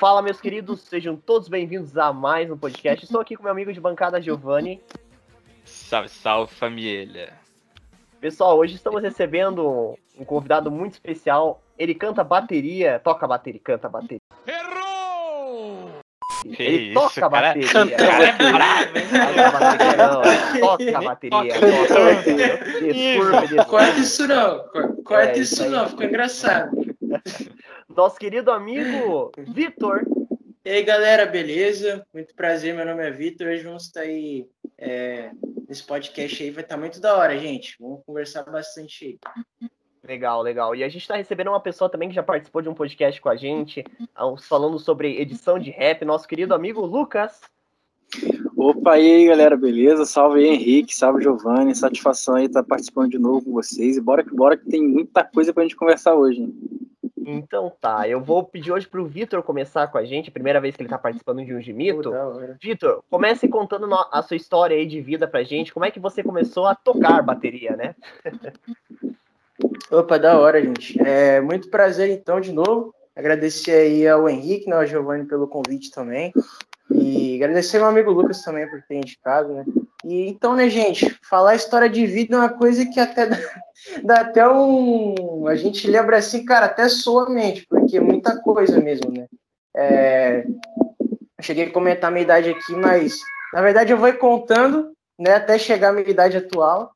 Fala, meus queridos, sejam todos bem-vindos a mais um podcast. Estou aqui com meu amigo de bancada Giovanni. Salve, salve família. Pessoal, hoje estamos recebendo um convidado muito especial. Ele canta bateria, toca bateria, canta bateria. Errou! Ele isso, toca cara? bateria. Canta, cara é bravo, hein? Toca bateria, Toca bateria. Desculpa, desculpa. Corta isso não, cor- corta É, isso isso não, ficou engraçado. Nosso querido amigo Vitor. E aí galera, beleza? Muito prazer, meu nome é Vitor, hoje vamos estar aí é, nesse podcast aí, vai estar muito da hora, gente. Vamos conversar bastante aí. Legal, legal. E a gente tá recebendo uma pessoa também que já participou de um podcast com a gente, falando sobre edição de rap, nosso querido amigo Lucas. Opa, e aí galera, beleza? Salve aí Henrique, salve Giovanni, satisfação aí estar participando de novo com vocês. E bora que bora que tem muita coisa pra gente conversar hoje. hein? Então tá, eu vou pedir hoje pro Vitor começar com a gente, primeira vez que ele tá participando de um Gimito. Vitor, comece contando a sua história aí de vida pra gente, como é que você começou a tocar bateria, né? Opa, da hora, gente. É, muito prazer, então, de novo. Agradecer aí ao Henrique, né, ao Giovanni pelo convite também. E agradecer ao meu amigo Lucas também por ter indicado, né? E então, né, gente, falar história de vida é uma coisa que até dá, dá até um. A gente lembra assim, cara, até soa a mente, porque é muita coisa mesmo, né? É, eu cheguei a comentar a minha idade aqui, mas na verdade eu vou contando, né, até chegar à minha idade atual,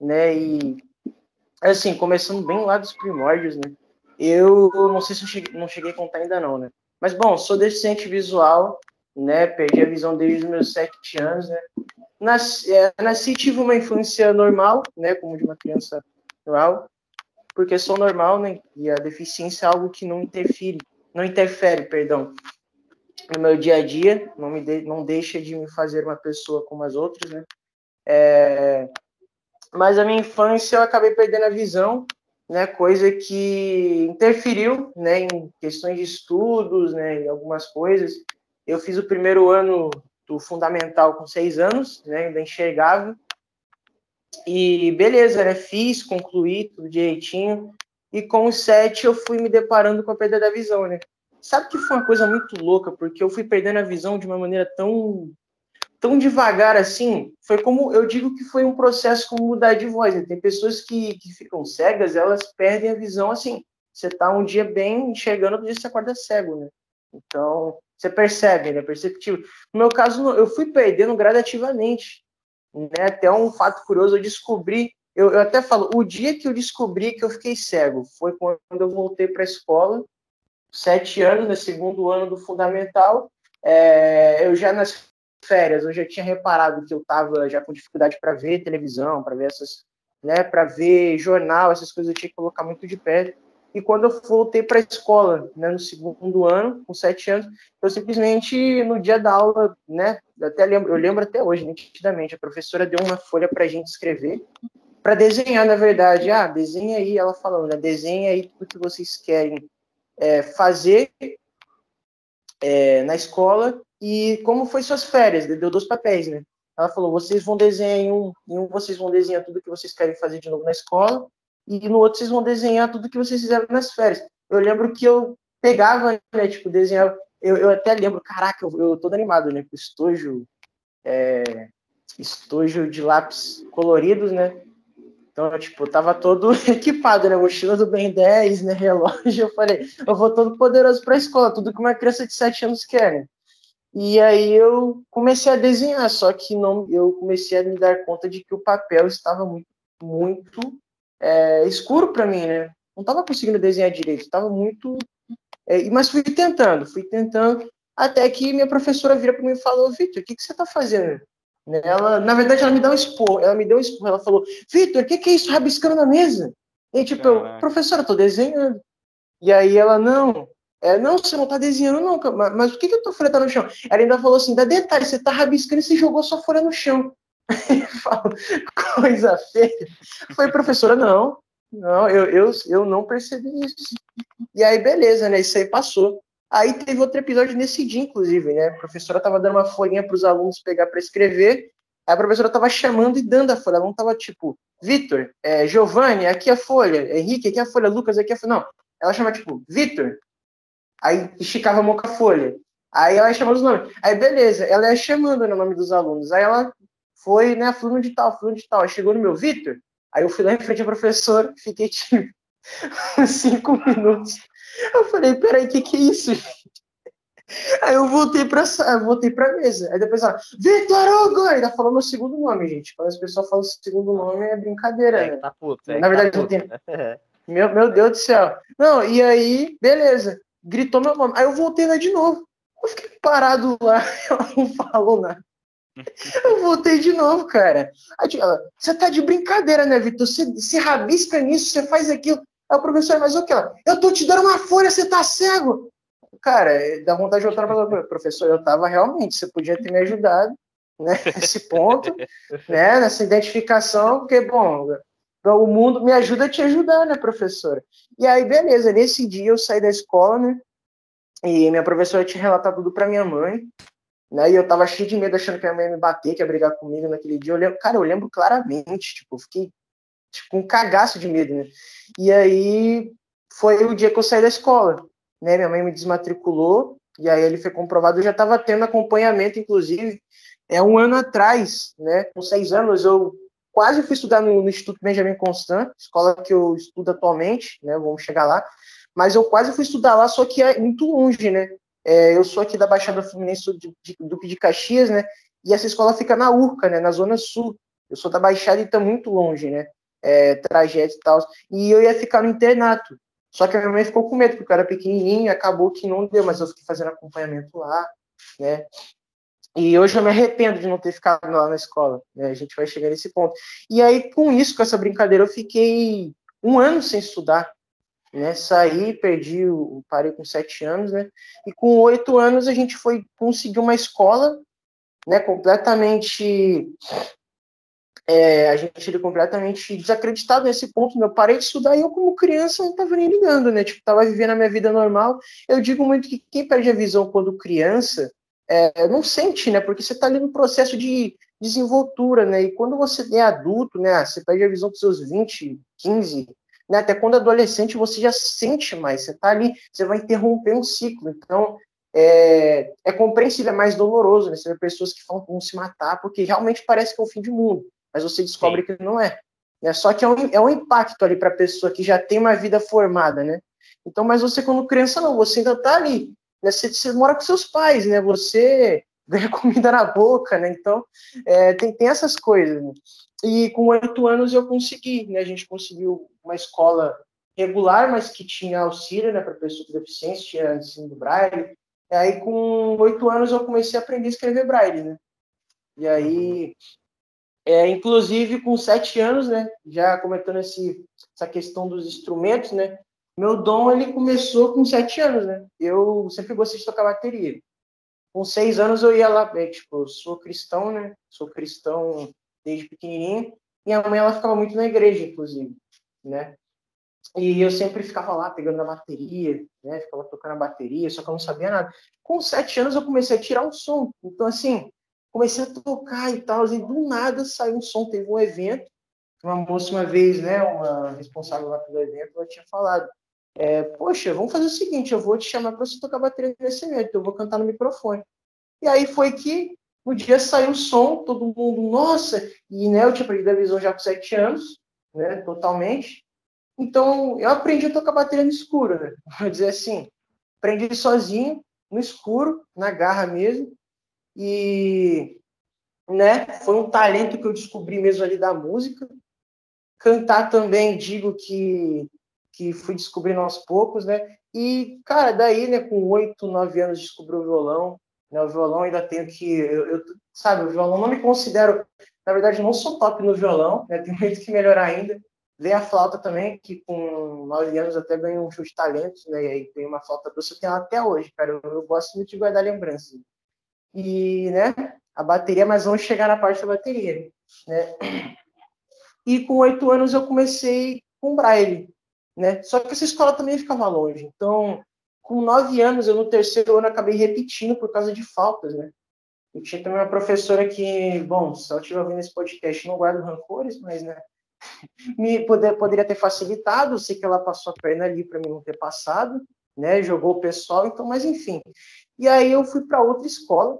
né? E assim, começando bem lá dos primórdios, né? Eu não sei se eu cheguei, não cheguei a contar ainda não, né? Mas bom, sou deficiente visual, né? Perdi a visão desde os meus sete anos, né? Nasci, é, nasci tive uma infância normal, né? Como de uma criança normal, porque sou normal, né? E a deficiência é algo que não interfere, não interfere, perdão, no meu dia a dia, não me de, não deixa de me fazer uma pessoa como as outras, né? É, mas a minha infância eu acabei perdendo a visão, né, coisa que interferiu, né, em questões de estudos, né, e algumas coisas. Eu fiz o primeiro ano do fundamental com seis anos, né, ainda enxergava. E beleza, né, fiz, concluí tudo direitinho. E com os sete eu fui me deparando com a perda da visão, né. Sabe que foi uma coisa muito louca, porque eu fui perdendo a visão de uma maneira tão tão devagar assim, foi como eu digo que foi um processo como mudar de voz. Né? Tem pessoas que, que ficam cegas, elas perdem a visão assim. Você tá um dia bem enxergando, outro dia você acorda cego, né? Então, você percebe, né? Perceptível. No meu caso, eu fui perdendo gradativamente. Né? Até um fato curioso, eu descobri, eu, eu até falo, o dia que eu descobri que eu fiquei cego foi quando eu voltei para a escola, sete anos, no segundo ano do fundamental. É, eu já nas férias, eu já tinha reparado que eu estava já com dificuldade para ver televisão, para ver essas, né, para ver jornal, essas coisas eu tinha que colocar muito de perto. E quando eu voltei para a escola, né, no segundo ano, com sete anos, eu simplesmente no dia da aula, né, até lembro, eu lembro até hoje, nitidamente, a professora deu uma folha para a gente escrever, para desenhar, na verdade, ah, desenha aí, ela falando, né, desenha aí tudo que vocês querem é, fazer é, na escola e como foi suas férias, deu dois papéis, né? Ela falou, vocês vão desenhar em um, em um vocês vão desenhar tudo que vocês querem fazer de novo na escola, e no outro vocês vão desenhar tudo que vocês fizeram nas férias. Eu lembro que eu pegava, né, tipo, desenhava, eu, eu até lembro, caraca, eu, eu todo animado, né, com estojo, é, estojo de lápis coloridos, né, então, tipo, eu tava todo equipado, né? Mochila do Ben 10, né? Relógio. Eu falei, eu vou todo poderoso pra escola, tudo que uma criança de 7 anos quer, né? E aí eu comecei a desenhar, só que não, eu comecei a me dar conta de que o papel estava muito, muito é, escuro para mim, né? Não tava conseguindo desenhar direito, estava muito. É, mas fui tentando, fui tentando, até que minha professora vira para mim e falou: Vitor, o que, que você tá fazendo? Né, Ela, na verdade, ela me deu um expor, ela me deu um expor, ela falou, Vitor, o que, que é isso rabiscando na mesa? E tipo, eu, Caraca. professora, eu tô desenhando. E aí ela, não, é, não, você não tá desenhando, não, cara, mas, mas por que, que a tua folha tá no chão? Ela ainda falou assim, dá detalhe, você tá rabiscando e você jogou sua folha no chão. Falo, coisa feia. Foi, professora, não, não, eu, eu, eu não percebi isso. E aí, beleza, né? Isso aí passou. Aí teve outro episódio nesse dia, inclusive, né? A professora tava dando uma folhinha para os alunos pegar para escrever. Aí a professora tava chamando e dando a folha. Ela não tava tipo, Vitor, é, Giovanni, aqui a folha. Henrique, aqui a folha. Lucas, aqui a folha. Não. Ela chama tipo, Vitor, Aí esticava a mão com a folha. Aí ela ia chamando os nomes. Aí beleza, ela ia chamando né, o nome dos alunos. Aí ela foi, né, fulano de tal, fulano de tal. Aí chegou no meu Vitor. Aí eu fui lá em frente à professora, fiquei tipo cinco minutos. Eu falei, peraí, o que, que é isso? Aí eu voltei pra, eu voltei pra mesa. Aí depois ela, Vitor Hugo! Ainda falou meu segundo nome, gente. Quando as pessoas falam segundo nome é brincadeira, É, né? tá puto. é Na que verdade, tá não tem-? Meu, meu Deus do céu. Não, e aí, beleza. Gritou meu nome. Aí eu voltei lá de novo. Eu fiquei parado lá, ela não falou nada. Eu voltei de novo, cara. Tipo, ela, você tá de brincadeira, né, Vitor? Você, você rabisca nisso, você faz aquilo. Aí o professor, mas o que? Eu tô te dando uma folha, você tá cego. Cara, é, dá vontade de voltar falar, professor, eu tava realmente, você podia ter me ajudado, né, nesse ponto, né, nessa identificação, porque, bom, o mundo me ajuda a te ajudar, né, professora? E aí, beleza, nesse dia eu saí da escola, né, e minha professora tinha relatado tudo pra minha mãe, né, e eu tava cheio de medo, achando que a minha mãe ia me bater, que ia brigar comigo naquele dia. Eu lembro, cara, eu lembro claramente, tipo, eu fiquei tipo, com um cagaço de medo, né? E aí foi o dia que eu saí da escola, né? Minha mãe me desmatriculou, e aí ele foi comprovado, eu já tava tendo acompanhamento, inclusive, é um ano atrás, né? Com seis anos, eu quase fui estudar no, no Instituto Benjamin Constant, escola que eu estudo atualmente, né? Vamos chegar lá. Mas eu quase fui estudar lá, só que é muito longe, né? É, eu sou aqui da Baixada Fluminense, sou de, de, Duque de Caxias, né? E essa escola fica na Urca, né? Na Zona Sul. Eu sou da Baixada e tá muito longe, né? É, trajeto e tal. E eu ia ficar no internato. Só que a minha mãe ficou com medo, porque eu era pequenininho, acabou que não deu, mas eu fiquei fazendo acompanhamento lá, né? E hoje eu me arrependo de não ter ficado lá na escola, né? A gente vai chegar nesse ponto. E aí, com isso, com essa brincadeira, eu fiquei um ano sem estudar, né? Saí, perdi, o, parei com sete anos, né? E com oito anos a gente foi conseguir uma escola, né? Completamente, é, a gente era completamente desacreditado nesse ponto. Né? Eu parei de estudar e eu, como criança, não estava nem ligando, né? Tipo, tava vivendo a minha vida normal. Eu digo muito que quem perde a visão quando criança é, não sente, né? Porque você está ali no processo de desenvoltura, né? E quando você é adulto, né? Você perde a visão com seus 20, 15, né? Até quando adolescente você já sente mais. Você está ali, você vai interromper um ciclo. Então, é, é compreensível, é mais doloroso, né? Você vê pessoas que falam que vão se matar porque realmente parece que é o fim do mundo, mas você descobre Sim. que não é. Né? Só que é um, é um impacto ali para a pessoa que já tem uma vida formada, né? Então, mas você quando criança não, você ainda está ali, né? Você, você, mora com seus pais, né? Você ganha comida na boca, né? Então, é, tem, tem essas coisas. Né? E com oito anos eu consegui, né? A gente conseguiu uma escola regular, mas que tinha auxílio, né? Para pessoas com deficiência, tinha ensino do braille. E aí, com oito anos, eu comecei a aprender a escrever braille, né? E aí, é, inclusive, com sete anos, né? Já comentando esse, essa questão dos instrumentos, né? Meu dom, ele começou com sete anos, né? Eu sempre gostei de tocar bateria. Com seis anos, eu ia lá, é, tipo, sou cristão, né? Sou cristão desde pequenininho. Minha mãe, ela ficava muito na igreja, inclusive, né? E eu sempre ficava lá pegando na bateria, né? Ficava tocando a bateria, só que eu não sabia nada. Com sete anos eu comecei a tirar um som. Então, assim, comecei a tocar e tal, e do nada saiu um som. Teve um evento, uma moça uma vez, né? Uma responsável lá pelo evento, ela tinha falado: é, Poxa, vamos fazer o seguinte, eu vou te chamar para você tocar bateria nesse evento, eu vou cantar no microfone. E aí foi que no dia saiu o som, todo mundo, nossa, e né, eu tinha perdido a visão já com sete anos, né? Totalmente. Então, eu aprendi a tocar bateria no escuro, né? Vou dizer assim, aprendi sozinho, no escuro, na garra mesmo, e, né, foi um talento que eu descobri mesmo ali da música. Cantar também, digo que, que fui descobrindo aos poucos, né? E, cara, daí, né, com oito, nove anos, descobri o violão, né? O violão ainda tenho que, eu, eu, sabe, o violão não me considero, na verdade, não sou top no violão, né? Tem muito que melhorar ainda, Veio a flauta também, que com nove anos até ganhei um show de talentos, né? E aí tem uma flauta doce, eu tenho ela até hoje, cara. Eu, eu, gosto muito de guardar lembranças. E, né, a bateria, mas vamos chegar na parte da bateria, né? E com oito anos eu comecei com braille, né? Só que essa escola também ficava longe. Então, com nove anos, eu no terceiro ano acabei repetindo por causa de faltas, né? Eu tinha também uma professora que, bom, se ela estiver ouvindo esse podcast, não guardo rancores, mas, né? me poder, poderia ter facilitado, sei que ela passou a perna ali para mim não ter passado, né? Jogou o pessoal, então, mas enfim. E aí eu fui para outra escola,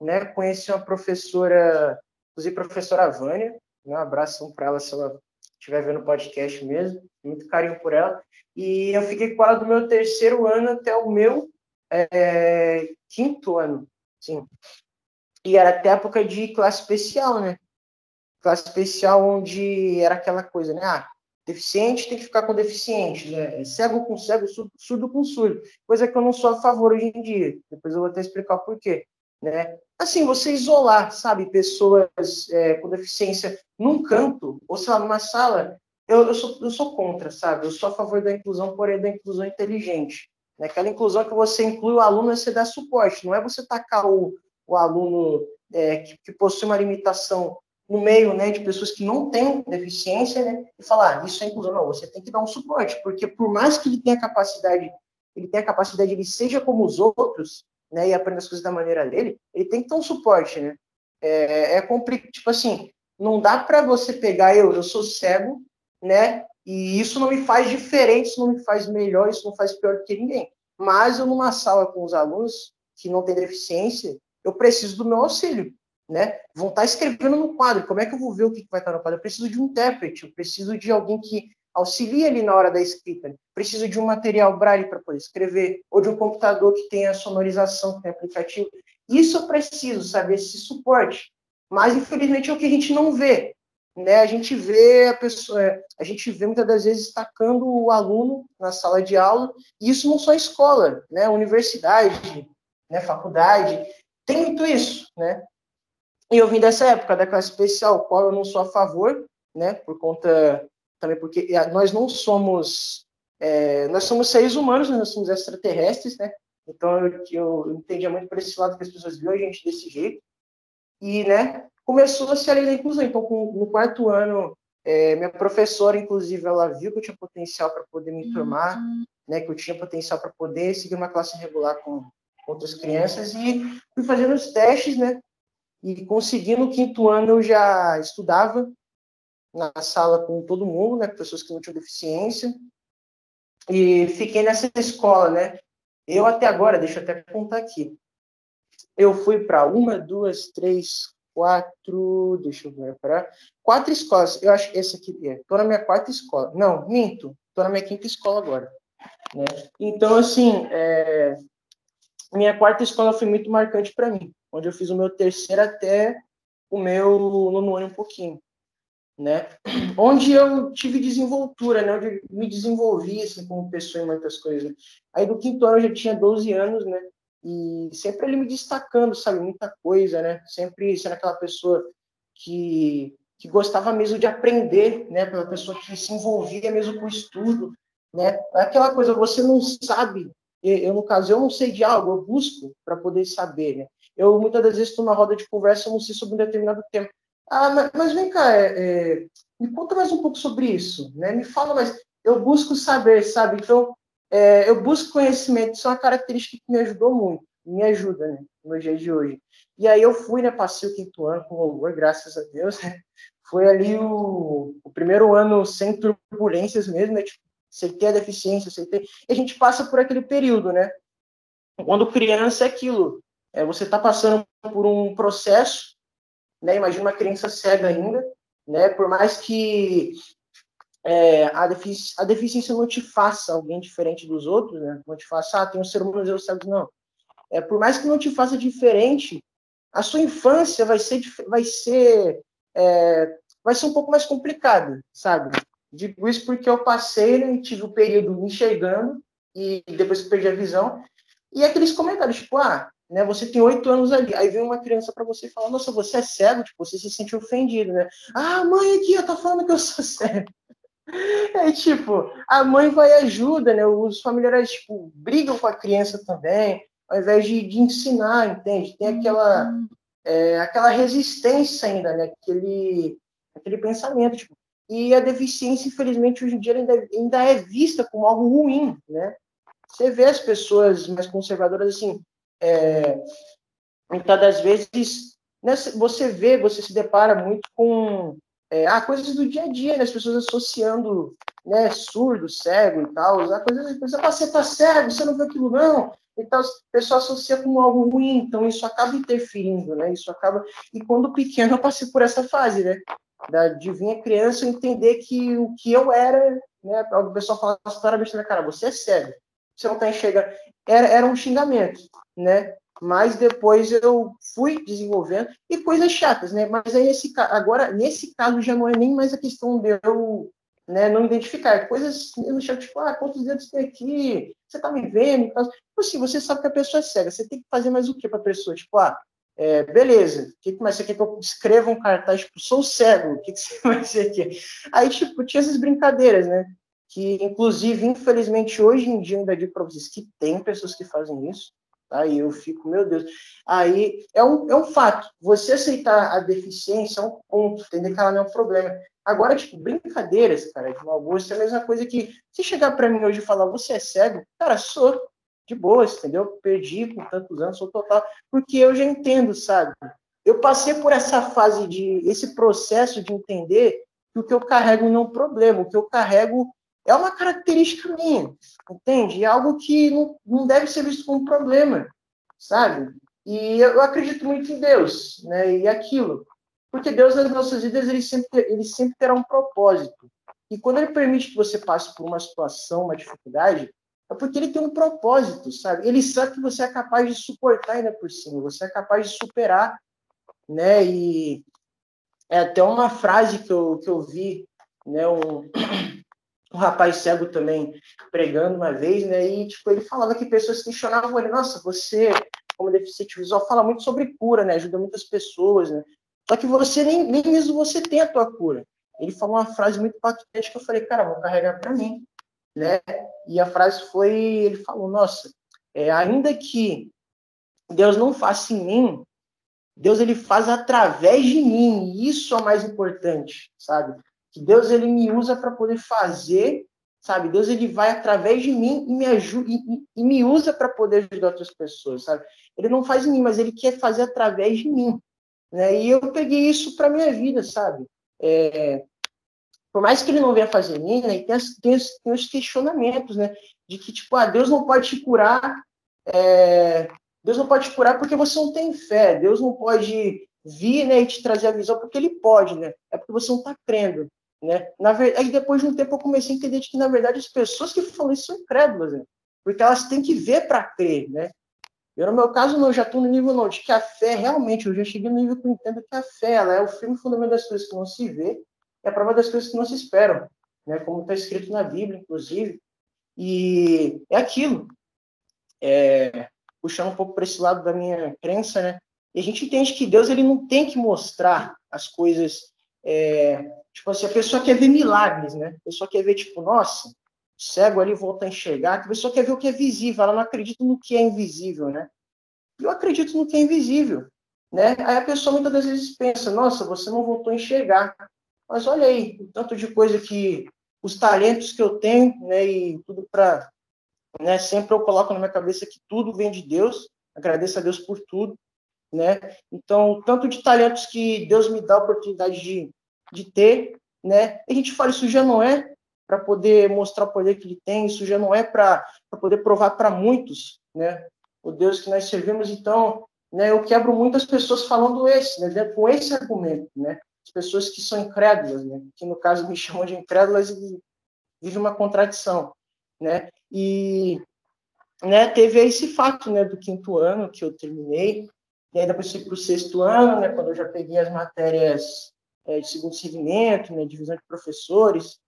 né? Conheci uma professora, inclusive professora Vânia, né? Um abraço para ela se ela estiver vendo o podcast mesmo, muito carinho por ela. E eu fiquei com ela do meu terceiro ano até o meu é, quinto ano, sim. E era até época de classe especial, né? Classe especial onde era aquela coisa, né? Ah, deficiente tem que ficar com deficiente, né? Cego com cego, surdo com surdo. Coisa que eu não sou a favor hoje em dia. Depois eu vou até explicar o porquê. Né? Assim, você isolar, sabe, pessoas é, com deficiência num canto, ou sei lá, numa sala, eu, eu, sou, eu sou contra, sabe? Eu sou a favor da inclusão, porém da inclusão inteligente. Né? Aquela inclusão que você inclui o aluno é você dar suporte, não é você tacar o, o aluno é, que, que, possui uma limitação no meio né, de pessoas que não têm deficiência né, e falar, ah, isso é inclusão. Não, você tem que dar um suporte, porque por mais que ele tenha capacidade, ele tenha capacidade, ele seja como os outros, né, e aprenda as coisas da maneira dele, ele tem que ter um suporte, né? É, é complicado, tipo assim, não dá para você pegar eu, eu sou cego, né? E isso não me faz diferente, isso não me faz melhor, isso não faz pior que ninguém. Mas eu numa sala com os alunos que não têm deficiência, eu preciso do meu auxílio, né? Vão estar escrevendo no quadro, como é que eu vou ver o que vai estar no quadro? Eu preciso de um intérprete, eu preciso de alguém que auxilia ali na hora da escrita. Preciso de um material braille para poder escrever, ou de um computador que tenha sonorização, que tenha aplicativo. Isso eu preciso, saber esse suporte. Mas, infelizmente, é o que a gente não vê. Né? A gente vê a pessoa, é, a gente vê muitas das vezes destacando o aluno na sala de aula, e isso não só escola, né? Universidade, né? faculdade, tem muito isso, né? E eu vim dessa época da classe especial, qual eu não sou a favor, né? Por conta também porque nós não somos é, nós somos seres humanos, nós somos extraterrestres, né? Então eu, eu entendia muito por esse lado que as pessoas viam a gente desse jeito e, né? Começou a se além da inclusão. Então, com, no quarto ano, é, minha professora, inclusive, ela viu que eu tinha potencial para poder me formar, uhum. né? Que eu tinha potencial para poder seguir uma classe regular com outras crianças e fui fazendo os testes, né? E consegui no quinto ano eu já estudava na sala com todo mundo, né, pessoas que não tinham deficiência, e fiquei nessa escola, né. Eu até agora, deixa eu até contar aqui, eu fui para uma, duas, três, quatro, deixa eu ver, para quatro escolas. Eu acho que essa aqui é. Tô na minha quarta escola. Não, minto. Tô na minha quinta escola agora. Né? Então, assim, é... minha quarta escola foi muito marcante para mim, onde eu fiz o meu terceiro até o meu nono ano um pouquinho né? Onde eu tive desenvoltura, né? Onde me desenvolvi assim, como pessoa em muitas coisas. Aí do quinto ano eu já tinha 12 anos, né? E sempre ele me destacando, sabe? Muita coisa, né? Sempre sendo aquela pessoa que, que gostava mesmo de aprender, né? Aquela pessoa que se envolvia mesmo com o estudo, né? Aquela coisa, você não sabe, eu no caso, eu não sei de algo, eu busco para poder saber, né? Eu muitas das vezes estou na roda de conversa, eu não sei sobre um determinado tema. Ah, mas vem cá, é, é, me conta mais um pouco sobre isso, né? Me fala mais. Eu busco saber, sabe? Então, é, eu busco conhecimento. Isso é uma característica que me ajudou muito, me ajuda, né? No dia de hoje. E aí eu fui, né? Passei o quinto ano com louvor, graças a Deus. Né? Foi ali o, o primeiro ano sem turbulências mesmo, né? Tipo, aceitei a deficiência, aceitei. E a gente passa por aquele período, né? Quando criança é aquilo. É, você está passando por um processo né? Imagina uma criança cega ainda, né? Por mais que é, a, defici a, deficiência não te faça alguém diferente dos outros, né? Não te faça, ah, tem um ser humano eu cego, não. É, por mais que não te faça diferente, a sua infância vai ser, vai ser, é, vai ser um pouco mais complicada, sabe? Digo isso porque eu passei, né, tive o um período enxergando e depois perdi a visão, e aqueles comentários, tipo, ah, né? Você tem oito anos ali, aí vem uma criança para você e fala, nossa, você é cego, tipo, você se sente ofendido, né? Ah, mãe aqui, eu tô falando que eu sou cego. É tipo, a mãe vai e ajuda, né? Os familiares, tipo, brigam com a criança também, ao invés de, de ensinar, entende? Tem aquela, é, aquela resistência ainda, né? Aquele, aquele pensamento, tipo. E a deficiência, infelizmente, hoje em dia ainda, ainda é vista como algo ruim, né? Você vê as pessoas mais conservadoras assim, é, muitas das vezes você vê, você se depara muito com é, ah, coisas do dia a dia, né, as pessoas associando né, surdo, cego e tal, a coisa, a coisa você tá cego, você não vê aquilo não, então, o pessoal associa como algo ruim, então isso acaba interferindo, né? Isso acaba. E quando pequeno, eu passei por essa fase, né? Da, de vir a criança entender que o que eu era, né? O pessoal fala claramente na cara, você é cego, você não está enxergando. Era, era um xingamento, né? Mas depois eu fui desenvolvendo e coisas chatas, né? Mas aí nesse agora nesse caso já não é nem mais a questão de eu né, não identificar coisas no chão, tipo, ah, quantos dedos tem aqui? Você tá me vendo? Então, tipo assim, você sabe que a pessoa é cega, você tem que fazer mais o que para a pessoa? Tipo, ah, é, beleza, que, mas você quer que eu escreva um cartaz, tipo, sou cego, o que, que você vai dizer aqui? Aí, tipo, tinha essas brincadeiras, né? Que, inclusive, infelizmente, hoje em dia, ainda digo para vocês que tem pessoas que fazem isso, Aí eu fico, meu Deus. Aí é um, é um fato. Você aceitar a deficiência é um ponto, entender que ela não é um problema. Agora, tipo, brincadeiras, cara, de mau gosto é a mesma coisa que se chegar para mim hoje e falar, você é cego, cara, sou de boa, entendeu? Perdi com tantos anos, sou total, porque eu já entendo, sabe? Eu passei por essa fase de, esse processo de entender que o que eu carrego não é um problema, o que eu carrego é uma característica minha, entende? É algo que não, não deve ser visto como um problema, sabe? E eu acredito muito em Deus, né? E aquilo. Porque Deus, nas nossas vidas, ele sempre, ele sempre terá um propósito. E quando ele permite que você passe por uma situação, uma dificuldade, é porque ele tem um propósito, sabe? Ele sabe que você é capaz de suportar ainda por cima, você é capaz de superar, né? E é até uma frase que eu, que eu vi, né? Um, um rapaz cego também pregando uma vez, né? E tipo, ele falava que pessoas questionavam ele, nossa, você, como deficiente visual, fala muito sobre cura, né? Ajuda muitas pessoas, né? Só que você nem, nem mesmo você tem a tua cura. Ele falou uma frase muito impactante que eu falei, cara, vou carregar para mim, né? E a frase foi, ele falou, nossa, é, ainda que Deus não faça em mim, Deus ele faz através de mim, e isso é o mais importante, sabe? Que Deus ele me usa para poder fazer, sabe? Deus ele vai através de mim e me ajuda e, e me usa para poder ajudar outras pessoas, sabe? Ele não faz em mim, mas ele quer fazer através de mim. Né? E eu peguei isso para minha vida, sabe? É, por mais que ele não venha fazer mim, né, tem, as, tem, os, tem, os, questionamentos, né? De que, tipo, ah, Deus não pode te curar, é, Deus não pode te curar porque você não tem fé, Deus não pode vir né, e te trazer a visão porque ele pode, né? É porque você não está crendo, né? Na verdade, depois de um tempo eu comecei a entender que, na verdade, as pessoas que falam isso são incrédulas, né? Porque elas têm que ver para crer, né? Eu, no meu caso, não, já estou no nível não, de que a fé, realmente, eu já cheguei no nível que eu entendo que a fé ela é o firme fundamento das coisas que não se vê e a prova das coisas que não se esperam, né? como está escrito na Bíblia, inclusive. E é aquilo. É, puxando um pouco para esse lado da minha crença, né? E a gente entende que Deus ele não tem que mostrar as coisas. É, tipo assim, a pessoa quer ver milagres, né? A pessoa quer ver, tipo, nossa, cego ali volta a enxergar, a pessoa quer ver o que é visível, ela não acredita no que é invisível, né? Eu acredito no que é invisível, né? Aí a pessoa muitas das vezes pensa, nossa, você não voltou a enxergar. Mas olha aí, o tanto de coisa que os talentos que eu tenho, né, e tudo para, né, sempre eu coloco na minha cabeça que tudo vem de Deus, agradeço a Deus por tudo, né? Então, tanto de talentos que Deus me dá a oportunidade de, de ter, né? A gente fala isso já não é para poder mostrar o poder que ele tem, isso já não é para poder provar para muitos, né? O Deus que nós servimos, então, né, eu quebro muitas pessoas falando esse, né, com esse argumento, né? As pessoas que são incrédulas, né? Que no caso me chamam de incrédulas e vive uma contradição, né? E né, teve esse fato, né, do quinto ano que eu terminei, e aí depois fui para o sexto ano, né, quando eu já peguei as matérias é, de segundo segmento, né, divisão de professores,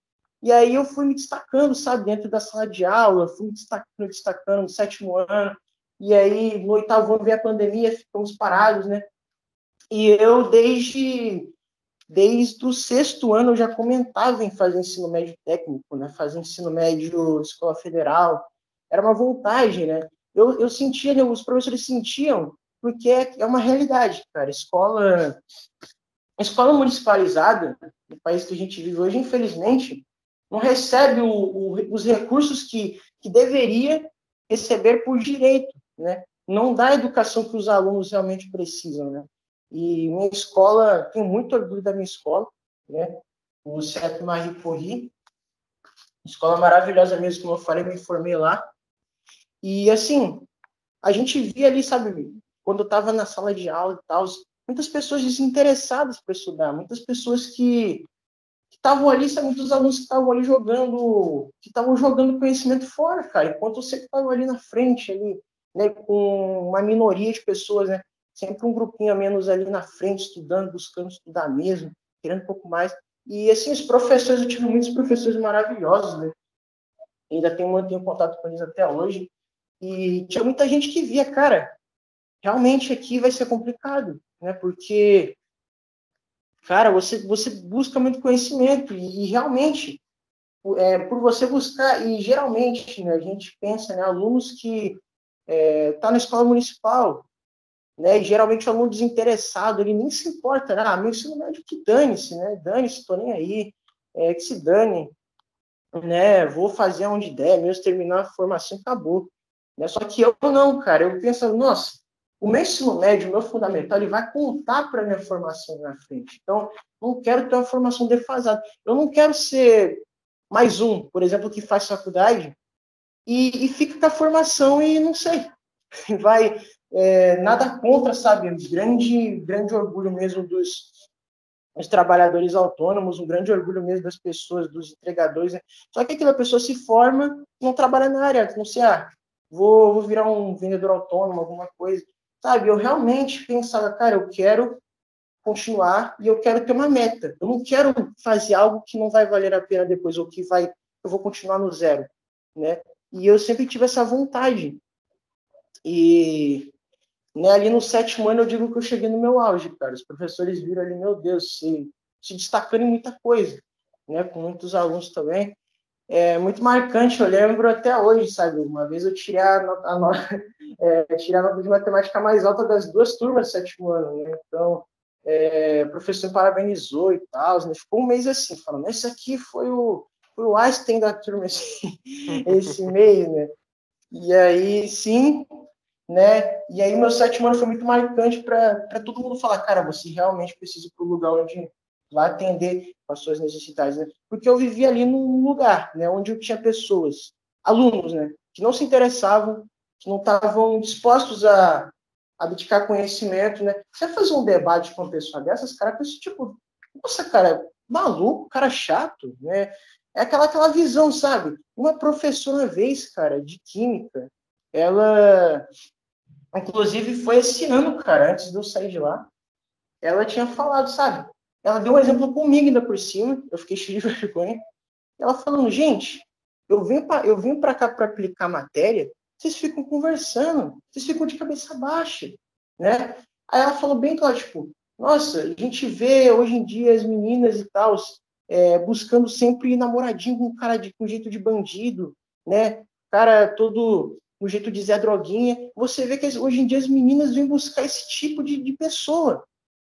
e aí eu fui me destacando, sabe, dentro da sala de aula, fui me destacando, destacando no sétimo ano, e aí no oitavo ano veio a pandemia, ficamos parados, né? E eu, desde, desde o sexto ano, eu já comentava em fazer ensino médio técnico, né? Fazer ensino médio escola federal. Era uma vontade, né? Eu, eu sentia, né? os professores sentiam, porque é, é uma realidade, cara. Escola, escola municipalizada, no país que a gente vive hoje, infelizmente, não recebe o, o, os recursos que, que deveria receber por direito, né? Não dá a educação que os alunos realmente precisam, né? E minha escola, tenho muito orgulho da minha escola, né? O CEP Marie Escola maravilhosa mesmo, como eu falei, me formei lá. E assim, a gente via ali, sabe, quando eu estava na sala de aula e tal, muitas pessoas desinteressadas para estudar, muitas pessoas que estavam ali, sabe, muitos alunos que estavam ali jogando, que estavam jogando conhecimento fora, cara, enquanto você estava ali na frente, ali, né, com uma minoria de pessoas, né, sempre um grupinho a menos ali na frente, estudando, buscando estudar mesmo, querendo um pouco mais. E, assim, os professores, eu tive muitos professores maravilhosos, né, ainda tenho, mantenho contato com eles até hoje, e tinha muita gente que via, cara, realmente aqui vai ser complicado, né, porque cara, você, você busca muito conhecimento e, e realmente, é, por você buscar, e geralmente né, a gente pensa, né, alunos que é, tá na escola municipal, né, e geralmente o aluno desinteressado, ele nem se importa, né, ah, meu ensino médio que dane-se, né, dane-se, tô nem aí, é, que se dane, né, vou fazer onde der, mesmo terminar a formação, acabou. Né, só que eu não, cara, eu penso, nossa, o meu ensino médio, o meu fundamental, ele vai contar para a minha formação na frente. Então, não quero ter uma formação defasada. Eu não quero ser mais um, por exemplo, que faz faculdade e, e fica com a formação e não sei. Vai, é, nada contra, sabe? Grande, grande orgulho mesmo dos, dos trabalhadores autônomos, um grande orgulho mesmo das pessoas, dos entregadores. Né? Só que aquela pessoa se forma, não trabalha na área, não sei, ah, vou, vou virar um vendedor autônomo, alguma coisa. Sabe, eu realmente pensava, cara, eu quero continuar e eu quero ter uma meta. Eu não quero fazer algo que não vai valer a pena depois ou que vai eu vou continuar no zero, né? E eu sempre tive essa vontade. E né, ali no sétimo ano eu digo que eu cheguei no meu auge, cara. Os professores viram ali, meu Deus, se, se destacando em muita coisa, né? Com muitos alunos também é muito marcante, eu lembro até hoje, sabe? Uma vez eu tirei a nota, a nota, é, tirei a nota de matemática mais alta das duas turmas do sétimo ano, né? Então, é, o professor parabenizou e tal, né? Ficou um mês assim, falando, esse aqui foi o, foi o Einstein da turma, esse, esse meio, né? E aí, sim, né? E aí, meu sétimo ano foi muito marcante para todo mundo falar, cara, você realmente precisa ir para o lugar onde vai atender as suas necessidades, né? Porque eu vivia ali num lugar, né, onde eu tinha pessoas, alunos, né, que não se interessavam, que não estavam dispostos a, a dedicar conhecimento, né? Você fazer um debate com uma pessoa dessas, cara, pensa tipo, nossa, cara, maluco, cara chato, né? É aquela aquela visão, sabe? Uma professora uma vez, cara, de química, ela inclusive foi esse ano, cara, antes de eu sair de lá, ela tinha falado, sabe? Ela deu um exemplo comigo ainda por cima, eu fiquei cheio de vergonha. Ela falando, gente, eu vim para eu vim para cá para aplicar matéria, vocês ficam conversando, vocês ficam de cabeça baixa, né? Aí ela falou bem claro, tipo, nossa, a gente vê hoje em dia as meninas e tal é, buscando sempre namoradinho com um cara de com jeito de bandido, né? Cara todo um jeito de Zé Droguinha. Você vê que hoje em dia as meninas vêm buscar esse tipo de, de pessoa.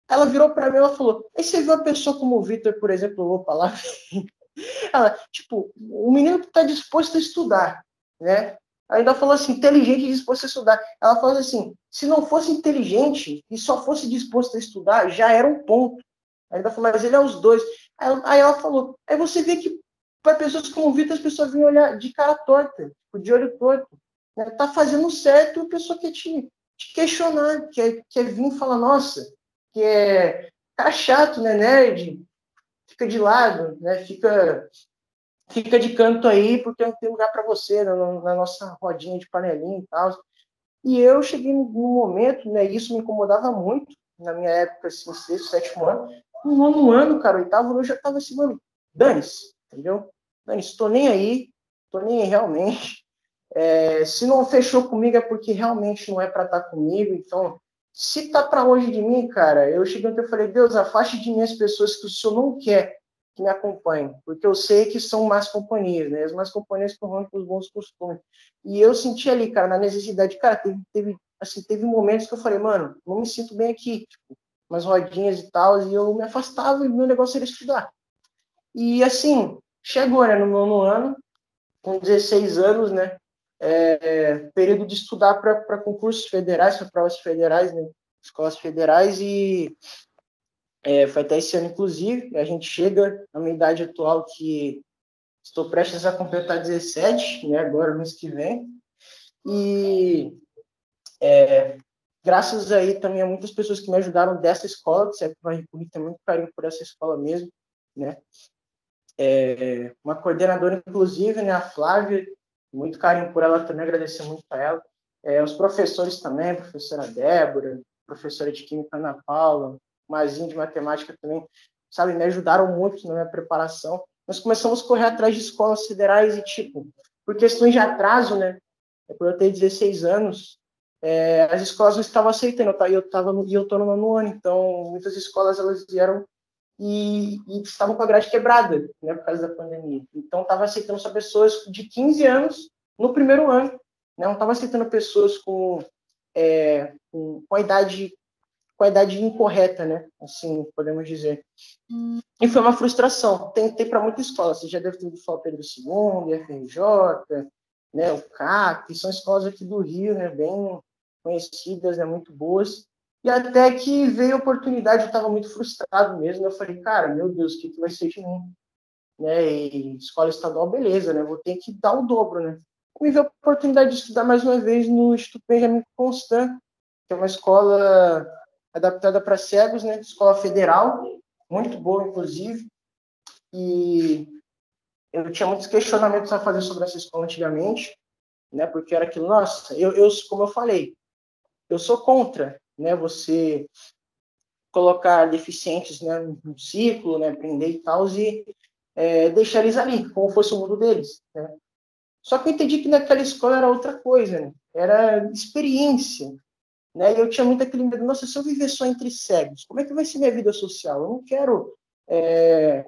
Ela virou para mim e falou: Aí você viu uma pessoa como o Vitor, por exemplo, vou falar. Ela, tipo, o menino que está disposto a estudar, né? Ainda falou assim, inteligente e disposto a estudar. Ela falou assim, se não fosse inteligente e só fosse disposto a estudar, já era um ponto. Ainda falou, mas ele é os dois. Aí ela falou, aí você vê que para pessoas como o Vitor, as pessoas vêm olhar de cara torta, tipo, de olho torto. Né? Tá fazendo certo e a pessoa quer te, te questionar, quer, quer vir e falar, nossa, que é cara chato, né, nerd, fica de lado, né, fica fica de canto aí porque não tem lugar para você né, na nossa rodinha de panelinha e tal. E eu cheguei num momento, né, isso me incomodava muito na minha época, assim, sexto, sétimo ano. No nono ano, cara, oitavo, eu já tava assim, mano, dane-se, entendeu? Dane-se, tô nem aí, tô nem aí realmente. É, se não fechou comigo é porque realmente não é para estar tá comigo, então se tá para longe de mim, cara, eu cheguei e falei, Deus, afaste de mim as pessoas que o Senhor não quer que me acompanhem, porque eu sei que são más companhias, né? As más companhias rompem os bons costumes. E eu senti ali, cara, na necessidade, cara, teve, teve, assim, teve momentos que eu falei, mano, não me sinto bem aqui, tipo, umas rodinhas e tal, e eu me afastava e meu negócio era estudar. E assim, chegou, né, no nono ano, com 16 anos, né, é, período de estudar para concursos federais, para provas federais, né, escolas federais, e é, foi até esse ano, inclusive, a gente chega na minha idade atual que Estou prestes a completar 17, né, agora mês que vem. E é, graças aí também a muitas pessoas que me ajudaram dessa escola, que sempre vai tem muito carinho por essa escola mesmo, né? É, uma coordenadora, inclusive, né, a Flávia, muito carinho por ela também, agradecer muito a ela. É, os professores também, professora Débora, professora de Química Ana Paula, Mazinho de Matemática também, sabe, me ajudaram muito na minha preparação. Nós começamos a correr atrás de escolas federais e, tipo, por questões de atraso, né, é por eu ter 16 anos, é, as escolas não estavam aceitando, tá? eu estava e eu no nono ano, então muitas escolas elas vieram e, e, estavam com a grade quebrada, né, por causa da pandemia. Então estava aceitando só pessoas de 15 anos no primeiro ano, né, não estava aceitando pessoas com, é, com, com a idade com a idade incorreta, né? Assim, podemos dizer. E foi uma frustração. Tentei para muitas escolas. Você já deve ter ouvido falar Pedro II, FRJ, né, o CAC, são escolas aqui do Rio, né, bem conhecidas, né, muito boas. E até que veio a oportunidade, eu estava muito frustrado mesmo. Eu falei, cara, meu Deus, o que, que vai ser de mim? Né, e escola estadual, beleza, né? Vou ter que dar o dobro, né? Me veio a oportunidade de estudar mais uma vez no Instituto Benjamin Constant, que é uma escola adaptada para cegos, né? Escola federal, muito boa, inclusive. E eu tinha muitos questionamentos a fazer sobre essa escola antigamente, né? Porque era aquilo, nossa, eu, eu como eu falei, eu sou contra, né? Você colocar deficientes né, no ciclo, né, aprender e tal, e é, deixar eles ali, como fosse o mundo deles. Né? Só que eu entendi que naquela escola era outra coisa, né? era experiência. Né? E eu tinha muito aquele medo, nossa, se eu viver só entre cegos, como é que vai ser minha vida social? Eu não quero é,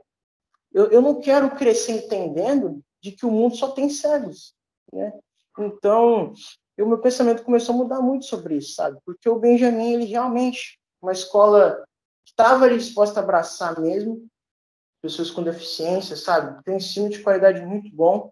eu, eu não quero crescer entendendo de que o mundo só tem cegos, né? Então, o meu pensamento começou a mudar muito sobre isso, sabe? Porque o Benjamin, ele realmente, uma escola que estava ali disposta a abraçar mesmo pessoas com deficiência, sabe? Tem ensino de qualidade muito bom,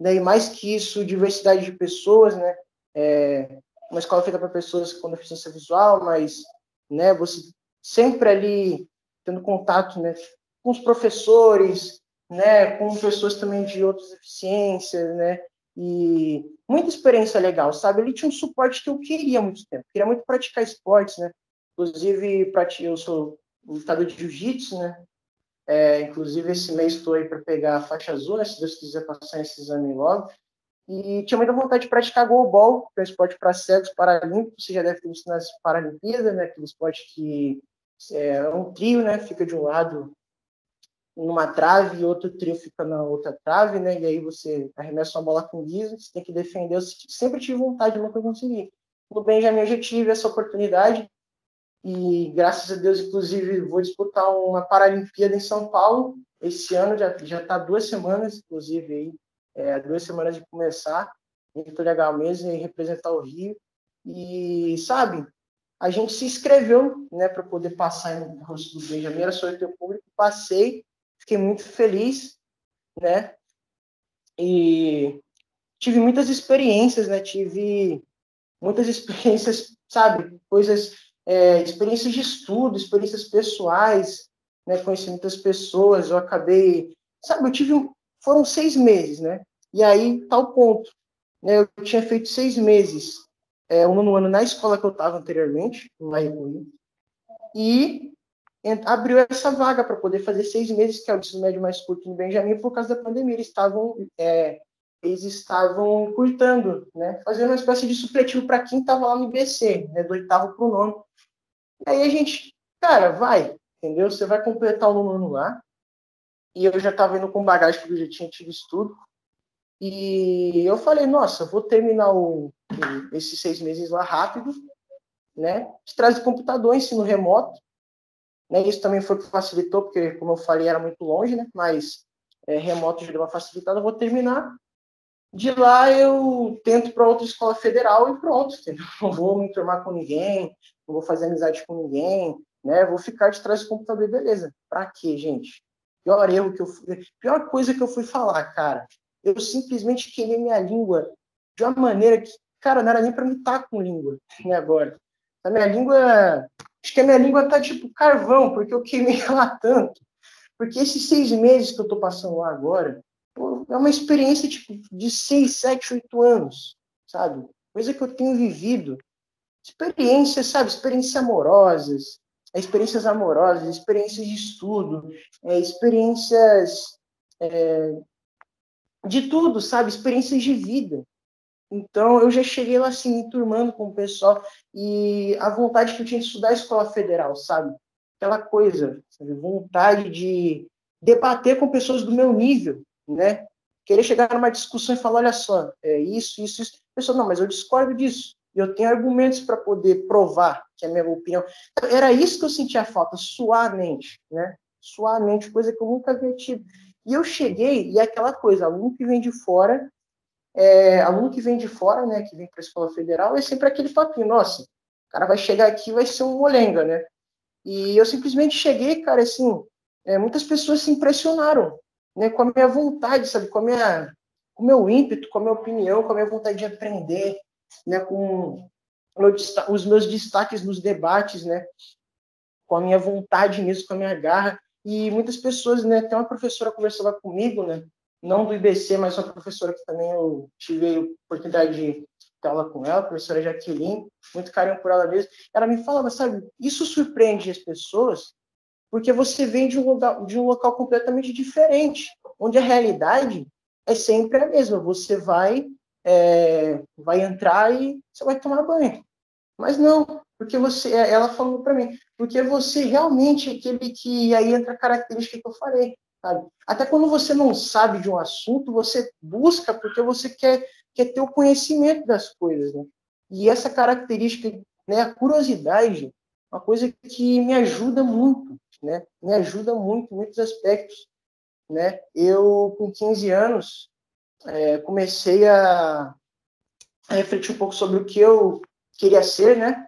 né? E mais que isso, diversidade de pessoas, né? É uma escola feita para pessoas com deficiência visual, mas, né? Você sempre ali tendo contato, né? com os professores, né, com pessoas também de outras deficiências, né, e muita experiência legal, sabe? Ele tinha um suporte que eu queria há muito tempo, queria muito praticar esportes, né, inclusive eu sou lutador de jiu-jitsu, né, é, inclusive esse mês estou aí para pegar a faixa azul, né, se Deus quiser passar esse exame logo, e tinha muita vontade de praticar goalball, que é um esporte para cegos paralímpicos, você já deve ter visto nas Paralimpíadas, né, aquele esporte que é um trio, né, fica de um lado numa trave e outro trio fica na outra trave, né? E aí você arremessa uma bola com guiso, você tem que defender. Eu sempre tive vontade, nunca consegui. No Benjamin eu já tive essa oportunidade e graças a Deus, inclusive, vou disputar uma Paralimpíada em São Paulo esse ano, já já está duas semanas, inclusive aí, é, duas semanas de começar, muito legal mesmo, e representar o Rio. E sabe, a gente se inscreveu, né, para poder passar no rosto do Benjamin, era sorteio público, passei fiquei muito feliz, né? E tive muitas experiências, né? Tive muitas experiências, sabe? Coisas, é, experiências de estudo, experiências pessoais, né? Conheci muitas pessoas, eu acabei, sabe? Eu tive, foram seis meses, né? E aí, tal ponto, né? Eu tinha feito seis meses, é, um no ano na escola que eu estava anteriormente, lá em e abriu essa vaga para poder fazer seis meses, que é o ensino médio mais curto no Benjamin, por causa da pandemia. Eles estavam, é, eles estavam curtando, né? Fazendo uma espécie de supletivo para quem estava lá no IBC, né? Do oitavo para o nono. E aí a gente, cara, vai, entendeu? Você vai completar o nono lá. E eu já estava indo com bagagem, porque eu já tinha tido estudo. E eu falei, nossa, vou terminar o, esses seis meses lá rápido, né? Traz o computador, ensino remoto, né? Isso também foi o que facilitou, porque, como eu falei, era muito longe, né? mas é, remoto já deu uma facilitada. Eu vou terminar. De lá eu tento para outra escola federal e pronto. Entendeu? Não vou me enturmar com ninguém, não vou fazer amizade com ninguém, né? Vou ficar de trás do computador beleza. Para quê, gente? Pior erro que eu fui, pior coisa que eu fui falar, cara. Eu simplesmente queimei minha língua de uma maneira que, cara, não era nem para me estar com língua, né, agora. A minha língua Acho que a minha língua tá tipo carvão, porque eu queimei ela tanto. Porque esses seis meses que eu tô passando lá agora, pô, é uma experiência tipo, de 6, 7, 8 anos, sabe? Coisa que eu tenho vivido. Experiências, sabe? Experiências amorosas, experiências amorosas, experiências de estudo, é, experiências é, de tudo, sabe? Experiências de vida. Então, eu já cheguei lá, assim, me turmando com o pessoal e a vontade que eu tinha de estudar a escola federal, sabe? Aquela coisa, sabe? vontade de debater com pessoas do meu nível, né? Querer chegar numa discussão e falar, olha só, é isso, isso, isso. Pessoal, não, mas eu discordo disso. Eu tenho argumentos para poder provar que é a minha opinião. Era isso que eu sentia falta, suavemente, né? Suavemente, coisa que eu nunca havia tido. E eu cheguei, e é aquela coisa, aluno que vem de fora, é, aluno que vem de fora, né, que vem para a escola federal, é sempre aquele papinho, nossa, o cara vai chegar aqui vai ser um molenga, né? E eu simplesmente cheguei, cara, assim, é, muitas pessoas se impressionaram, né, com a minha vontade, sabe, com a minha, com o meu ímpeto, com a minha opinião, com a minha vontade de aprender, né, com meu, os meus destaques nos debates, né, com a minha vontade nisso, com a minha garra. E muitas pessoas, né, tem uma professora conversava comigo, né, não do IBC, mas uma professora que também eu tive a oportunidade de ter aula com ela, a professora Jaqueline, muito carinho por ela mesmo. Ela me falava, sabe, isso surpreende as pessoas, porque você vem de um local, de um local completamente diferente, onde a realidade é sempre a mesma. Você vai é, vai entrar e você vai tomar banho. Mas não, porque você, ela falou para mim, porque você realmente é aquele que aí entra a característica que eu falei, sabe? Até quando você não sabe de um assunto, você busca porque você quer, quer ter o conhecimento das coisas, né? E essa característica, né, a curiosidade, uma coisa que me ajuda muito, né? Me ajuda muito em muitos aspectos, né? Eu, com 15 anos, é, comecei a, a refletir um pouco sobre o que eu queria ser, né?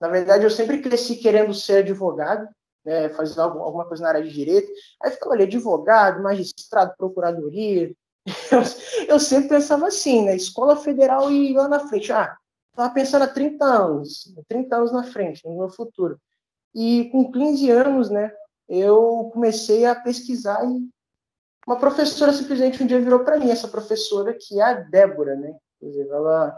Na verdade, eu sempre cresci querendo ser advogado, né, fazer alguma coisa na área de direito. Aí ficava ali, advogado, magistrado, procuradoria. Eu, eu sempre pensava assim, né? Escola federal e lá na frente. Ah, estava pensando há 30 anos, 30 anos na frente, no meu futuro. E com 15 anos, né, eu comecei a pesquisar e uma professora simplesmente um dia virou para mim, essa professora que é a Débora, né? Inclusive, ela,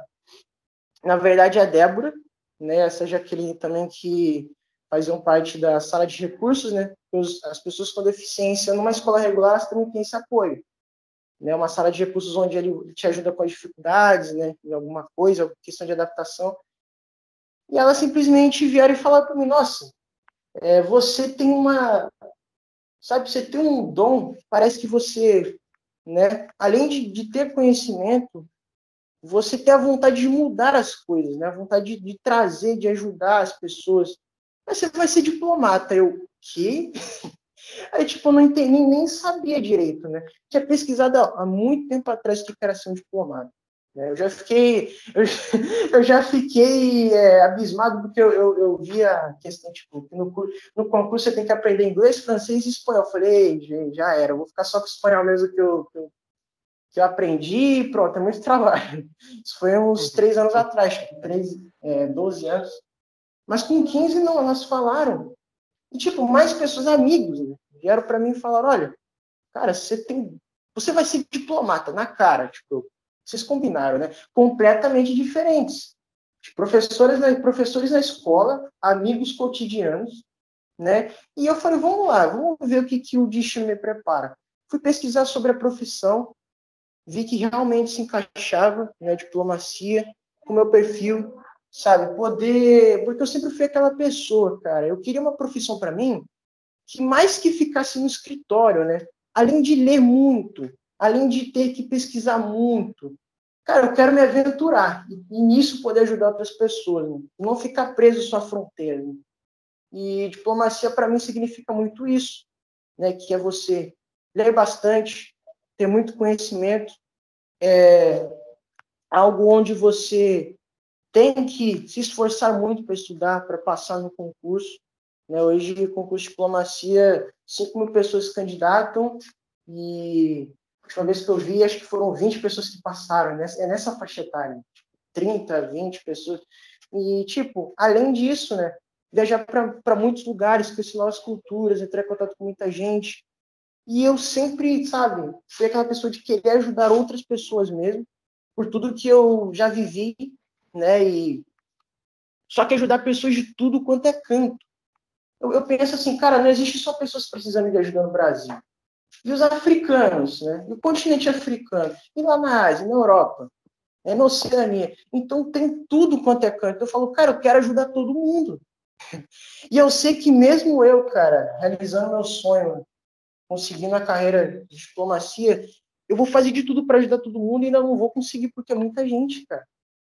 na verdade, é a Débora, né? Essa Jaqueline também que faziam parte da sala de recursos, né? As pessoas com deficiência numa escola regular elas também têm esse apoio, né? Uma sala de recursos onde ele te ajuda com as dificuldades, né? Em alguma coisa, questão de adaptação. E ela simplesmente vieram e falaram para mim, nossa, é, você tem uma sabe, você tem um dom, parece que você, né, além de, de ter conhecimento, você tem a vontade de mudar as coisas, né, a vontade de, de trazer, de ajudar as pessoas. Mas você vai ser diplomata. Eu, que? Aí, tipo, eu não entendi, nem, sabia direito, né? Tinha pesquisado há muito tempo atrás o que era ser um diplomata. Né? Eu já fiquei, eu, eu já fiquei é, abismado porque eu, eu, eu via a questão, tipo, que no, no concurso você tem que aprender inglês, francês e espanhol. Eu falei, já era, eu vou ficar só com o espanhol mesmo que eu, que eu, que eu aprendi e pronto, é muito trabalho. Isso foi uns três anos atrás, tipo, três, é, 12 anos. Mas com 15 não, elas falaram. E, tipo, mais pessoas, amigos, né? vieram para mim e falaram, olha, cara, você tem... Você vai ser diplomata na cara, tipo, vocês combinaram, né? Completamente diferentes. Professores na, professores na escola, amigos cotidianos, né? E eu falei, vamos lá, vamos ver o que, que o destino me prepara. Fui pesquisar sobre a profissão, vi que realmente se encaixava na né, diplomacia, com o meu perfil, sabe? Poder. Porque eu sempre fui aquela pessoa, cara. Eu queria uma profissão para mim que mais que ficasse no escritório, né? Além de ler muito, além de ter que pesquisar muito. Cara, eu quero me aventurar e, nisso poder ajudar outras pessoas, né? não ficar preso só à fronteira. Né? E diplomacia para mim significa muito isso, né? Que é você ler bastante, ter muito conhecimento, é algo onde você tem que se esforçar muito para estudar, para passar no concurso. Né? Hoje, concurso de diplomacia, 5 mil pessoas se candidatam e a última vez que eu vi, acho que foram 20 pessoas que passaram, né? é nessa faixa etária, 30, 20 pessoas. E, tipo, além disso, né, viajar para muitos lugares, conhecer novas culturas, entrar em contato com muita gente. E eu sempre, sabe, fui aquela pessoa de querer ajudar outras pessoas mesmo, por tudo que eu já vivi, né? E só que ajudar pessoas de tudo quanto é canto. Eu, eu penso assim, cara, não existe só pessoas precisando de ajuda no Brasil. E os africanos, né? E o continente africano, e lá na Ásia, na Europa, é na Oceania. Então tem tudo quanto é canto. Eu falo, cara, eu quero ajudar todo mundo. E eu sei que mesmo eu, cara, realizando meu sonho, conseguindo a carreira de diplomacia, eu vou fazer de tudo para ajudar todo mundo e ainda não vou conseguir porque é muita gente, cara.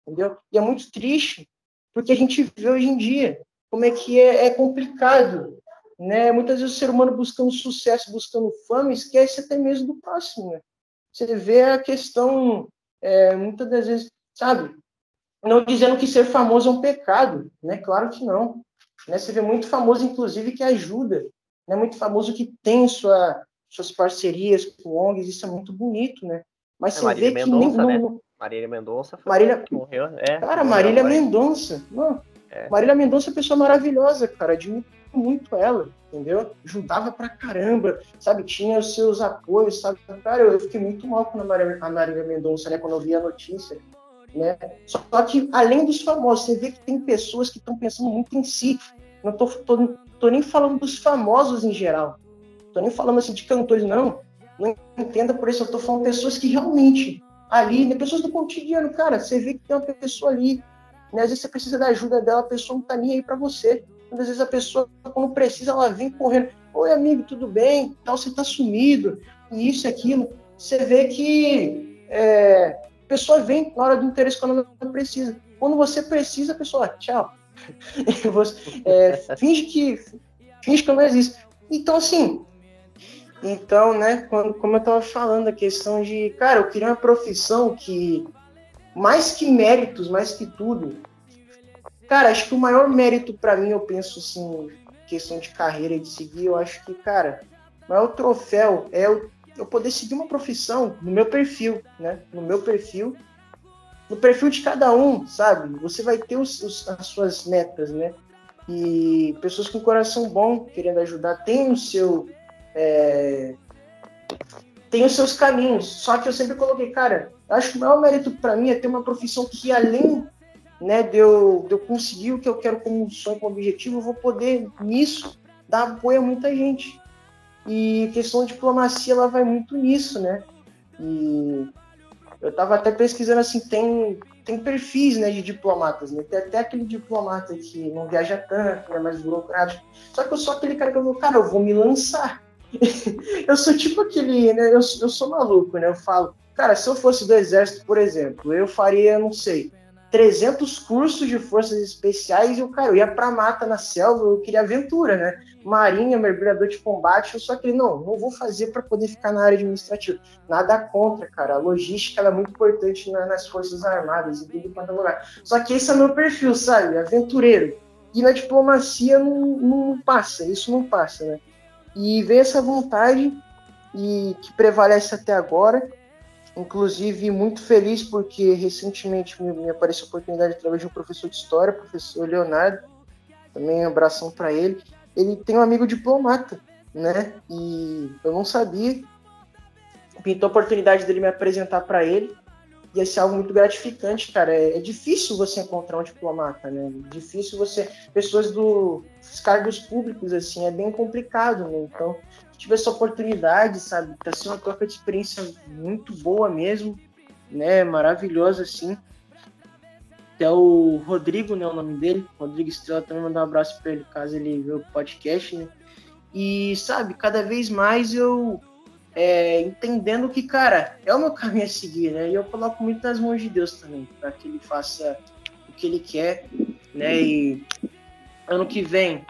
Entendeu? E é muito triste, porque a gente vê hoje em dia como é que é, é complicado, né? Muitas vezes o ser humano buscando sucesso, buscando fama, esquece até mesmo do próximo, né? Você vê a questão, é, muitas das vezes, sabe? Não dizendo que ser famoso é um pecado, né? Claro que não. Né? Você vê muito famoso, inclusive, que ajuda, né? Muito famoso que tem sua, suas parcerias com ONGs, isso é muito bonito, né? Mas é, você Marília vê Mendonça, que nem, né? Marília Mendonça foi Marília... que morreu. É, cara, Marília Mendonça. Mano, é. Marília Mendonça é uma pessoa maravilhosa, cara. Admiro muito ela, entendeu? Juntava pra caramba, sabe? Tinha os seus apoios, sabe? Cara, eu fiquei muito mal com a Marília, a Marília Mendonça, né? Quando eu vi a notícia. Né? Só que, além dos famosos, você vê que tem pessoas que estão pensando muito em si. Não tô, tô, tô, nem falando dos famosos em geral. Tô nem falando assim de cantores, não. Não entenda por isso, eu tô falando pessoas que realmente ali, né? pessoas do cotidiano, cara, você vê que tem uma pessoa ali né? Às vezes você precisa da ajuda dela, a pessoa não tá nem aí para você. Às vezes a pessoa, quando precisa, ela vem correndo. Oi, amigo, tudo bem? Tal, você tá sumido. E isso e aquilo. Você vê que é, a pessoa vem na hora do interesse quando ela precisa. Quando você precisa, a pessoa, tchau. você, é, finge que finge que não existe. Então, assim, então, né, quando, como eu estava falando, a questão de, cara, eu queria uma profissão que mais que méritos, mais que tudo. Cara, acho que o maior mérito para mim, eu penso assim, questão de carreira e de seguir, eu acho que, cara, o maior troféu é eu, eu poder seguir uma profissão no meu perfil, né? No meu perfil, no perfil de cada um, sabe? Você vai ter os, os, as suas metas, né? E pessoas com coração bom, querendo ajudar, tem o seu. É, tem os seus caminhos. Só que eu sempre coloquei, cara, acho que o maior mérito para mim é ter uma profissão que, além né, de, eu, de eu conseguir o que eu quero como sonho, como objetivo, eu vou poder, nisso, dar apoio a muita gente. E questão de diplomacia, ela vai muito nisso, né? E eu estava até pesquisando, assim, tem, tem perfis, né, de diplomatas, né? Tem até aquele diplomata que não viaja tanto, é mais burocrático. Só que eu sou aquele cara que eu vou, cara, eu vou me lançar. Eu sou tipo aquele, né? Eu, eu sou maluco, né? Eu falo, Cara, se eu fosse do exército, por exemplo, eu faria, não sei, 300 cursos de forças especiais e eu, cara, eu ia pra mata na selva, eu queria aventura, né? Marinha, mergulhador de combate, eu só que não, não vou fazer para poder ficar na área administrativa. Nada contra, cara. A logística é muito importante na, nas forças armadas e tudo quanto é lugar. Só que esse é meu perfil, sabe? Aventureiro. E na diplomacia não, não passa, isso não passa, né? E vem essa vontade e que prevalece até agora Inclusive, muito feliz porque recentemente me, me apareceu a oportunidade através de um professor de história, professor Leonardo, também um abração para ele. Ele tem um amigo diplomata, né? E eu não sabia. Pintou a oportunidade dele me apresentar para ele. E esse é algo muito gratificante, cara. É, é, difícil você encontrar um diplomata, né? É difícil você. Pessoas dos cargos públicos, assim, é bem complicado, né? Então, tive essa oportunidade, sabe? Tá sendo uma troca de experiência muito boa mesmo, né? Maravilhosa, assim. Até o Rodrigo, né? O nome dele, Rodrigo Estrela, também mandar um abraço para ele, caso ele vê o podcast, né? E, sabe, cada vez mais eu é, entendendo que, cara, é o meu caminho a seguir, né? E eu coloco muito nas mãos de Deus também, para que ele faça o que ele quer, né? E ano que vem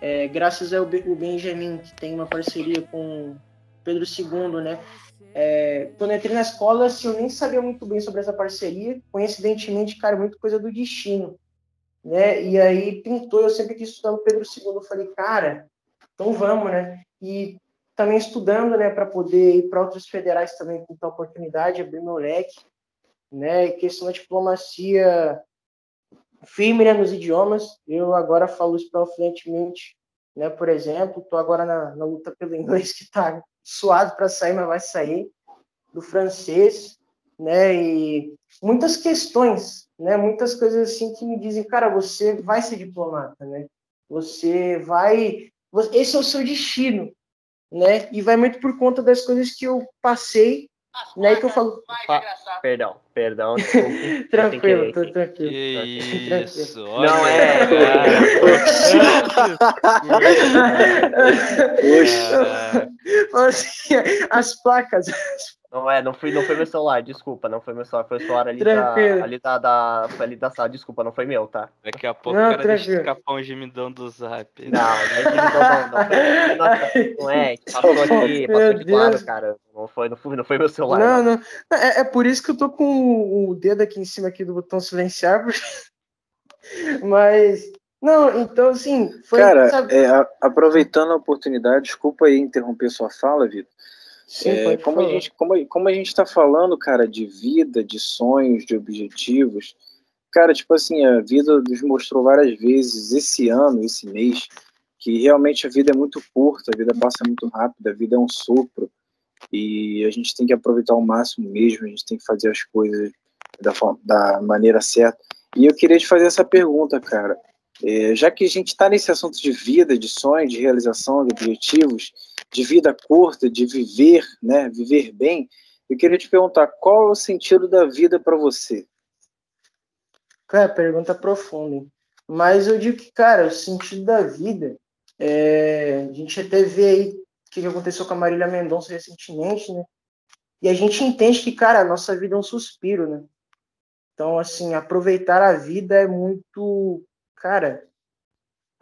é, graças ao Benjamin, que tem uma parceria com Pedro II, né? É, quando entrei na escola, assim, eu nem sabia muito bem sobre essa parceria. Coincidentemente, cara, muita coisa do destino, né? E aí pintou, eu sempre quis estudar o Pedro II. Eu falei, cara, então vamos, né? E também estudando, né, para poder ir para outras federais também com a oportunidade, abrir meu leque, né? E questão da diplomacia firme né, nos idiomas. Eu agora falo isso fluentemente, né? Por exemplo, estou agora na, na, luta pelo inglês que está suado para sair, mas vai sair, do francês, né? E muitas questões, né? Muitas coisas assim que me dizem, cara, você vai ser diplomata, né? Você vai, esse é o seu destino, né? E vai muito por conta das coisas que eu passei, né? Que eu falo, perdão, perdão, desculpe. tranquilo, tô tranquilo. Que isso, Não é. cara. Assim, as placas, Não é, não foi, não foi meu celular, desculpa, não foi meu celular, foi o celular ali Tranquilo. da, ali da, da, foi ali da sala, desculpa, não foi meu, tá? Daqui a pouco Não, o cara deixa tranquilo. escapar um gemidão do zap. Não, não, é que- não, não, não, foi, não é, passou aqui, passou Meu claro, Deus. cara, não foi, não foi, não foi meu celular. Não, não. É, é por isso que eu tô com o dedo aqui em cima aqui do botão silenciar. porque- Mas, não, então assim, foi. Cara, sabe- é, a- aproveitando a oportunidade, desculpa aí interromper sua fala, Vitor. Sim, É, como, a gente, como, como a gente está falando, cara, de vida, de sonhos, de objetivos, cara, tipo assim, a vida nos mostrou várias vezes, esse ano, esse mês, que realmente a vida é muito curta, a vida passa muito rápido, a vida é um sopro, e a gente tem que aproveitar ao máximo mesmo, a gente tem que fazer as coisas da, da maneira certa. E eu queria te fazer essa pergunta, cara. É, já que a gente está nesse assunto de vida, de sonho, de realização, de objetivos, de vida curta, de viver, né, viver bem, eu queria te perguntar qual é o sentido da vida para você? Cara, pergunta profunda. Mas eu digo que, cara, o sentido da vida. é, A gente até vê aí o que aconteceu com a Marília Mendonça recentemente, né? E a gente entende que, cara, a nossa vida é um suspiro, né? Então, assim, aproveitar a vida é muito, cara,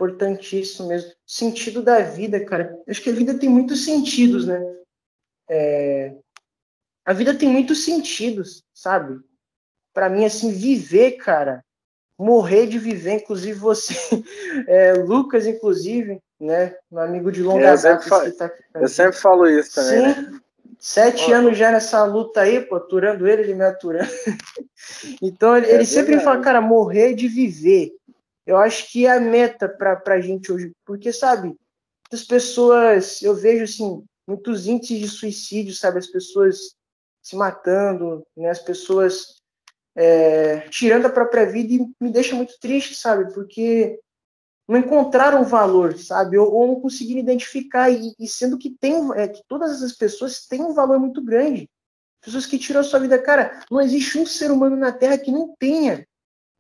importantíssimo mesmo. Sentido da vida, cara. Eu acho que a vida tem muitos sentidos, né? É, A vida tem muitos sentidos, sabe? Para mim, assim, viver, cara, morrer de viver, inclusive você, é, Lucas, inclusive, né? Meu amigo de longa É, data. que tá aqui Eu sempre falo isso também, né? Sim, sete Ó, anos já nessa luta aí, pô, aturando ele, ele me aturando. então, ele, É ele sempre fala, cara, morrer de viver. Eu acho que é a meta pra, pra gente hoje, porque, sabe, as pessoas, eu vejo, assim, muitos índices de suicídio, sabe, as pessoas se matando, né, as pessoas é, tirando a própria vida e me deixa muito triste, sabe, porque não encontraram valor, sabe? Ou, ou não conseguiram identificar, e, e sendo que tem é, que todas essas pessoas têm um valor muito grande. Pessoas que tiram a sua vida, cara, não existe um ser humano na Terra que não tenha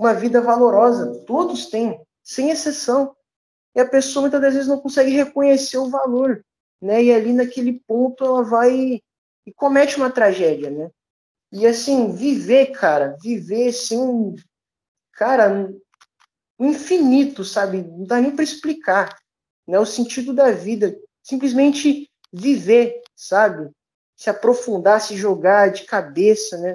uma vida valorosa. Todos têm, sem exceção. E a pessoa muitas das vezes não consegue reconhecer o valor, né? E ali naquele ponto ela vai e comete uma tragédia, né? E assim, viver, cara, viver sem, cara, infinito, sabe? Não dá nem para explicar, né? O sentido da vida, simplesmente viver, sabe? Se aprofundar, se jogar de cabeça, né?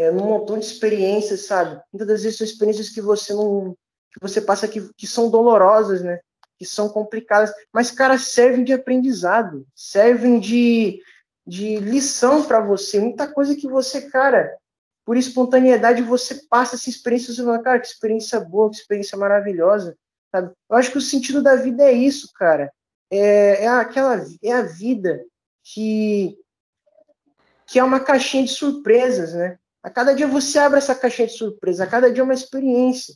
É, num montão de experiências, sabe? Muitas das vezes são experiências que você não, que você passa que, que são dolorosas, né? Que são complicadas, mas cara servem de aprendizado, servem de, de lição para você. Muita coisa que você, cara, por espontaneidade você passa essa experiência, você fala, cara, que experiência boa, que experiência maravilhosa, sabe? Eu acho que o sentido da vida é isso, cara. É, é aquela, é a vida que que é uma caixinha de surpresas, né? A cada dia você abre essa caixinha de surpresa, a cada dia é uma experiência,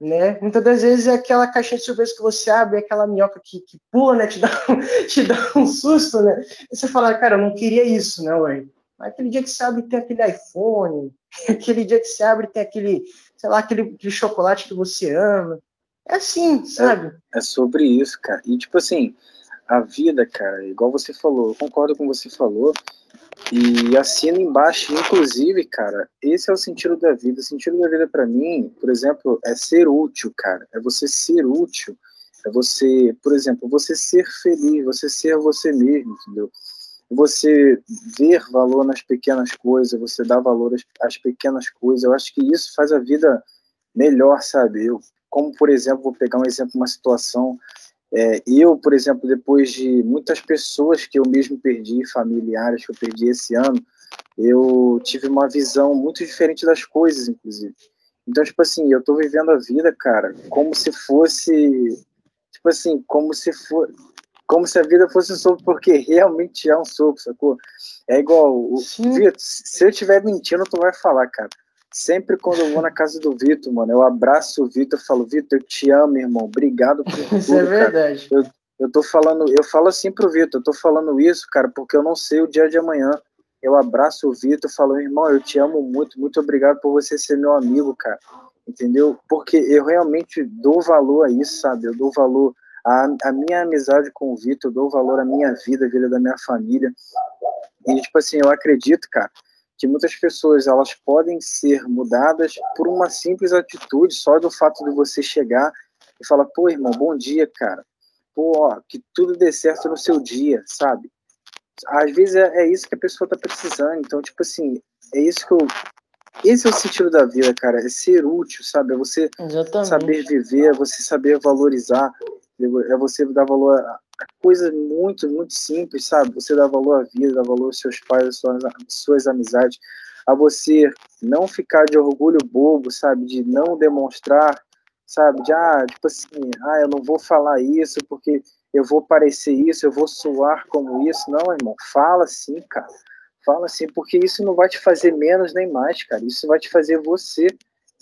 né? Muitas das vezes é aquela caixinha de surpresa que você abre, é aquela minhoca que, que pula, né? Te dá, um, te dá um susto, né? E você fala, cara, eu não queria isso, né, ué? Mas aquele dia que você abre tem aquele iPhone, aquele dia que você abre tem aquele, sei lá, aquele, aquele chocolate que você ama. É assim, sabe? É sobre isso, cara. E tipo assim, a vida, cara, igual você falou, eu concordo com você falou. E assina embaixo, inclusive, cara, esse é o sentido da vida. O sentido da vida para mim, por exemplo, é ser útil, cara. É você ser útil. É você, por exemplo, você ser feliz, você ser você mesmo, entendeu? Você ver valor nas pequenas coisas, você dar valor às, às pequenas coisas. Eu acho que isso faz a vida melhor, sabe? Eu, como, por exemplo, vou pegar um exemplo, uma situação é, eu, por exemplo, depois de muitas pessoas que eu mesmo perdi, familiares que eu perdi esse ano, eu tive uma visão muito diferente das coisas, inclusive. Então, tipo assim, eu tô vivendo a vida, cara, como se fosse, tipo assim, como se for, como se a vida fosse um sopro, porque realmente é um sopro, sacou? É igual o. Vitor, se eu estiver mentindo, tu vai falar, cara. Sempre quando eu vou na casa do Vitor, mano, eu abraço o Vitor e falo, Vitor, eu te amo, irmão. Obrigado por tudo, Isso é verdade. Eu tô falando, eu falo assim pro Vitor, eu tô falando isso, cara, porque eu não sei o dia de amanhã. Eu abraço o Vitor, falo, irmão, eu te amo muito, muito obrigado por você ser meu amigo, cara. Entendeu? Porque eu realmente dou valor a isso, sabe? Eu dou valor à, à minha amizade com o Vitor, eu dou valor à minha vida, à vida da minha família. E, tipo assim, eu acredito, cara, que muitas pessoas, elas podem ser mudadas por uma simples atitude, só do fato de você chegar e falar, pô, irmão, bom dia, cara pô, ó, que tudo dê certo no seu dia, sabe? Às vezes é, é isso que a pessoa tá precisando. Então, tipo assim, é isso que eu. Esse é o sentido da vida, cara. É ser útil, sabe? É você Exatamente. saber viver, é você saber valorizar, é você dar valor a a coisas muito, muito simples, sabe? Você dá valor à vida, dá valor aos seus pais, às suas, às suas amizades, a você não ficar de orgulho bobo, sabe? De não demonstrar, sabe? De, ah, tipo assim, ah, eu não vou falar isso porque eu vou parecer isso, eu vou soar como isso. Não, irmão, fala sim, cara. Fala sim, porque isso não vai te fazer menos nem mais, cara. Isso vai te fazer você,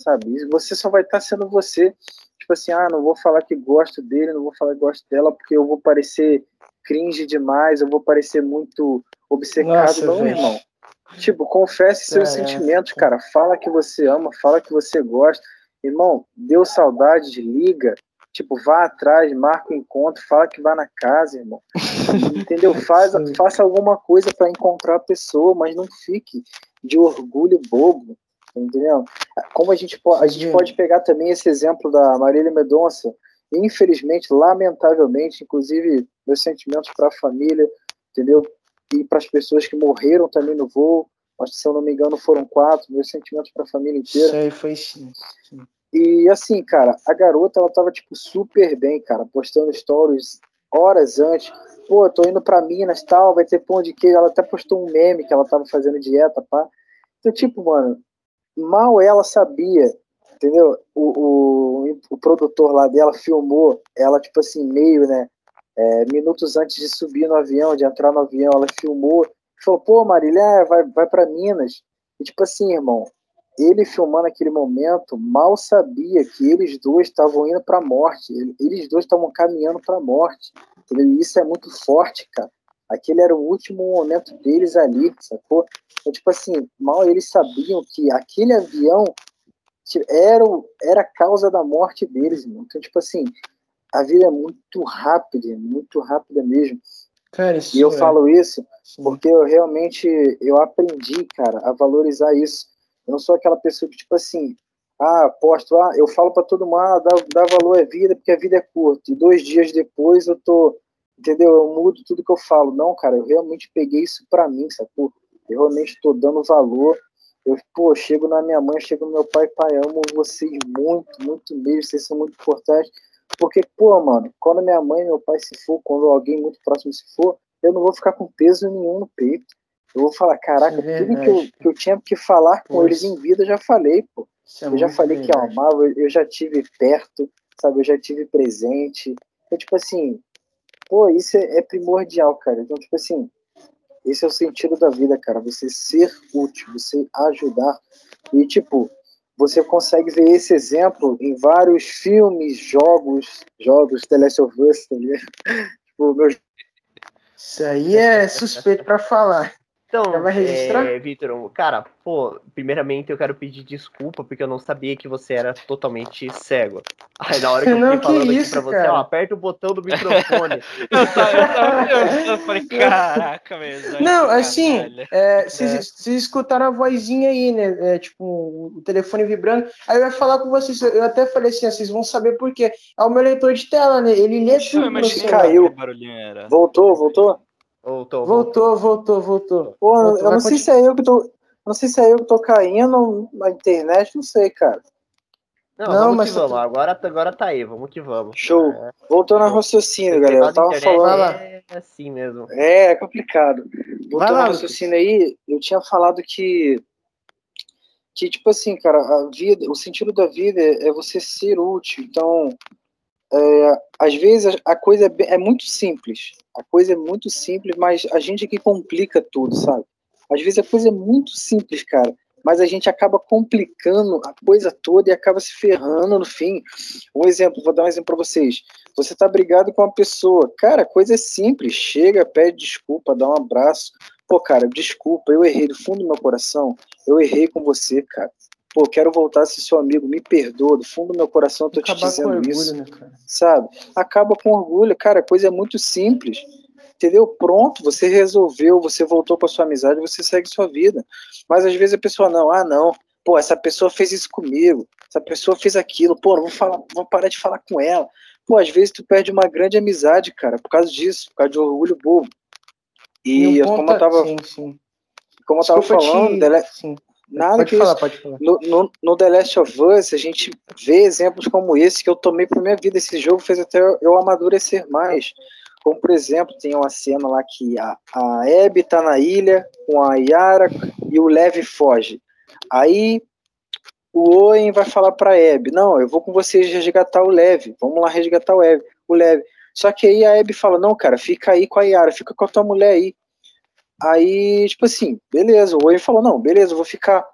sabe? Você só vai estar sendo você. Tipo assim, ah, não vou falar que gosto dele, não vou falar que gosto dela, porque eu vou parecer cringe demais, eu vou parecer muito obcecado. Nossa, não, irmão. Tipo, confesse seus Caraca. sentimentos, cara. Fala que você ama, fala que você gosta. Irmão, deu saudade, liga. Tipo, vá atrás, marca o encontro, fala que vai na casa, irmão. Entendeu? Faz, faça alguma coisa para encontrar a pessoa, mas não fique de orgulho bobo. Entendeu? Como a gente, a gente Sim. pode pegar também esse exemplo da Marília Mendonça, infelizmente, lamentavelmente, inclusive, meus sentimentos para a família, entendeu? E para as pessoas que morreram também no voo, acho que se eu não me engano foram quatro, meus sentimentos para a família inteira. Isso aí foi sim. E assim, cara, a garota, ela tava, tipo, super bem, cara, postando stories horas antes. Pô, eu tô indo pra Minas tal, vai ter pão de queijo. Ela até postou um meme que ela tava fazendo dieta, pá. Então, tipo, mano, mal ela sabia, entendeu? O, o, o produtor lá dela filmou ela, tipo assim, meio, né? é, minutos antes de subir no avião, de entrar no avião, ela filmou. Falou, pô, Marília, é, vai, vai pra Minas. E, tipo assim, irmão, ele filmando aquele momento, mal sabia que eles dois estavam indo para morte. Ele- Eles dois estavam caminhando para morte. entendeu? E isso é muito forte, cara. Aquele era o último momento deles ali, sacou? Então, tipo assim, mal eles sabiam que aquele avião era, era a causa da morte deles, irmão. Então, tipo assim, a vida é muito rápida, muito rápida mesmo. Cara, isso E eu é- falo isso porque eu realmente eu aprendi, cara, a valorizar isso. Eu não sou aquela pessoa que, tipo assim, ah, aposto, ah, eu falo para todo mundo, ah, dá, dá valor à vida, porque a vida é curta. E dois dias depois eu tô, entendeu? Eu mudo tudo que eu falo. Não, cara, eu realmente peguei isso para mim, sacou? Eu realmente tô dando valor. Eu, pô, chego na minha mãe, chego no meu pai, pai, amo vocês muito, muito mesmo, vocês são muito importantes. Porque, pô, mano, quando minha mãe e meu pai se for, quando alguém muito próximo se for, eu não vou ficar com peso nenhum no peito. Eu vou falar, caraca, é tudo que eu, verdade. que eu tinha que falar com eles em vida, eu já falei, pô. É Eu já falei que eu verdade. amava, eu já tive perto, sabe? Eu já tive presente. Então, tipo assim, pô, isso é, é primordial, cara. Então, tipo assim, esse é o sentido da vida, cara. Você ser útil, você ajudar. E, tipo, você consegue ver esse exemplo em vários filmes, jogos, jogos, The Last of Us, tá ligado? Tipo, Isso aí é suspeito pra falar. Então, Já vai registrar? é, Vitor, cara, pô, primeiramente eu quero pedir desculpa porque eu não sabia que você era totalmente cego. Aí na hora que eu Não, fiquei falando isso, aqui pra você, cara. ó, aperta o botão do microfone. Eu tava, eu tava, eu, eu falei, caraca, mesmo. olha Não, assim, canalha. é, vocês vocês escutaram a vozinha aí, né? É, tipo, o telefone vibrando. Aí eu ia falar com vocês, eu até falei assim, ó, vocês vão saber por quê. É o meu leitor de tela, né? Ele lê tudo celular. Caiu. barulhinho era. Voltou, voltou? Voltou, Voltou, voltou, voltou. Pô, Voltou, eu não sei se é eu que tô. Não sei se é eu que tô caindo na internet, não sei, cara. Não, Não, vamos mas que vamos. Agora, tá- agora tá aí, vamos que vamos. Show. É, Voltando ao raciocínio, galera. Eu tava falando. É assim mesmo. É, é complicado. Voltando ao raciocínio aí, eu tinha falado que. Que, tipo assim, cara, a vida, o sentido da vida é, é você ser útil. Então, é, às vezes a coisa é, é muito simples. A coisa é muito simples, mas a gente é que complica tudo, sabe? Às vezes a coisa é muito simples, cara, mas a gente acaba complicando a coisa toda e acaba se ferrando no fim. Um exemplo, vou dar um exemplo para vocês. Você tá brigado com uma pessoa, cara, a coisa é simples. Chega, pede desculpa, dá um abraço. Pô, cara, desculpa, eu errei do fundo do meu coração. Eu errei com você, cara. Pô, quero voltar a ser seu amigo, me perdoa, do fundo do meu coração eu tô te Acabar com dizendo orgulho, isso né, cara? sabe? Acaba com orgulho, cara, a coisa é muito simples. Entendeu? Pronto, você resolveu, você voltou para sua amizade, você segue sua vida. Mas às vezes a pessoa não, ah, não, pô, essa pessoa fez isso comigo, essa pessoa fez aquilo, pô, não vou falar, vou parar de falar com ela. Pô, às vezes tu perde uma grande amizade, cara, por causa disso, por causa de orgulho bobo. E, um ponto como eu tava, Sim, sim. como eu tava Desculpa te- falando, dele- sim. Nada pode que falar, isso. pode falar. No, no, no The Last of Us, a gente vê exemplos como esse que eu tomei pra minha vida. Esse jogo fez até eu amadurecer mais. Como, por exemplo, tem uma cena lá que a, a Abby tá na ilha com a Yara e o Lev foge. Aí o Owen vai falar pra Abby, não, eu vou com vocês resgatar o Lev. Vamos lá resgatar o Lev. O Lev. Só que aí a Abby fala, não, cara, fica aí com a Yara, fica com a tua mulher aí. Aí, tipo assim, beleza, o Owen falou, não, beleza, eu vou ficar.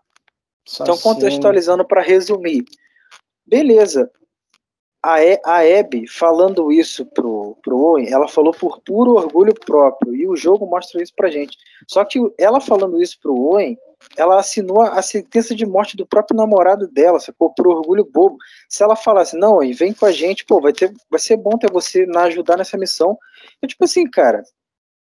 Então, Assassino. contextualizando para resumir. Beleza. A, e, a Abby falando isso pro, pro Owen, ela falou por puro orgulho próprio. E o jogo mostra isso pra gente. Só que ela falando isso pro Owen, ela assinou a sentença de morte do próprio namorado dela, sacou? Por orgulho bobo. Se ela falasse, não, Owen, vem com a gente, pô, vai, ter, vai ser bom ter você na ajudar nessa missão. Eu, tipo assim, cara,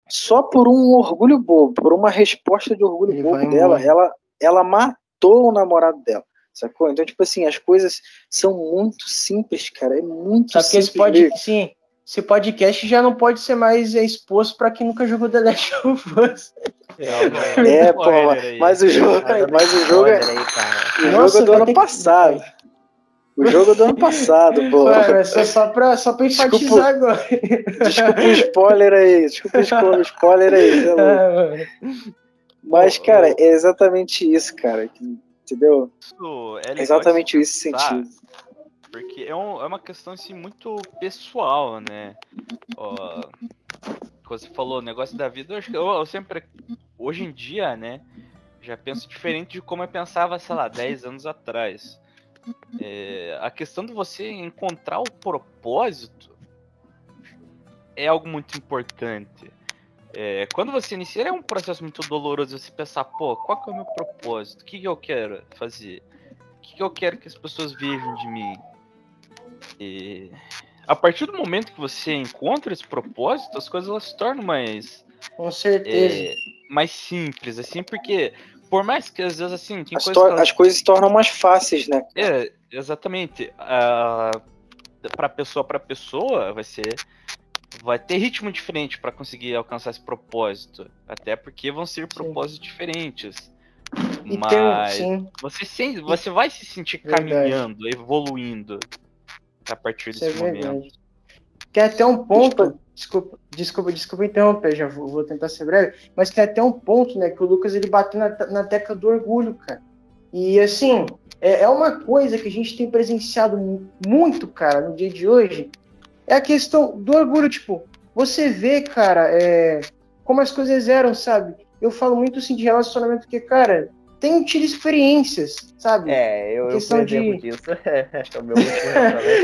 só por um orgulho bobo, por uma resposta de orgulho bobo dela, ela, ela matou o namorado dela. Sacou? Então, tipo assim, as coisas são muito simples, cara. É muito Só que simples. esse, pod... mesmo. sim, esse podcast já não pode ser mais é, exposto pra quem nunca jogou The Last of Us. É, pô, mas o jogo, mas o jogo é, Spoiler aí, cara. o Nossa, jogo é do ano que- passado. O jogo é do ano passado, pô. Ué, mas é só pra, só pra Desculpa. enfatizar agora. Desculpa o spoiler aí, desculpa o spo- spoiler aí. sei lá. Ah, mano. Mas, cara, é exatamente isso, cara. Entendeu? Isso é É exatamente pensar, sentido. Porque é, um- é uma questão assim muito pessoal, né? Ó, você falou, o negócio da vida, eu, acho que eu, eu sempre, hoje em dia, né? Já penso diferente de como eu pensava, sei lá, 10 anos atrás. É, a questão de você encontrar o propósito é algo muito importante. É, quando você inicia, é um processo muito doloroso você pensar, pô, qual que é o meu propósito? O que, que eu quero fazer? O que, que eu quero que as pessoas vejam de mim? E a partir do momento que você encontra esse propósito, as coisas elas se tornam mais, Com certeza. é, mais simples, assim, porque por mais que às vezes assim, tem As, que elas as coisas se tornam mais fáceis, né? é, exatamente. Ah, para pessoa para pessoa vai ser vai ter ritmo diferente para conseguir alcançar esse propósito, até porque vão ser propósitos diferentes. E Mas tem, sim, você você vai se sentir Verdade. caminhando, evoluindo a partir isso é desse momento. verdade. Tem até um ponto, desculpa, desculpa, desculpa interromper, já vou, vou tentar ser breve, mas tem até um ponto, né, que o Lucas ele bateu na, na tecla do orgulho, cara. E assim, é, é uma coisa que a gente tem presenciado mu- muito, cara, no dia de hoje, é a questão do orgulho, tipo, você vê, cara, é, como as coisas eram, sabe? Eu falo muito assim de relacionamento, porque, cara, tenho tido experiências, sabe? É, eu, eu Questão exemplo de- disso. É, o meu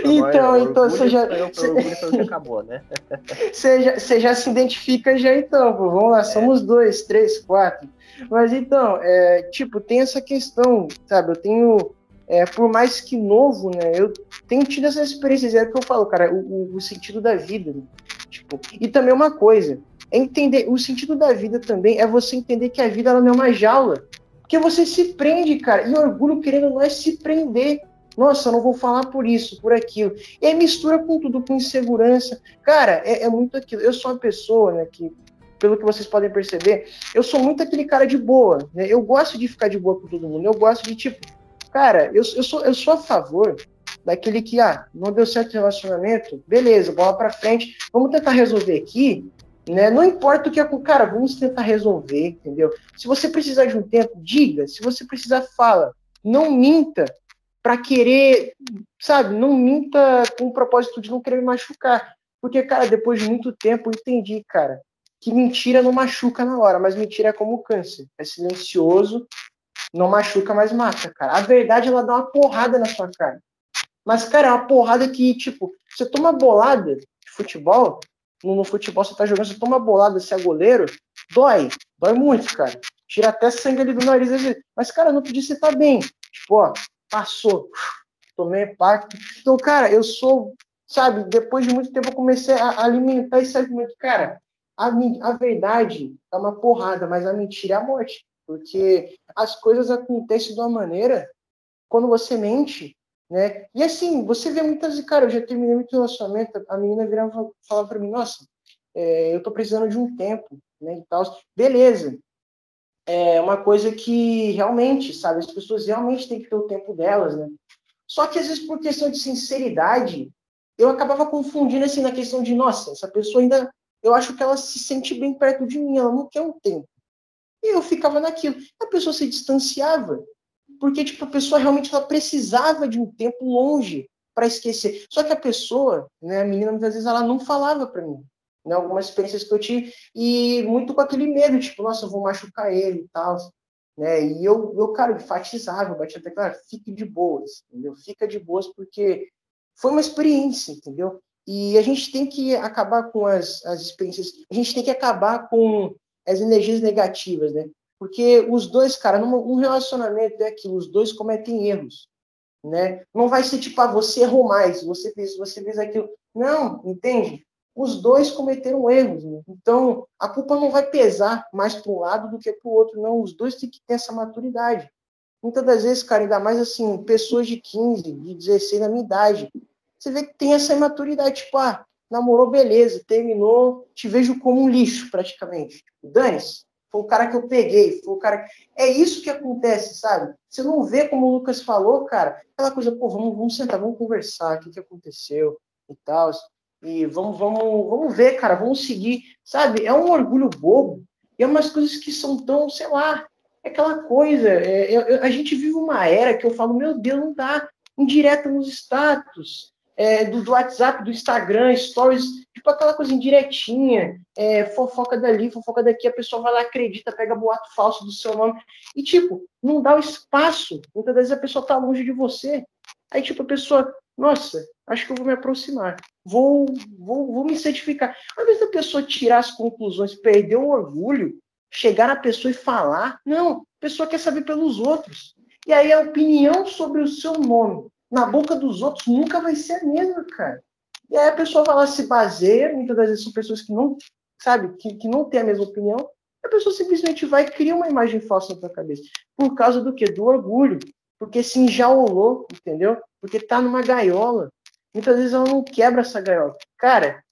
Então, maior então, você já- eu- o que acabou, né? Você já, você já se identifica já então, pô. Vamos lá, somos dois, três, quatro. Mas então, é, tipo, tem essa questão, sabe? Eu tenho, é, por mais que novo, né? Eu tenho tido essas experiências, é o que eu falo, cara, o, o- o sentido da vida. né? Tipo, e também uma coisa, é entender, o sentido da vida também é você entender que a vida ela não é uma jaula. Porque você se prende, cara, e orgulho querendo não é se prender. Nossa, eu não vou falar por isso, por aquilo. E aí mistura com tudo, com insegurança. Cara, é, é muito aquilo. Eu sou uma pessoa, né, que, pelo que vocês podem perceber, eu sou muito aquele cara de boa, né? Eu gosto de ficar de boa com todo mundo. Eu gosto de, tipo, cara, eu, eu, sou, eu sou a favor daquele que, ah, não deu certo o relacionamento, beleza, bola pra frente, vamos tentar resolver aqui, né? Não importa o que é com cara, vamos tentar resolver, entendeu? Se você precisar de um tempo, diga. Se você precisar, fala. Não minta, para querer, sabe, não minta com o propósito de não querer me machucar. Porque, cara, depois de muito tempo eu entendi, cara, que mentira não machuca na hora, mas mentira é como câncer. É silencioso, não machuca, mas mata, cara. A verdade, ela dá uma porrada na sua cara. Mas, cara, é uma porrada que, tipo, você toma bolada de futebol, no, futebol você tá jogando, você toma bolada, você é goleiro, dói, dói muito, cara. Tira até sangue ali do nariz. Mas, cara, no outro dia você tá bem. Tipo, ó, passou. Tomei impacto. Então, cara, eu sou, sabe, depois de muito tempo eu comecei a alimentar esse argumento. Cara, a, a verdade é uma porrada, mas a mentira é a morte. Porque as coisas acontecem de uma maneira, quando você mente, né? E assim, você vê muitas. Cara, eu já terminei muito relacionamento, a menina virava falava para mim: Nossa, é, eu tô precisando de um tempo, né? E tal. Beleza. É uma coisa que realmente, sabe, as pessoas realmente têm que ter o tempo delas, né? Só que às vezes, por questão de sinceridade, eu acabava confundindo assim na questão de: Nossa, essa pessoa ainda. Eu acho que ela se sente bem perto de mim, ela não quer um tempo. E eu ficava naquilo. A pessoa se distanciava porque tipo a pessoa realmente ela precisava de um tempo longe para esquecer. Só que a pessoa, né, a menina muitas vezes ela não falava para mim, né, algumas experiências que eu tive e muito com aquele medo, tipo, nossa, eu vou machucar ele e tal, né? E eu, eu cara, enfatizava, eu batia até claro, fique de boas, entendeu? Fica de boas porque foi uma experiência, entendeu? E a gente tem que acabar com as, as experiências, a gente tem que acabar com as energias negativas, né? Porque os dois, cara, num relacionamento é aquilo, os dois cometem erros, né? Não vai ser tipo, ah, você errou mais, você fez, você fez aquilo. Não, entende? Os dois cometeram erros, né? então a culpa não vai pesar mais para um lado do que para o outro, não. Os dois têm que ter essa maturidade. Muitas das vezes, cara, ainda mais assim, pessoas de 15, de 16 na minha idade, você vê que tem essa imaturidade, tipo, ah, namorou, beleza, terminou, te vejo como um lixo, praticamente. Dane-se, foi o cara que eu peguei, foi o cara. É isso que acontece, sabe? Você não vê como o Lucas falou, cara, aquela coisa, pô, vamos, vamos sentar, vamos conversar, o que, que aconteceu e tal. E vamos, vamos, vamos ver, cara, vamos seguir, sabe? É um orgulho bobo e é umas coisas que são tão, sei lá, é aquela coisa. É, é, a gente vive uma era que eu falo, meu Deus, não dá indireta nos status é, do, do, WhatsApp, do Instagram, stories, tipo aquela coisa indiretinha, é, fofoca dali, fofoca daqui, a pessoa vai lá, acredita, pega boato falso do seu nome, e tipo, não dá o espaço, muitas vezes a pessoa tá longe de você, aí tipo, a pessoa, nossa, acho que eu vou me aproximar, vou, vou, vou me certificar. Às vezes a pessoa tirar as conclusões, perder o orgulho, chegar na pessoa e falar, não, a pessoa quer saber pelos outros. E aí a opinião sobre o seu nome na boca dos outros nunca vai ser a mesma, cara. E aí a pessoa vai lá, se baseia, muitas das vezes são pessoas que não, sabe, que, que não têm a mesma opinião, a pessoa simplesmente vai criar uma imagem falsa na tua cabeça. Por causa do quê? Do orgulho. Porque se enjaulou, entendeu? Porque tá numa gaiola. Muitas vezes ela não quebra essa gaiola. Cara,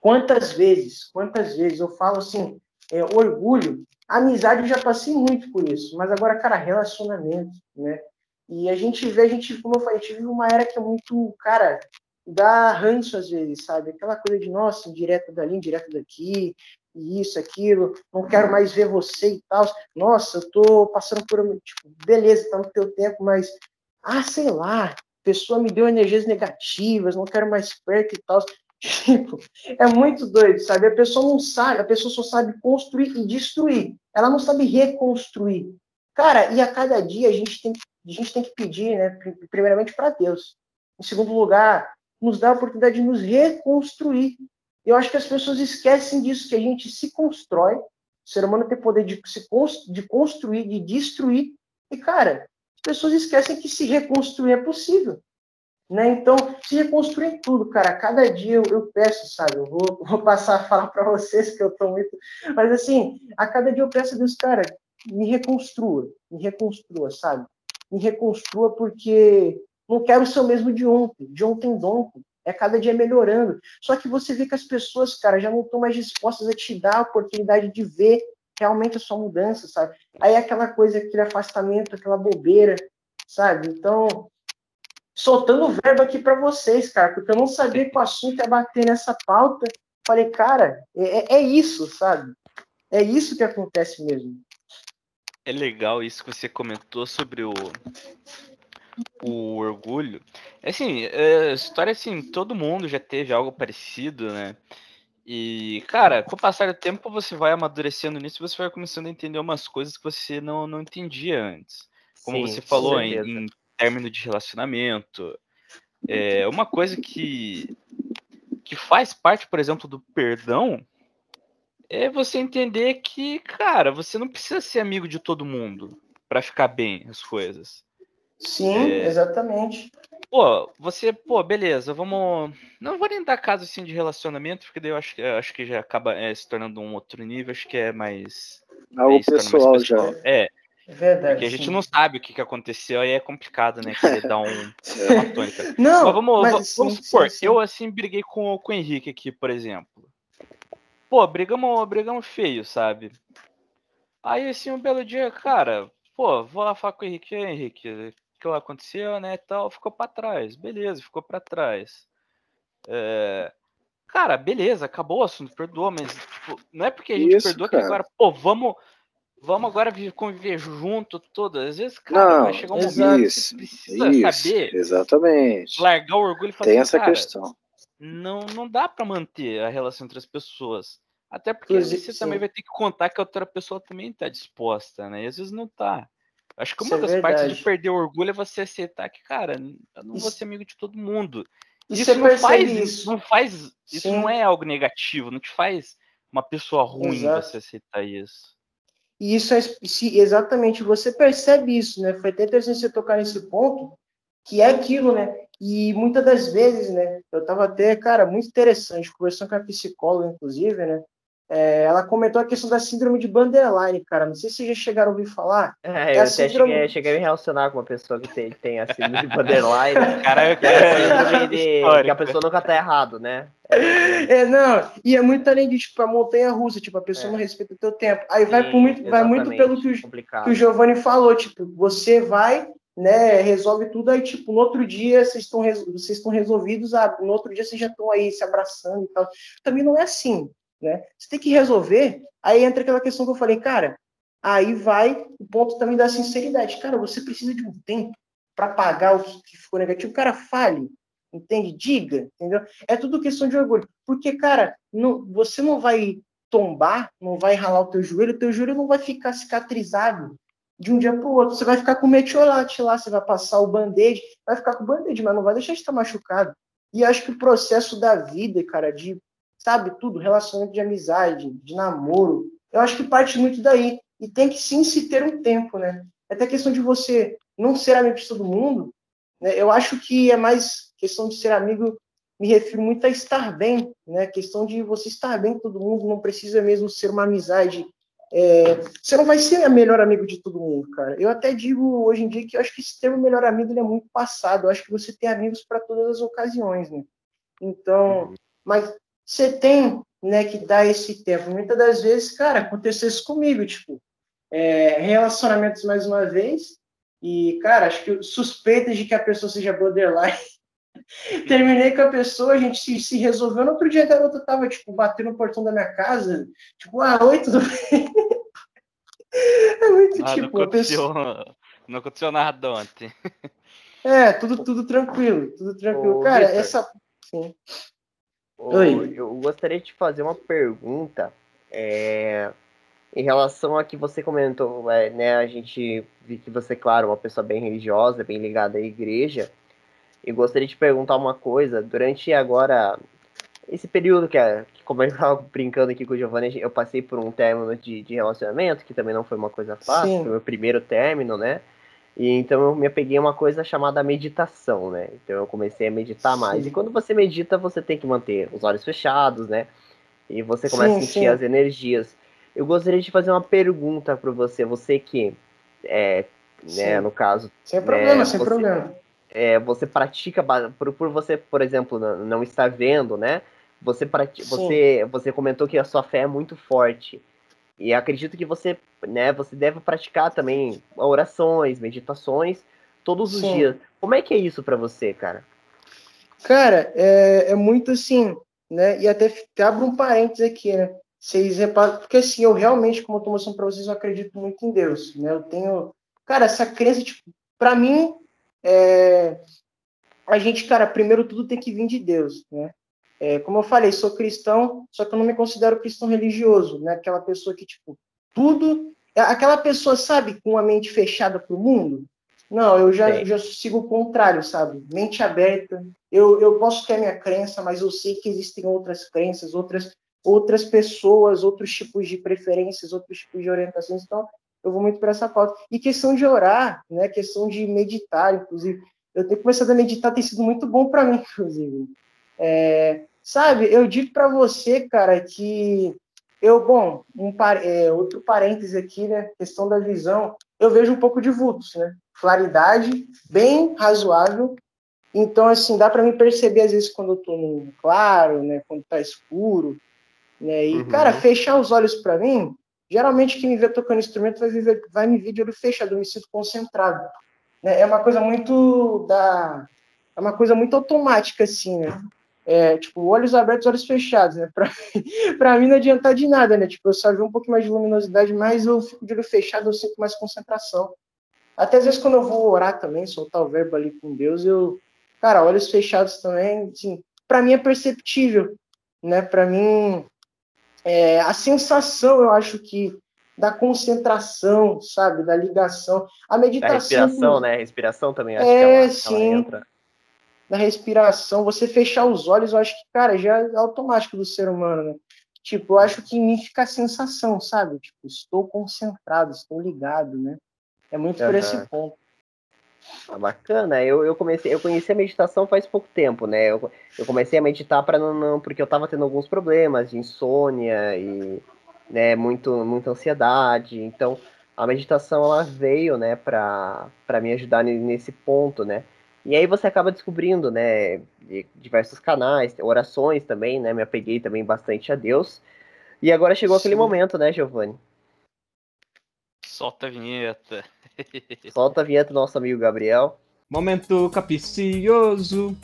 quantas vezes, quantas vezes eu falo assim, é, orgulho, amizade eu já passei muito por isso, mas agora, cara, relacionamento, né? E a gente vê, a gente, como eu falei, a gente vive uma era que é muito, cara, dá ranço às vezes, sabe? Aquela coisa de, nossa, direto dali, direto daqui, e isso, aquilo, não quero mais ver você e tal. Nossa, eu tô passando por, tipo, beleza, tá no teu tempo, mas, ah, sei lá, pessoa me deu energias negativas, não quero mais perto e tal. Tipo, é muito doido, sabe? A pessoa não sabe, a pessoa só sabe construir e destruir. Ela não sabe reconstruir. Cara, e a cada dia a gente tem, a gente tem que pedir, né, primeiramente para Deus. Em segundo lugar, nos dá a oportunidade de nos reconstruir. Eu acho que as pessoas esquecem disso, que a gente se constrói, o ser humano tem poder de, se, de construir, de destruir. E, cara, as pessoas esquecem que se reconstruir é possível. Né? Então, se reconstruir tudo, cara. Cada dia eu, eu peço, sabe? Eu vou, vou, passar a falar para vocês que eu estou muito. Mas, assim, a cada dia eu peço a Deus, cara, me reconstrua, me reconstrua, sabe? Me reconstrua porque não quero ser o mesmo de ontem, de ontem ontem. É cada dia melhorando. Só que você vê que as pessoas, cara, já não estão mais dispostas a te dar a oportunidade de ver realmente a sua mudança, sabe? Aí é aquela coisa, aquele afastamento, aquela bobeira, sabe? Então, soltando o verbo aqui para vocês, cara, porque eu não sabia que o assunto ia bater nessa pauta. Falei, cara, é, é isso, sabe? É isso que acontece mesmo é legal isso que você comentou sobre o o orgulho. Assim, é, história assim, todo mundo já teve algo parecido, né? E, cara, com o passar do tempo você vai amadurecendo nisso, você vai começando a entender umas coisas que você não, não entendia antes. Como Sim, você falou, em, em término de relacionamento. É, uma coisa que, que faz parte, por exemplo, do perdão é você entender que, cara, você não precisa ser amigo de todo mundo para ficar bem as coisas. Sim, é... exatamente. Pô, você, pô, beleza, vamos. Não vou nem dar caso assim de relacionamento, porque daí eu acho, eu acho que já acaba é, se tornando um outro nível, acho que é mais. Algo é, pessoal, mais pessoal, já. É. É verdade. Porque a gente sim. não sabe o que, que aconteceu e é complicado, né? Querer dar um, uma tônica. Não, mas vamos, mas, vamos sim, supor, sim, eu assim briguei com, com o Henrique aqui, por exemplo. Pô, brigamos, brigamos feio, sabe? Aí assim, um belo dia, cara, pô, vou lá falar com o Henrique, Henrique, o que aconteceu, né, tal, ficou para trás, beleza, ficou para trás. É... Cara, beleza, acabou o assunto, perdoa, mas tipo, não é porque a gente Isso, perdoa cara. que agora, pô, vamos Vamos agora conviver junto todas. Às vezes, cara, não, vai chegar um momento isso, que precisa isso, saber. Exatamente. Largar o orgulho e falar Tem assim, essa questão. Não, não dá para manter a relação entre as pessoas. Até porque você sim. também vai ter que contar que a outra pessoa também tá disposta, né? E às vezes não tá. Acho que uma Isso é das é partes de perder o orgulho é você aceitar que, cara, eu não isso, vou ser amigo de todo mundo. Isso não faz, isso. não faz, isso não é algo negativo, não te faz uma pessoa ruim Exato. você aceitar isso. E isso é se exatamente você percebe isso, né? Foi até interessante você tocar nesse ponto, que é aquilo, né? E muitas das vezes, né? Eu tava até, cara, muito interessante, conversando com a psicóloga, inclusive, né? É, ela comentou a questão da síndrome de borderline, cara. Não sei se vocês já chegaram a ouvir falar. É, é eu até síndrome... cheguei, cheguei, a me relacionar com uma pessoa que tem, tem a síndrome de borderline. cara, que, é de, que a pessoa nunca tá errado, né? É, não, e é muito além de tipo a montanha russa, tipo, a pessoa é. não respeita o teu tempo. Aí Sim, vai, por muito, vai muito pelo que o, que o Giovanni falou, tipo, você vai, né, resolve tudo, aí, tipo, no outro dia vocês estão vocês estão resolvidos, ah, no outro dia vocês já estão aí se abraçando e tal. Também não é assim, né? Você tem que resolver, aí entra aquela questão que eu falei, cara, aí vai o ponto também da sinceridade. Cara, você precisa de um tempo para pagar o que ficou negativo. Cara, fale, entende? Diga, entendeu? É tudo questão de orgulho. Porque, cara, não, você não vai tombar, não vai ralar o teu joelho, o teu joelho não vai ficar cicatrizado de um dia para o outro. Você vai ficar com metiolate lá, você vai passar o band-aid, vai ficar com o band-aid, mas não vai deixar de estar machucado. E acho que o processo da vida, cara, de sabe, tudo, relacionamento de amizade, de namoro. Eu acho que parte muito daí. E tem que sim se ter um tempo, né? Até questão de você não ser amigo de todo mundo, né? eu acho que é mais questão de ser amigo, me refiro muito a estar bem, né? Questão de você estar bem com todo mundo, não precisa mesmo ser uma amizade. É... você não vai ser o melhor amigo de todo mundo, cara. Eu até digo hoje em dia que eu acho que esse termo melhor amigo é muito passado. Eu acho que você tem amigos para todas as ocasiões, né? Então, uhum. mas você tem né, que dar esse tempo. Muitas das vezes, cara, aconteceu isso comigo, tipo, é, relacionamentos mais uma vez, e, cara, acho que suspeitas de que a pessoa seja borderline. Terminei com a pessoa, a gente se, se resolveu. No outro dia a garota tava, tipo, batendo no portão da minha casa, tipo, ah, oi, tudo bem? É muito ah, tipo. Não aconteceu, pessoa... não aconteceu nada ontem. É, tudo, tudo tranquilo, tudo tranquilo. Ô, cara, Victor. essa. Sim. Oi. Eu gostaria de fazer uma pergunta é, em relação a que você comentou, é, né? A gente viu que você, claro, é uma pessoa bem religiosa, bem ligada à igreja. E gostaria de perguntar uma coisa. Durante agora esse período que, que como eu estava brincando aqui com o Giovanni, eu passei por um término de, de relacionamento que também não foi uma coisa fácil, Sim. foi o meu primeiro término, né? E então eu me apeguei a uma coisa chamada meditação, né? Então eu comecei a meditar sim. mais. E quando você medita, você tem que manter os olhos fechados, né? E você começa sim, a sentir sim. as energias. Eu gostaria de fazer uma pergunta para você, você que é, né, no caso, sem problema, né, sem você, problema. É, você pratica por, por você, por exemplo, não estar vendo, né? Você, você, você comentou que a sua fé é muito forte. E acredito que você, né, você deve praticar também orações, meditações todos os Sim. dias. Como é que é isso para você, cara? Cara, é, é muito assim, né? E até, até abro um parênteses aqui, né? Vocês reparam, porque assim, eu realmente, como eu tô mostrando pra vocês, eu acredito muito em Deus, né? Eu tenho, cara, essa crença, tipo, pra mim, é, a gente, cara, primeiro tudo tem que vir de Deus, né? É, como eu falei, sou cristão, só que eu não me considero cristão religioso, né? Aquela pessoa que, tipo, tudo. É aquela pessoa, sabe, com a mente fechada para o mundo. Não, eu já, já sigo o contrário, sabe? Mente aberta. Eu, eu posso ter a minha crença, mas eu sei que existem outras crenças, outras, outras pessoas, outros tipos de preferências, outros tipos de orientações. Então, eu vou muito para essa pauta. E questão de orar, né? Questão de meditar, inclusive. Eu tenho começado a meditar, tem sido muito bom para mim, inclusive. É, sabe, eu digo para você, cara, que eu, bom, um, é, outro parêntese aqui, né? Questão da visão, eu vejo um pouco de vultos, né? Claridade bem razoável. Então, assim, dá para me perceber às vezes quando eu tô no claro, né? Quando tá escuro, né? E, uhum. cara, fechar os olhos para mim, geralmente quem me vê tocando instrumento vai, viver, vai me ver de olho fechado, eu me sinto concentrado. Né? É uma coisa muito da. É uma coisa muito automática, assim, né? é, tipo, olhos abertos, olhos fechados, né? Pra, mim não adianta de nada, né? Tipo, eu só vi um pouco mais de luminosidade, mas eu fico de olho fechado, eu sinto mais concentração. Até às vezes quando eu vou orar também, soltar o verbo ali com Deus, eu, cara, olhos fechados também, assim, pra mim é perceptível, né? Pra mim, é, a sensação, eu acho que da concentração, sabe, da ligação, a meditação. Da respiração, né? Respiração também acho é, que é uma, sim. Entra da respiração, você fechar os olhos, eu acho que, cara, já é automático do ser humano, né? Tipo, eu acho que em mim fica a sensação, sabe? Tipo, estou concentrado, estou ligado, né? É muito uhum. por esse ponto. Ah, bacana, eu, eu comecei, eu conheci a meditação faz pouco tempo, né? Eu, eu comecei a meditar para não, não, porque eu tava tendo alguns problemas de insônia e né, muito, muita ansiedade. Então, a meditação ela veio, né, para me ajudar nesse ponto, né? E aí você acaba descobrindo, né, diversos canais, orações também, né, me apeguei também bastante a Deus. E agora chegou Sim. aquele momento, né, Giovanni? Solta a vinheta. Solta a vinheta do nosso amigo Gabriel. Momento capicioso.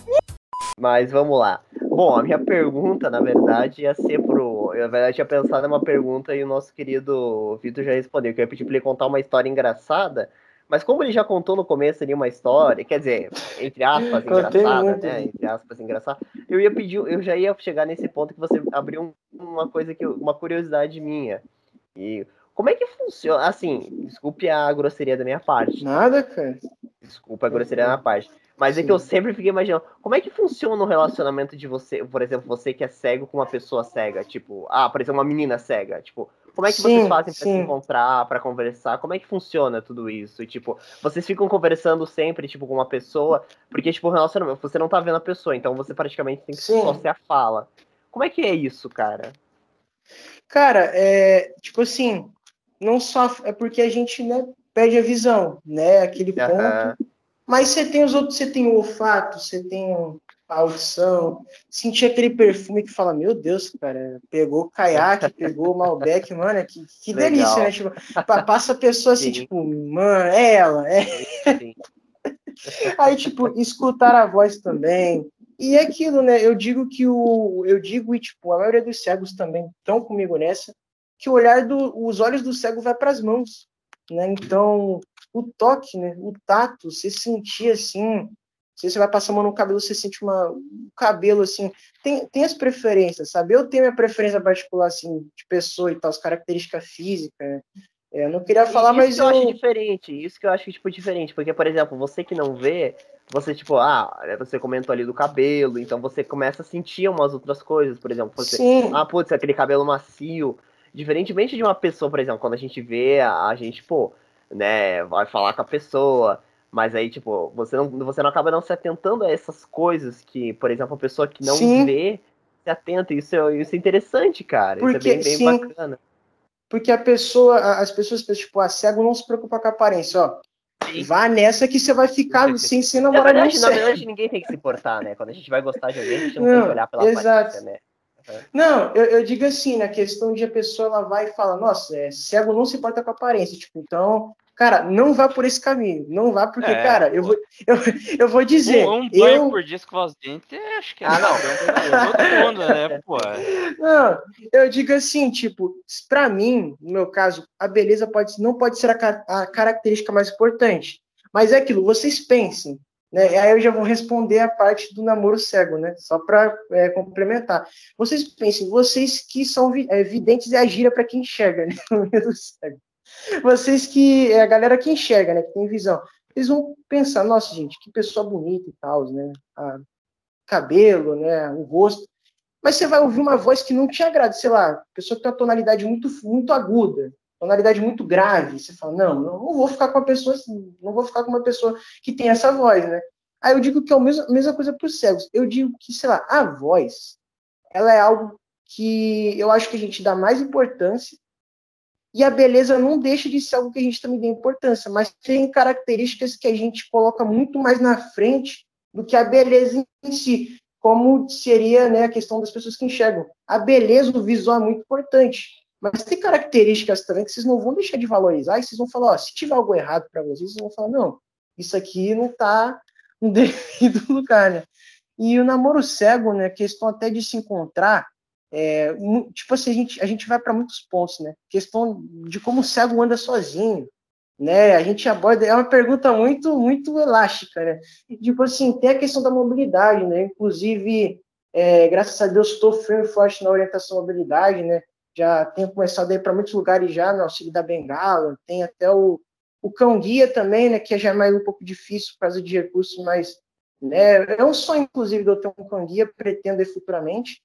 Mas vamos lá. Bom, a minha pergunta, na verdade, ia ser pro. Eu, na verdade, tinha pensado numa pergunta e o nosso querido Vitor já respondeu. Que eu ia pedir pra ele contar uma história engraçada mas como ele já contou no começo ali uma história, quer dizer, entre aspas, engraçada, né? Entre aspas, engraçada, eu ia pedir, eu já ia chegar nesse ponto que você abriu uma coisa que, uma curiosidade minha. E como é que funciona? Assim, desculpe a grosseria da minha parte. Nada, cara. Desculpa a grosseria da minha parte. Mas Sim. é que eu sempre fiquei imaginando, como é que funciona o relacionamento de você, por exemplo, você que é cego com uma pessoa cega? Tipo, ah, por exemplo, uma menina cega. Tipo, como é que sim, vocês fazem para se encontrar, para conversar? Como é que funciona tudo isso? E, tipo, vocês ficam conversando sempre, tipo, com uma pessoa, porque, tipo, relacionamento, você não tá vendo a pessoa, então você praticamente tem que sim. só ser a fala. Como é que é isso, cara? Cara, é, tipo assim, não só é porque a gente, né, perde a visão, né, aquele ponto. Mas você tem os outros, você tem o olfato, você tem a audição, sentir aquele perfume que fala, meu Deus, cara, pegou caiaque, pegou Malbec, mano, que, que delícia, né? Tipo, passa a pessoa assim, Sim. tipo, mano, é ela, é. Sim. Aí, tipo, escutar a voz também. E é aquilo, né? Eu digo que o. Eu digo, e tipo, a maioria dos cegos também estão comigo nessa, que o olhar do. Os olhos do cego vai para as mãos. Né? Então, o toque, né? o tato, você sentir assim, se você vai passar a mão no cabelo, você sente uma, um cabelo assim. Tem, tem as preferências, sabe? Eu tenho minha preferência particular, assim, de pessoa e tal, as características físicas. Né? É, eu não queria falar, isso mas. Isso que eu, eu acho diferente, isso que eu acho, tipo, diferente. Porque, por exemplo, você que não vê, você, tipo, ah, você comentou ali do cabelo, então você começa a sentir umas outras coisas, por exemplo. Você, Sim. ah, putz, aquele cabelo macio. Diferentemente de uma pessoa, por exemplo, quando a gente vê, a, a gente, pô, né, vai falar com a pessoa, mas aí, tipo, você não, você não acaba não se atentando a essas coisas que, por exemplo, a pessoa que não sim. vê se atenta. Isso é, isso é interessante, cara. Porque, isso é bem, bem sim, bacana. Porque a pessoa, as pessoas tipo, a cego não se preocupa com a aparência, ó. Sim. Vá nessa que você vai ficar sem ser namorado. Na verdade, na verdade, ninguém tem que se importar, né? Quando a gente vai gostar de alguém, a gente não, não tem que olhar pela exato. aparência, né? Uhum. Não, eu, eu, digo assim, na questão de a pessoa ela vai e fala, nossa, é, cego não se importa com a aparência, tipo, então Cara, não vá por esse caminho. Não vá, porque, é, cara, eu vou, eu, eu vou dizer. Um, um banho eu... por dia escovar os dentes, acho que é. Ah, não. todo mundo, né, pô. Não, eu digo assim, tipo, pra mim, no meu caso, a beleza pode, não pode ser a, a característica mais importante. Mas é aquilo, vocês pensem, né? Aí eu já vou responder a parte do namoro cego, né? Só para é, complementar. Vocês pensem, vocês que são é, videntes e a gira para quem enxerga, né? Vocês que é a galera que enxerga, né? Que tem visão. Eles vão pensar, nossa gente, que pessoa bonita e tal, né? A cabelo, né? O rosto. Mas você vai ouvir uma voz que não te agrada, sei lá, pessoa que tem uma tonalidade muito, muito aguda, tonalidade muito grave. Você fala, não, não vou ficar com uma pessoa assim, não vou ficar com uma pessoa que tem essa voz, né? Aí eu digo que é a mesma, mesma coisa para os cegos. Eu digo que, sei lá, a voz, ela é algo que eu acho que a gente dá mais importância e a beleza não deixa de ser algo que a gente também dá importância, mas tem características que a gente coloca muito mais na frente do que a beleza em si, como seria né, a questão das pessoas que enxergam. A beleza, o visual é muito importante, mas tem características também que vocês não vão deixar de valorizar, e vocês vão falar, ó, se tiver algo errado para vocês, vocês vão falar, não, isso aqui não está no devido lugar, né? E o namoro cego, né, questão até de se encontrar, é, tipo assim, a gente, a gente vai para muitos pontos, né? Questão de como o cego anda sozinho, né? A gente aborda, é uma pergunta muito, muito elástica, né? Tipo assim, tem a questão da mobilidade, né? Inclusive, é, graças a Deus, estou firme e forte na orientação à mobilidade, né? Já tenho começado a ir para muitos lugares já, no auxílio da Bengala, tem até o, o cão guia também, né, que já é mais um pouco difícil por causa de recursos, mas né, é um sonho, inclusive, de eu ter um cão guia, pretendo futuramente,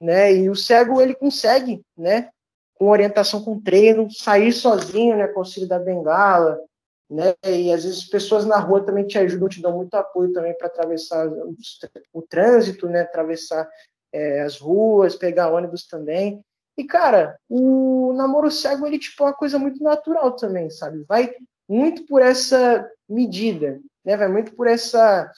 né, e o cego, ele consegue, né, com orientação com treino, sair sozinho, né, com auxílio da Bengala, né, e às vezes pessoas na rua também te ajudam, te dão muito apoio também para atravessar o, o, trânsito, né, atravessar é, as ruas, pegar ônibus também, e, cara, o namoro cego, ele, tipo, é uma coisa muito natural também, sabe? Vai muito por essa medida, né? Vai muito por essa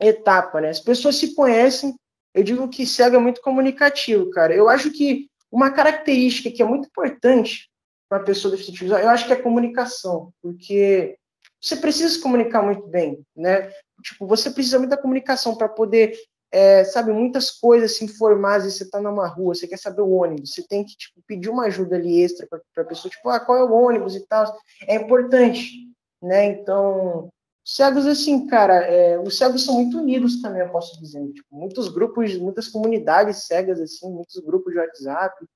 etapa, né? As pessoas se conhecem, eu digo que cego é muito comunicativo, cara. Eu acho que uma característica que é muito importante para a pessoa deficiente visual, eu acho que é a comunicação, porque você precisa se comunicar muito bem, né? Tipo, você precisa muito da comunicação para poder é, sabe, muitas coisas se informar, às vezes você está numa rua, você quer saber o ônibus, você tem que tipo, pedir uma ajuda ali extra para a pessoa, tipo, ah, qual é o ônibus e tal, é importante, né, então, cegos, assim, cara, é, os cegos são muito unidos também, eu posso dizer, tipo, muitos grupos, muitas comunidades cegas, assim, muitos grupos de WhatsApp,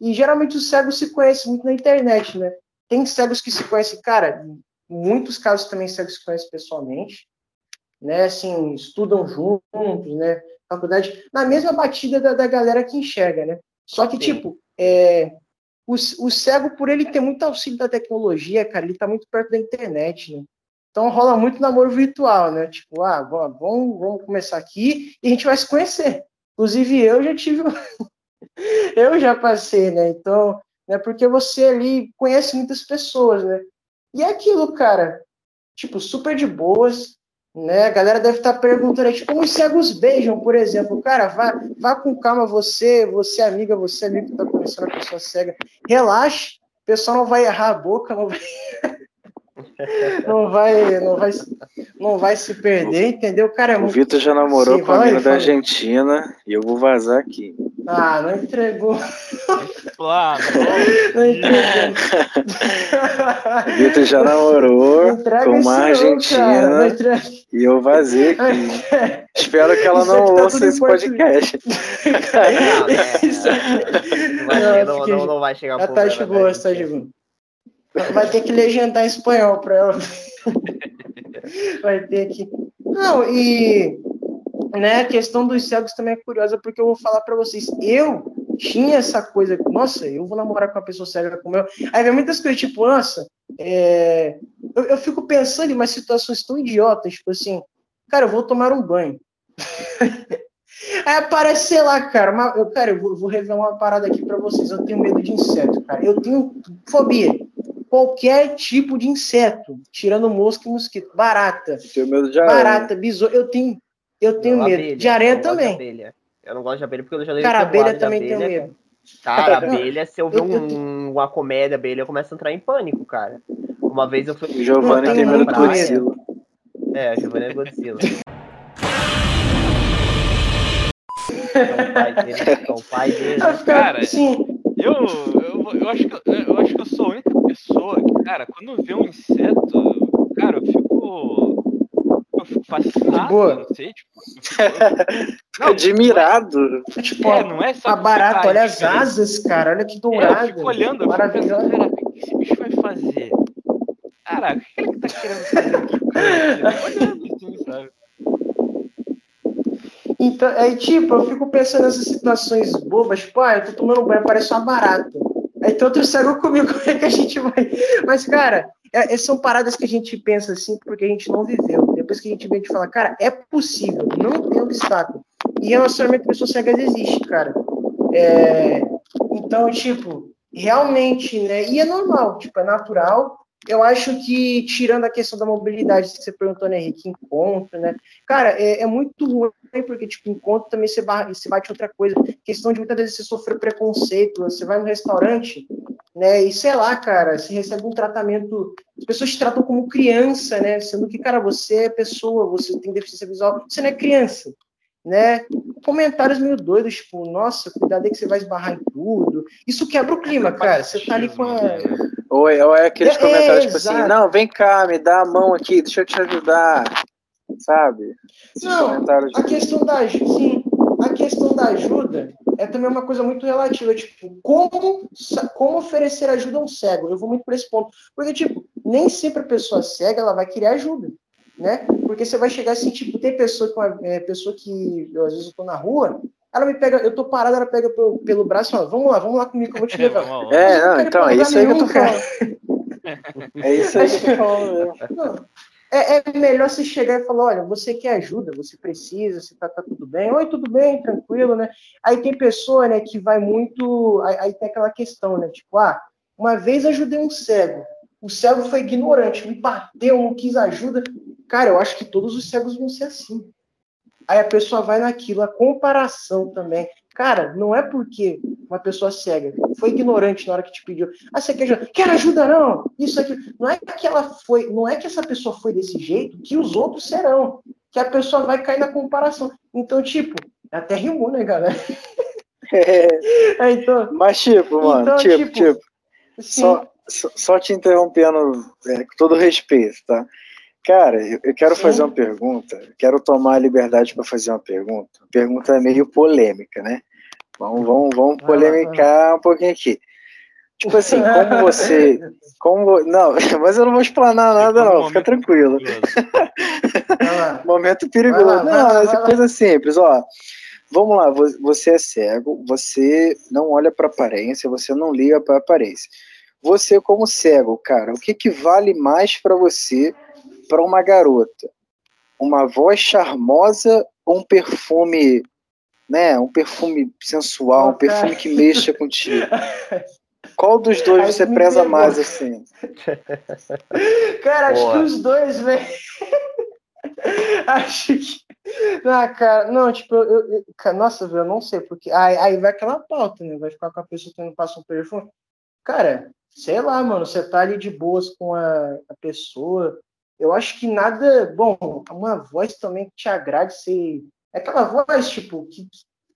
e geralmente os cegos se conhecem muito na internet, né, tem cegos que se conhecem, cara, muitos casos também cegos se conhecem pessoalmente, né, assim, estudam juntos, né, faculdade, na mesma batida da, da galera que enxerga, né? Só que, Sim. tipo, é, o, o cego, por ele ter muito auxílio da tecnologia, cara, ele tá muito perto da internet, né? Então rola muito namoro virtual, né? Tipo, ah, vamos, vamos começar aqui e a gente vai se conhecer. Inclusive, eu já tive. eu já passei, né? Então, né, porque você ali conhece muitas pessoas, né? E é aquilo, cara, tipo, super de boas, né? A galera deve estar perguntando tipo, como os cegos beijam, por exemplo. Cara, vá, vá com calma você, você amiga, você amigo que está conhecendo a pessoa cega. Relaxe, o pessoal não vai errar a boca, não vai, não vai, não vai, não vai se perder, entendeu? Cara, é o Vitor já namorou Sim, com a menina da Argentina e eu vou vazar aqui. Ah, não entregou. Claro. Não entregou. Vitor já namorou com uma argentina e eu vazei aqui. Espero que ela não tá ouça esse podcast. não, não, não, vai chegar a tá chegou, tá chegou. Vai ter que legendar em espanhol para ela. Vai ter que. Não, e né, a questão dos cegos também é curiosa, porque eu vou falar para vocês. Eu tinha essa coisa, nossa, eu vou namorar com uma pessoa cega como eu. Aí vem muitas coisas, tipo, nossa, é... eu, eu, fico pensando em umas situações tão idiotas, tipo assim, cara, eu vou tomar um banho. Aí aparece, sei lá, cara, uma, eu, cara, eu vou, vou revelar uma parada aqui para vocês. Eu tenho medo de inseto, cara. Eu tenho fobia. Qualquer tipo de inseto, tirando mosca e mosquito. Barata. Eu tenho medo de aranha. Barata, besouro. Eu tenho, eu tenho medo. Abelha. De aranha também. De eu não gosto de abelha porque eu já dei Cara, abelha também tem medo. Cara, abelha, se eu ver um, uma comédia abelha, eu começo a entrar em pânico, cara. Uma vez eu fui. O Giovanni tem medo do Godzilla. É, Giovanni é Godzilla. É o pai dele. É o pai dele. Cara, eu, eu, eu, acho que, eu acho que eu sou a única pessoa que, cara, quando vê um inseto, cara, eu fico. Eu fico fascinado, boa. não sei, tipo. fico- Admirado. Tipo, É, não é só a barata, você olha as asas, cara. Olha que É, eu fico olhando, eu fico pensando, caraca, o que esse bicho vai fazer? Caraca, o que ele tá querendo fazer aqui? olhando assim, sabe? Então, aí, tipo, eu fico pensando nessas situações bobas, tipo, ah, eu tô tomando banho, parece uma barata. Outro cego comigo, como é que a gente vai? Mas, cara, é- é- são paradas que a gente pensa assim porque a gente não viveu. Depois que a gente vê, a gente fala, cara, é possível, não tem obstáculo. E relacionamento pessoas cegas existe, cara. É, então, tipo, realmente, né? E é normal, tipo, é natural. Eu acho que, tirando a questão da mobilidade que você perguntou, né, Henrique, encontro, né? Cara, é, é muito ruim, porque, tipo, encontro também você, barra, você bate outra coisa. Questão de muitas vezes você sofrer preconceito, você vai no restaurante, né, e sei lá, cara, você recebe um tratamento. As pessoas te tratam como criança, né? Sendo que, cara, você é pessoa, você tem deficiência visual, você não é criança, né? Comentários meio doidos, tipo, nossa, cuidado aí que você vai esbarrar em tudo. Isso quebra o clima, cara. Você tá ali com a. né? Ou é, ou é aqueles É, comentários é, tipo assim, exato. não, vem cá, me dá a mão aqui, deixa eu te ajudar. Sabe? Esses Não, comentários. A questão da ajuda, sim, a questão da ajuda é também uma coisa muito relativa, tipo, como, como oferecer ajuda a um cego? Eu vou muito por esse ponto. Porque, tipo, nem sempre a pessoa cega ela vai querer ajuda, né? Porque você vai chegar assim, tipo, tem pessoa que, uma- é, pessoa que eu, às vezes eu tô na rua, ela me pega, eu tô parado, ela pega pelo, pelo braço e fala, vamos lá, vamos lá comigo que eu vou te levar. Vamos lá. É, não, então, é isso aí que eu tô cara. É isso aí que eu tô falando. Não. É, é melhor você chegar e falar, olha, você quer ajuda, você precisa, você tá, tá tudo bem, oi, tudo bem, tranquilo, né? Aí tem pessoa, né, que vai muito, aí, aí tem aquela questão, né, tipo, ah, uma vez ajudei um cego, o cego foi ignorante, me bateu, não quis ajuda, cara, eu acho que todos os cegos vão ser assim. Aí a pessoa vai naquilo, a comparação também. Cara, não é porque uma pessoa cega foi ignorante na hora que te pediu. Ah, você quer ajuda? Quer ajuda não? Isso aqui. Não é que ela foi, não é que essa pessoa foi desse jeito que os outros serão. Que a pessoa vai cair na comparação. Então, tipo, até rimou, né, galera? É, então, Mas, tipo, mano, Então, tipo, tipo, tipo, só, só, só te interrompendo é, com todo respeito, tá? Cara, eu, quero fazer uma pergunta, quero tomar a liberdade para fazer uma pergunta. Pergunta meio polêmica, né? Vamos, vamos, vamos polemicar um pouquinho aqui. Tipo assim, como você. Como, não, mas eu não vou explanar nada, não, fica tranquilo. Momento perigoso. Não, essa coisa simples, ó. Vamos lá, vo- você é cego, você não olha para aparência, você não liga para aparência. Você como cego, cara, o que que vale mais para você para uma garota? Uma voz charmosa ou um perfume, né, um perfume sensual, um perfume que mexa contigo? Qual dos dois Aí você preza pegou. mais assim? Cara, acho Boa. que os dois, velho. acho que. Ah, cara, não, tipo, eu, eu- cara, nossa, velho, eu não sei, porque aí, aí vai aquela pauta, né? Vai ficar com a pessoa que não passa um perfume. Cara, sei lá, mano, você tá ali de boas com a, a pessoa. Eu acho que nada. Bom, uma voz também que te agrade, você. É aquela voz, tipo, que,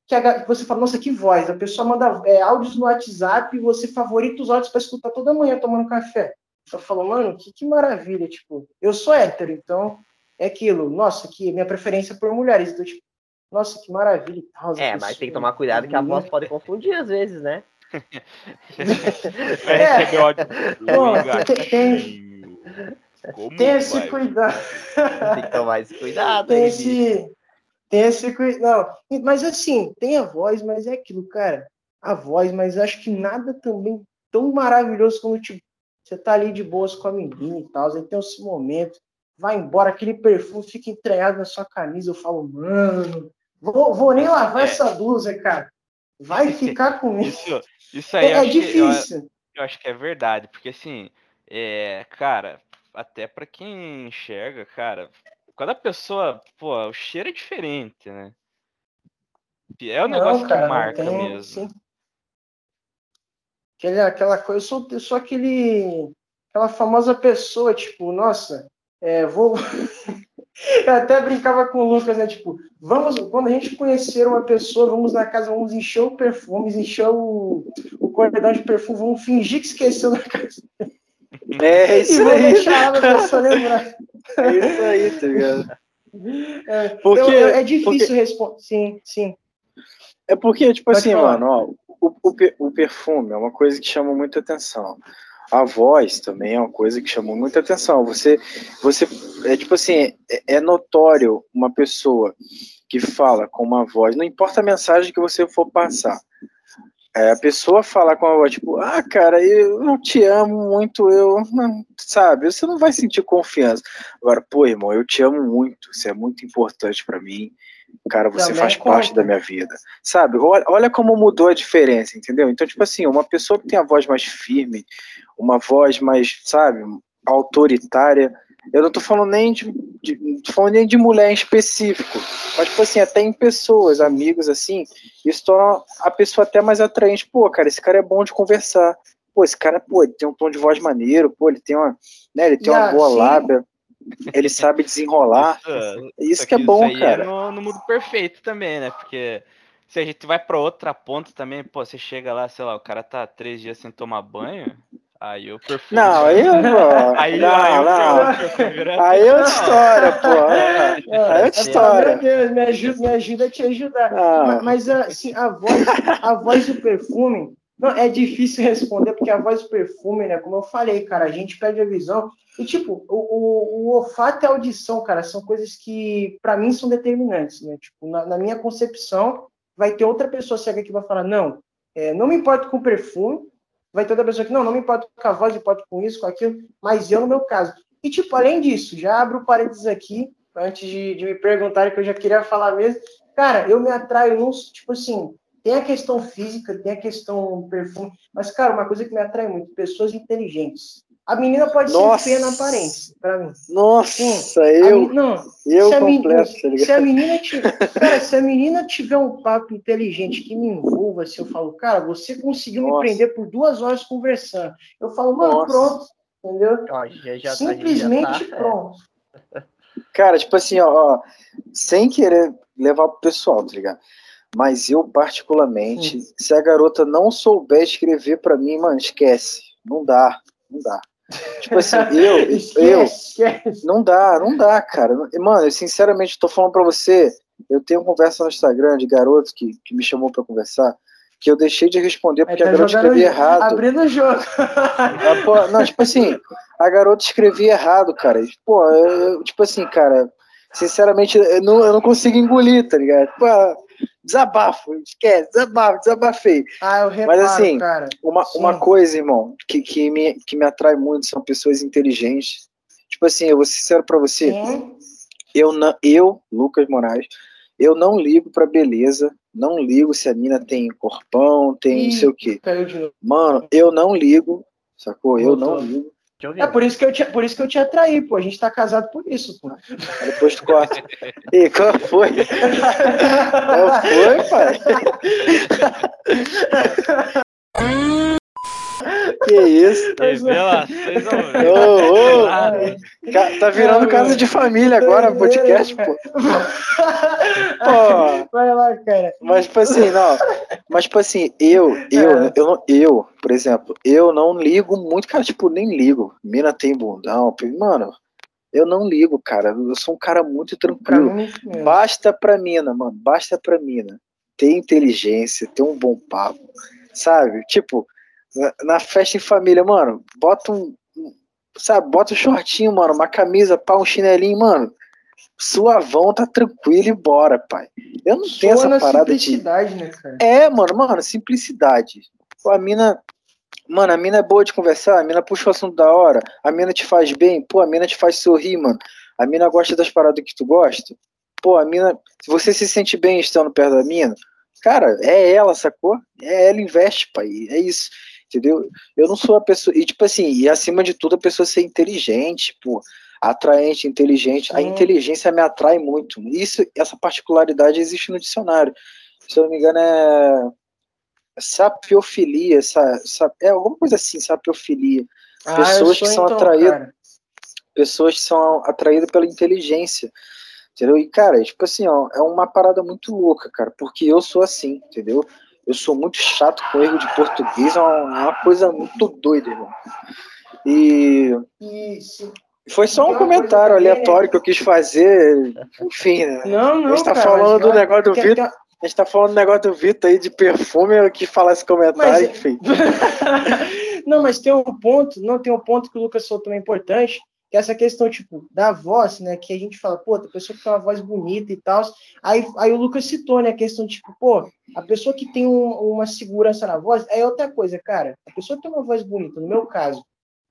que você fala, nossa, que voz. A pessoa manda é, áudios no WhatsApp e você favorita os áudios pra escutar toda manhã tomando café. Eu falo, mano, que, que maravilha, tipo, eu sou hétero, então é aquilo, nossa, que minha preferência é por mulheres, então, tipo, nossa, que maravilha tal. É, mas tem que tomar cuidado que a voz pode confundir às vezes, né? Vai É. receber ódio. Bom, Como Tem esse vai? cuidado. Tem que tomar esse cuidado tem aí. esse, tem esse cuidado. Mas assim, tem a voz, mas é aquilo, cara. A voz, mas acho que nada também tão maravilhoso como, tipo, você tá ali de boas com a menina e tal, aí tem esse momento, vai embora, aquele perfume fica entranhado na sua camisa, eu falo, mano, vou, vou nem lavar É. essa blusa, cara. Vai ficar comigo. Isso, isso aí É, é acho que- eu- difícil. Eu acho que é verdade, porque assim, é, cara, até pra quem enxerga, cara, quando a pessoa, pô, o cheiro é diferente, né? É Não, negócio cara, que marca tem, mesmo. sim. Aquele, aquela coisa, eu sou, eu sou aquele, aquela famosa pessoa, tipo, nossa, é, vou. eu até brincava com o Lucas, né? Tipo, vamos, quando a gente conhecer uma pessoa, vamos na casa, vamos encher o perfume, encher o, o corredor de perfume, vamos fingir que esqueceu na casa É isso aí. É isso aí, tá ligado? É, Porque- é difícil porque- responder. Sim, sim. É porque, tipo Pode assim, falar. mano, ó, o, o, o perfume é uma coisa que chama muita atenção. A voz também é uma coisa que chamou muita atenção. Você, você é tipo assim, é, é notório uma pessoa que fala com uma voz, não importa a mensagem que você for passar. É, a pessoa falar com a voz, tipo, ah, cara, eu não te amo muito, eu, não- sabe, você não vai sentir confiança. Agora, pô, irmão, eu te amo muito, você é muito importante pra mim, cara, você Também faz conta. parte da minha vida, sabe? Olha, olha como mudou a diferença, entendeu? Então, tipo assim, uma pessoa que tem a voz mais firme, uma voz mais, sabe, autoritária, eu não tô falando nem de, de não tô falando nem de mulher em específico, mas, tipo assim, até em pessoas, amigos, assim, isso torna a pessoa até mais atraente. Pô, cara, esse cara é bom de conversar. Pô, esse cara, pô, ele tem um tom de voz maneiro, pô, ele tem uma, né, ele tem uma Ah, boa sim. lábia, ele sabe desenrolar. Isso que é bom, aí cara. É no, no mundo perfeito também, né? Porque se a gente vai pra outra ponta também, pô, você chega lá, sei lá, o cara tá três dias sem tomar banho, aí o perfume. Não, aí eu não. Aí, não, aí o não. vira- Aí é outra história, pô. Aí é outra Meu história. Deus, me ajuda, me ajuda a te ajudar. Ah. Ma- Mas assim, a voz, a voz do perfume, não, é difícil responder, porque a voz do perfume, né? Como eu falei, cara, a gente perde a visão. E, tipo, o, o, o olfato e a audição, cara, são coisas que, para mim, são determinantes, né? Tipo, na, na minha concepção, vai ter outra pessoa cega que vai falar, não, é, não me importo com perfume, vai ter outra pessoa que, não, não me importo com a voz, importo com isso, com aquilo, mas eu, no meu caso. E, tipo, além disso, já abro parênteses aqui, antes de, de me perguntarem que eu já queria falar mesmo, cara, eu me atraio nos, tipo assim, tem a questão física, tem a questão perfume, mas, cara, uma coisa que me atrai muito, pessoas inteligentes. A menina pode Nossa. ser feia na aparência, pra mim. Nossa, A eu, meni- não, eu se a, completo, tá se ligado? a menina tiver, cara, se a menina tiver um papo inteligente que me envolva, se eu falo, cara, você conseguiu me Nossa. prender por duas horas conversando, eu falo, mano, Nossa. pronto, entendeu? Ó, já, já, Simplesmente a gente já tá, pronto. Cara, tipo assim, ó, ó, sem querer levar pro pessoal, tá ligado? Mas eu, particularmente, se a garota não souber escrever pra mim, mano, esquece. Não dá, não dá. Tipo assim, eu, eu, esquece. Não dá, não dá, cara. Mano, eu sinceramente tô falando pra você. Eu tenho conversa no Instagram de garoto que, que me chamou pra conversar, que eu deixei de responder porque Aí a tá garota escrevia errado. Abrindo o jogo. Ah, pô, não, tipo assim, a garota escrevia errado, cara. Pô, eu- tipo assim, cara, sinceramente, eu não, eu não consigo engolir, tá ligado? Pô, desabafo, esquece, desabafo, desabafei. Ah, eu reparo, assim, cara. Uma, Sim. uma coisa, irmão, que, que, me, que me atrai muito são pessoas inteligentes. Tipo assim, eu vou ser sincero pra você, Sim. eu, não, eu, Lucas Moraes, eu não ligo pra beleza, não ligo se a mina tem corpão, tem não sei o quê. Mano, eu não ligo, sacou? Eu não ligo. É por isso que eu te, por isso que eu te atraí, pô. A gente tá casado por isso, pô. Aí depois tu corta. Ih, qual foi? Qual foi, pai? Que isso? Revelações Ah, ca- tá virando casa de família agora, podcast, pô. Pô, Vai lá, cara. Mas, tipo assim, não. Mas, tipo assim, eu, eu, É. eu, não- eu, por exemplo, eu não ligo muito, cara, tipo, nem ligo. Mina tem bundão, mano, eu não ligo, cara. Eu sou um cara muito Pra tranquilo. mesmo. Basta pra mina, mano, basta pra mina ter inteligência, ter um bom papo, sabe? Tipo, na, festa em família, mano, bota um, sabe, bota um shortinho, mano, uma camisa, pá, um chinelinho, mano. Suavão, tá tranquilo e bora, pai. Eu não tenho Soa essa parada de. simplicidade, né, cara? É, mano, mano, simplicidade. Pô, a mina. Mano, a mina é boa de conversar, a mina puxa o assunto da hora, a mina te faz bem, pô, a mina te faz sorrir, mano. A mina gosta das paradas que tu gosta. Pô, a mina. Se você se sente bem estando perto da mina, cara, é ela, sacou? É ela investe, pai. É isso. Entendeu? Eu não sou a pessoa. E, tipo assim, e acima de tudo, a pessoa ser inteligente, pô. Atraente, inteligente. A inteligência me atrai muito. Isso, essa particularidade existe no dicionário. Se eu não me engano, é sapiofilia, essa, sa- é alguma coisa assim, sapiofilia. Ah, Pessoas que são então, atraídas- cara. Pessoas que são atraídas pela inteligência, entendeu? E, cara, tipo assim, ó, é uma parada muito louca, cara, porque eu sou assim, entendeu? Eu sou muito chato com erro de português, é uma, é uma coisa muito doida, irmão. E se- Foi só um comentário aleatório que eu quis fazer. Enfim, né? Não, não. a gente tá cara, falando do negócio do Vitor. A gente tá falando do negócio do Vitor aí de perfume, eu quis falar esse comentário, Mas- enfim. não, mas tem um ponto, não tem um ponto que o Lucas falou também importante, que é essa questão, tipo, da voz, né? Que a gente fala, pô, tem pessoa que tem uma voz bonita e tal. Aí, aí o Lucas citou, né? A questão, tipo, pô, a pessoa que tem um- uma segurança na voz, é outra coisa, cara. A pessoa que tem uma voz bonita, no meu caso,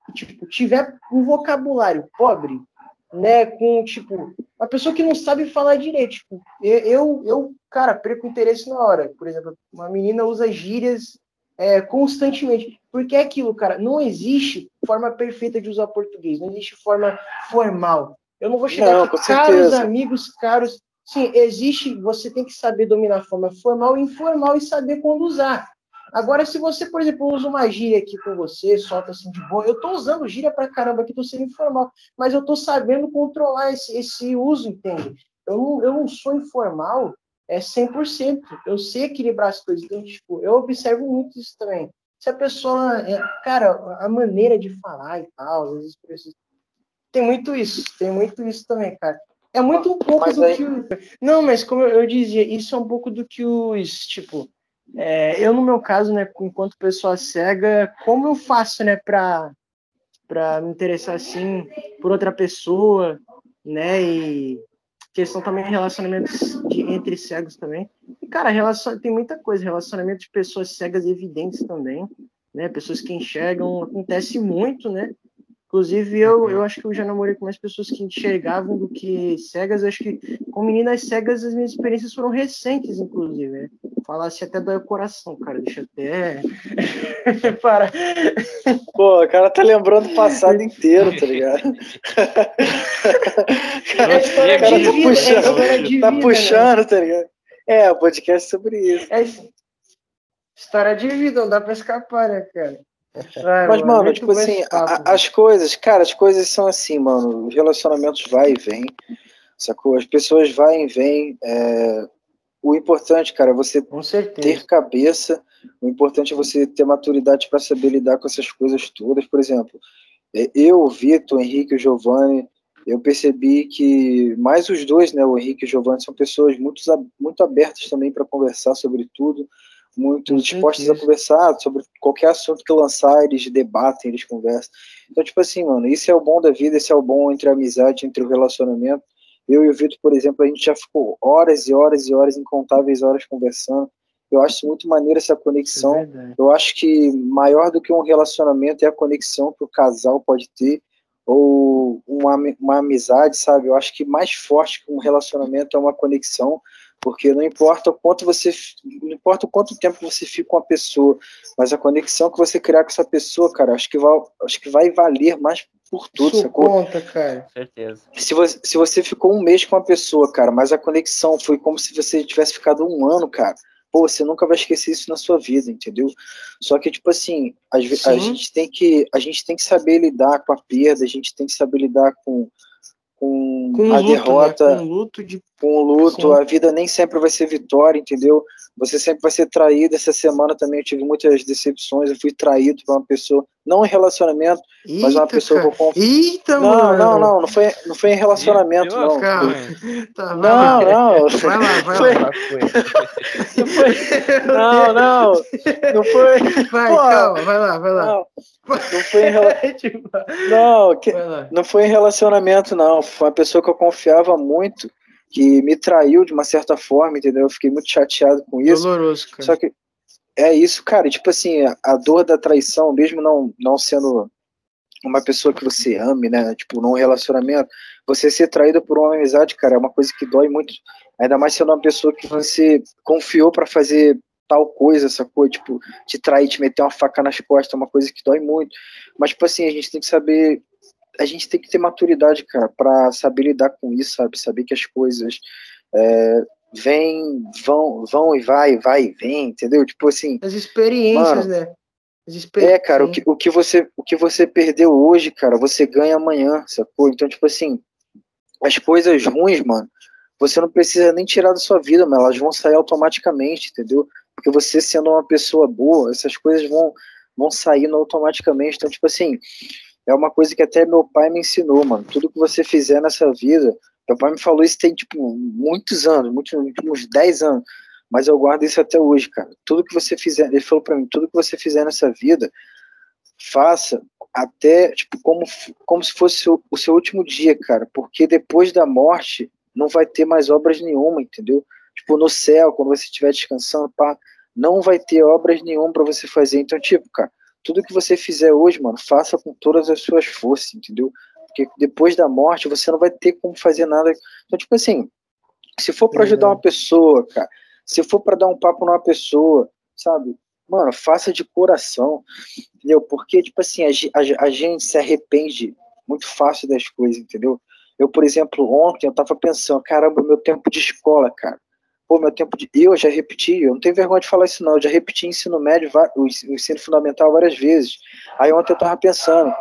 que, tipo, tiver um vocabulário pobre, né? Com, tipo, uma pessoa que não sabe falar direito. Tipo, eu, eu, eu, cara, perco interesse na hora. Por exemplo, uma menina usa gírias é, constantemente. Porque é aquilo, cara, não existe forma perfeita de usar português, não existe forma formal. Eu não vou chegar Não, aqui, caros certeza. amigos, caros. Sim, existe, você tem que saber dominar a forma formal e informal e saber quando usar. Agora, se você, por exemplo, usa uma gíria aqui com você, solta assim de boa, eu tô usando gíria pra caramba aqui, tô sendo informal, mas eu tô sabendo controlar esse, esse uso, entende? Eu não, eu não sou informal, é 100%. Eu sei equilibrar as coisas. Então, tipo, eu observo muito isso também. Se a pessoa. é- cara, a maneira de falar e tal, as expressões. Tem muito isso. Tem muito isso também, cara. É muito um pouco Mas do aí- que. o- Não, mas como eu dizia, isso é um pouco do que os. Tipo, é, eu, no meu caso, né, enquanto pessoa cega, como eu faço, né, pra, pra me interessar assim por outra pessoa, né, e questão também relacionamentos de, entre cegos também. E, cara, tem muita coisa, relacionamento de pessoas cegas evidentes também, né, pessoas que enxergam, acontece muito, né, Inclusive, eu, eu acho que eu já namorei com mais pessoas que enxergavam do que cegas. Acho que com meninas cegas as minhas experiências foram recentes, inclusive. Né? Falasse até dói o coração, cara. Deixa eu até. Para. Pô, o cara tá lembrando o passado inteiro, tá ligado? É história O cara tá vida, é de puxando, tá vida, puxando, tá ligado? É, o podcast é sobre isso. né? É história de vida, não dá pra escapar, né, cara? Vai, Mas, mano, muito tipo assim, a- as coisas, cara, as coisas são assim, mano. Os relacionamentos vai e vem, sacou? As pessoas vai e vêm. é, O importante, cara, é você ter cabeça. O importante é você ter maturidade para saber lidar com essas coisas todas. Por exemplo, é, eu, o Vitor, o Henrique e o Giovanni, eu percebi que mais os dois, né, o Henrique e o Giovanni, são pessoas muito, muito abertas também para conversar sobre tudo, muito certeza. a conversar sobre qualquer assunto que lançar, eles debatem, eles conversam. Então, tipo assim, mano, isso é o bom da vida, esse é o bom entre a amizade, entre o relacionamento. Eu e o Vitor, por exemplo, a gente já ficou horas e horas e horas, incontáveis horas conversando. Eu acho muito maneiro essa conexão. É. Eu acho que maior do que um relacionamento é a conexão que o casal pode ter, ou uma, uma amizade, sabe? Eu acho que mais forte que um relacionamento é uma conexão, porque não importa o quanto você, não importa o quanto tempo você fica com a pessoa, mas a conexão que você criar com essa pessoa, cara, acho que vai, acho que vai valer mais por tudo, Isso sacou? conta, cara. Certeza. Se você, se você ficou um mês com uma pessoa, cara, mas a conexão foi como se você tivesse ficado um ano, cara. Pô, você nunca vai esquecer isso na sua vida, entendeu? Só que, tipo assim, a Sim. gente, tem que, a gente tem que saber lidar com a perda, a gente tem que saber lidar com, com, Com a luto, derrota, né? Com luto de. Com o luto. Sim. A vida nem sempre vai ser vitória, entendeu? Você sempre vai ser traído. Essa semana também eu tive muitas decepções. Eu fui traído por uma pessoa, não em relacionamento, mas uma Eita, pessoa cara. que eu confio. Eita, Não, mano. não, não, não foi, não foi em relacionamento, Eu- não. Calma. eu- Tá, vai Não, lá. não. Vai lá, vai Foi- lá. Não foi, não, não, não foi, Vai, Pô. calma, vai lá, vai lá. não, não foi em rela- Tipo, não, que- vai lá. não foi em relacionamento, não. Foi uma pessoa que eu confiava muito, que me traiu de uma certa forma, entendeu? Eu fiquei muito chateado com isso. Doloroso, cara. Só que é isso, cara. e, Tipo assim, a- dor da traição, mesmo não, não sendo uma pessoa que você ame, né? Tipo, num relacionamento, você ser traído por uma amizade, cara, é uma coisa que dói muito. Ainda mais sendo uma pessoa que você confiou pra fazer tal coisa, sacou? Tipo, te trair, te meter uma faca nas costas, é uma coisa que dói muito. Mas, tipo assim, a gente tem que saber. A gente tem que ter maturidade, cara, pra saber lidar com isso, sabe? Saber que as coisas. É, vêm, vão, vão e vai, vai e vem, entendeu? Tipo assim, As experiências, Mano, né? As experiências. é, cara, o que, o, que você, o que você perdeu hoje, cara, você ganha amanhã, sacou? Então, tipo assim, as coisas ruins, mano, você não precisa nem tirar da sua vida, mas elas vão sair automaticamente, entendeu? Porque você sendo uma pessoa boa, essas coisas vão, vão saindo automaticamente. Então, tipo assim, é uma coisa que até meu pai me ensinou, mano. Tudo que você fizer nessa vida, meu pai me falou isso tem, tipo, muitos anos, muitos, uns 10 anos, mas eu guardo isso até hoje, cara. Tudo que você fizer, ele falou para mim, tudo que você fizer nessa vida, faça até, tipo, como, como se fosse o, o seu último dia, cara, porque depois da morte não vai ter mais obras nenhuma, entendeu? Tipo, no céu, quando você estiver descansando, pá, não vai ter obras nenhuma para você fazer. Então, tipo, cara, tudo que você fizer hoje, mano, faça com todas as suas forças, entendeu? Porque depois da morte você não vai ter como fazer nada. Então, tipo assim, se for para ajudar uma pessoa, cara, se for para dar um papo numa pessoa, sabe? Mano, faça de coração, entendeu? Porque, tipo assim, a, a, a gente se arrepende muito fácil das coisas, entendeu? Eu, por exemplo, ontem eu tava pensando, caramba, meu tempo de escola, cara. Pô, meu tempo de. Eu já repeti, eu não tenho vergonha de falar isso, não. Eu já repeti ensino médio, o ensino fundamental várias vezes. Aí ontem eu tava pensando,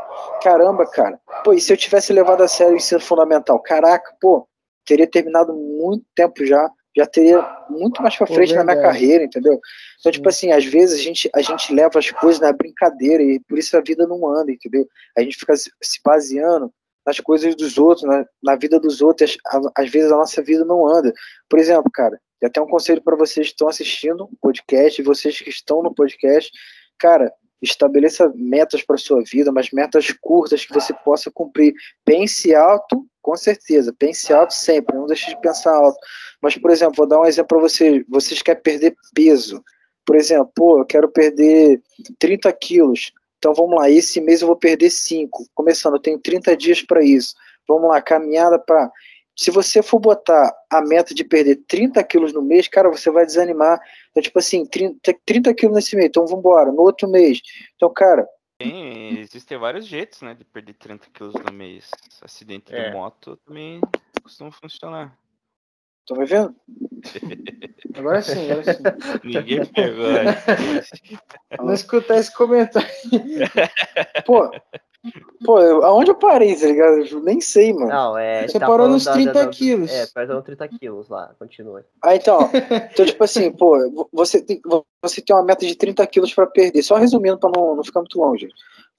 caramba, cara, pô, e se eu tivesse levado a sério o ensino fundamental? Caraca, pô, teria terminado muito tempo já, já teria muito mais pra frente na minha carreira, entendeu? Então, tipo assim, às vezes a gente, a gente leva as coisas na brincadeira e por isso a vida não anda, entendeu? A gente fica se baseando nas coisas dos outros, na, na vida dos outros, às vezes a nossa vida não anda. Por exemplo, cara, e até um conselho para vocês que estão assistindo o podcast, vocês que estão no podcast, cara, estabeleça metas para sua vida, mas metas curtas que você possa cumprir. Pense alto, com certeza, pense alto sempre, não deixe de pensar alto. Mas, por exemplo, vou dar um exemplo para vocês. Vocês querem perder peso. Por exemplo, pô, eu quero perder 30 quilos. Então vamos lá, esse mês eu vou perder 5. Começando, eu tenho 30 dias para isso. Vamos lá, caminhada para se você for botar a meta de perder 30 quilos no mês, cara, você vai desanimar. Então, tipo assim, 30, 30 quilos nesse mês, então vamos embora, no outro mês. Então, cara. Sim, existem vários jeitos, né, de perder 30 quilos no mês. Acidente é. de moto também costuma funcionar. Tô me vendo? Agora sim, agora sim. Ninguém pegou. Não escutar esse comentário. Pô, Pô, eu, aonde eu parei, tá ligado? Eu nem sei, mano. Não, é. Você tá parou nos 30 da, da, quilos. É, perdão, 30 quilos lá, continua. Ah, então. Então, tipo assim, pô, você tem, você tem uma meta de 30 quilos pra perder. Só resumindo pra não, não ficar muito longe.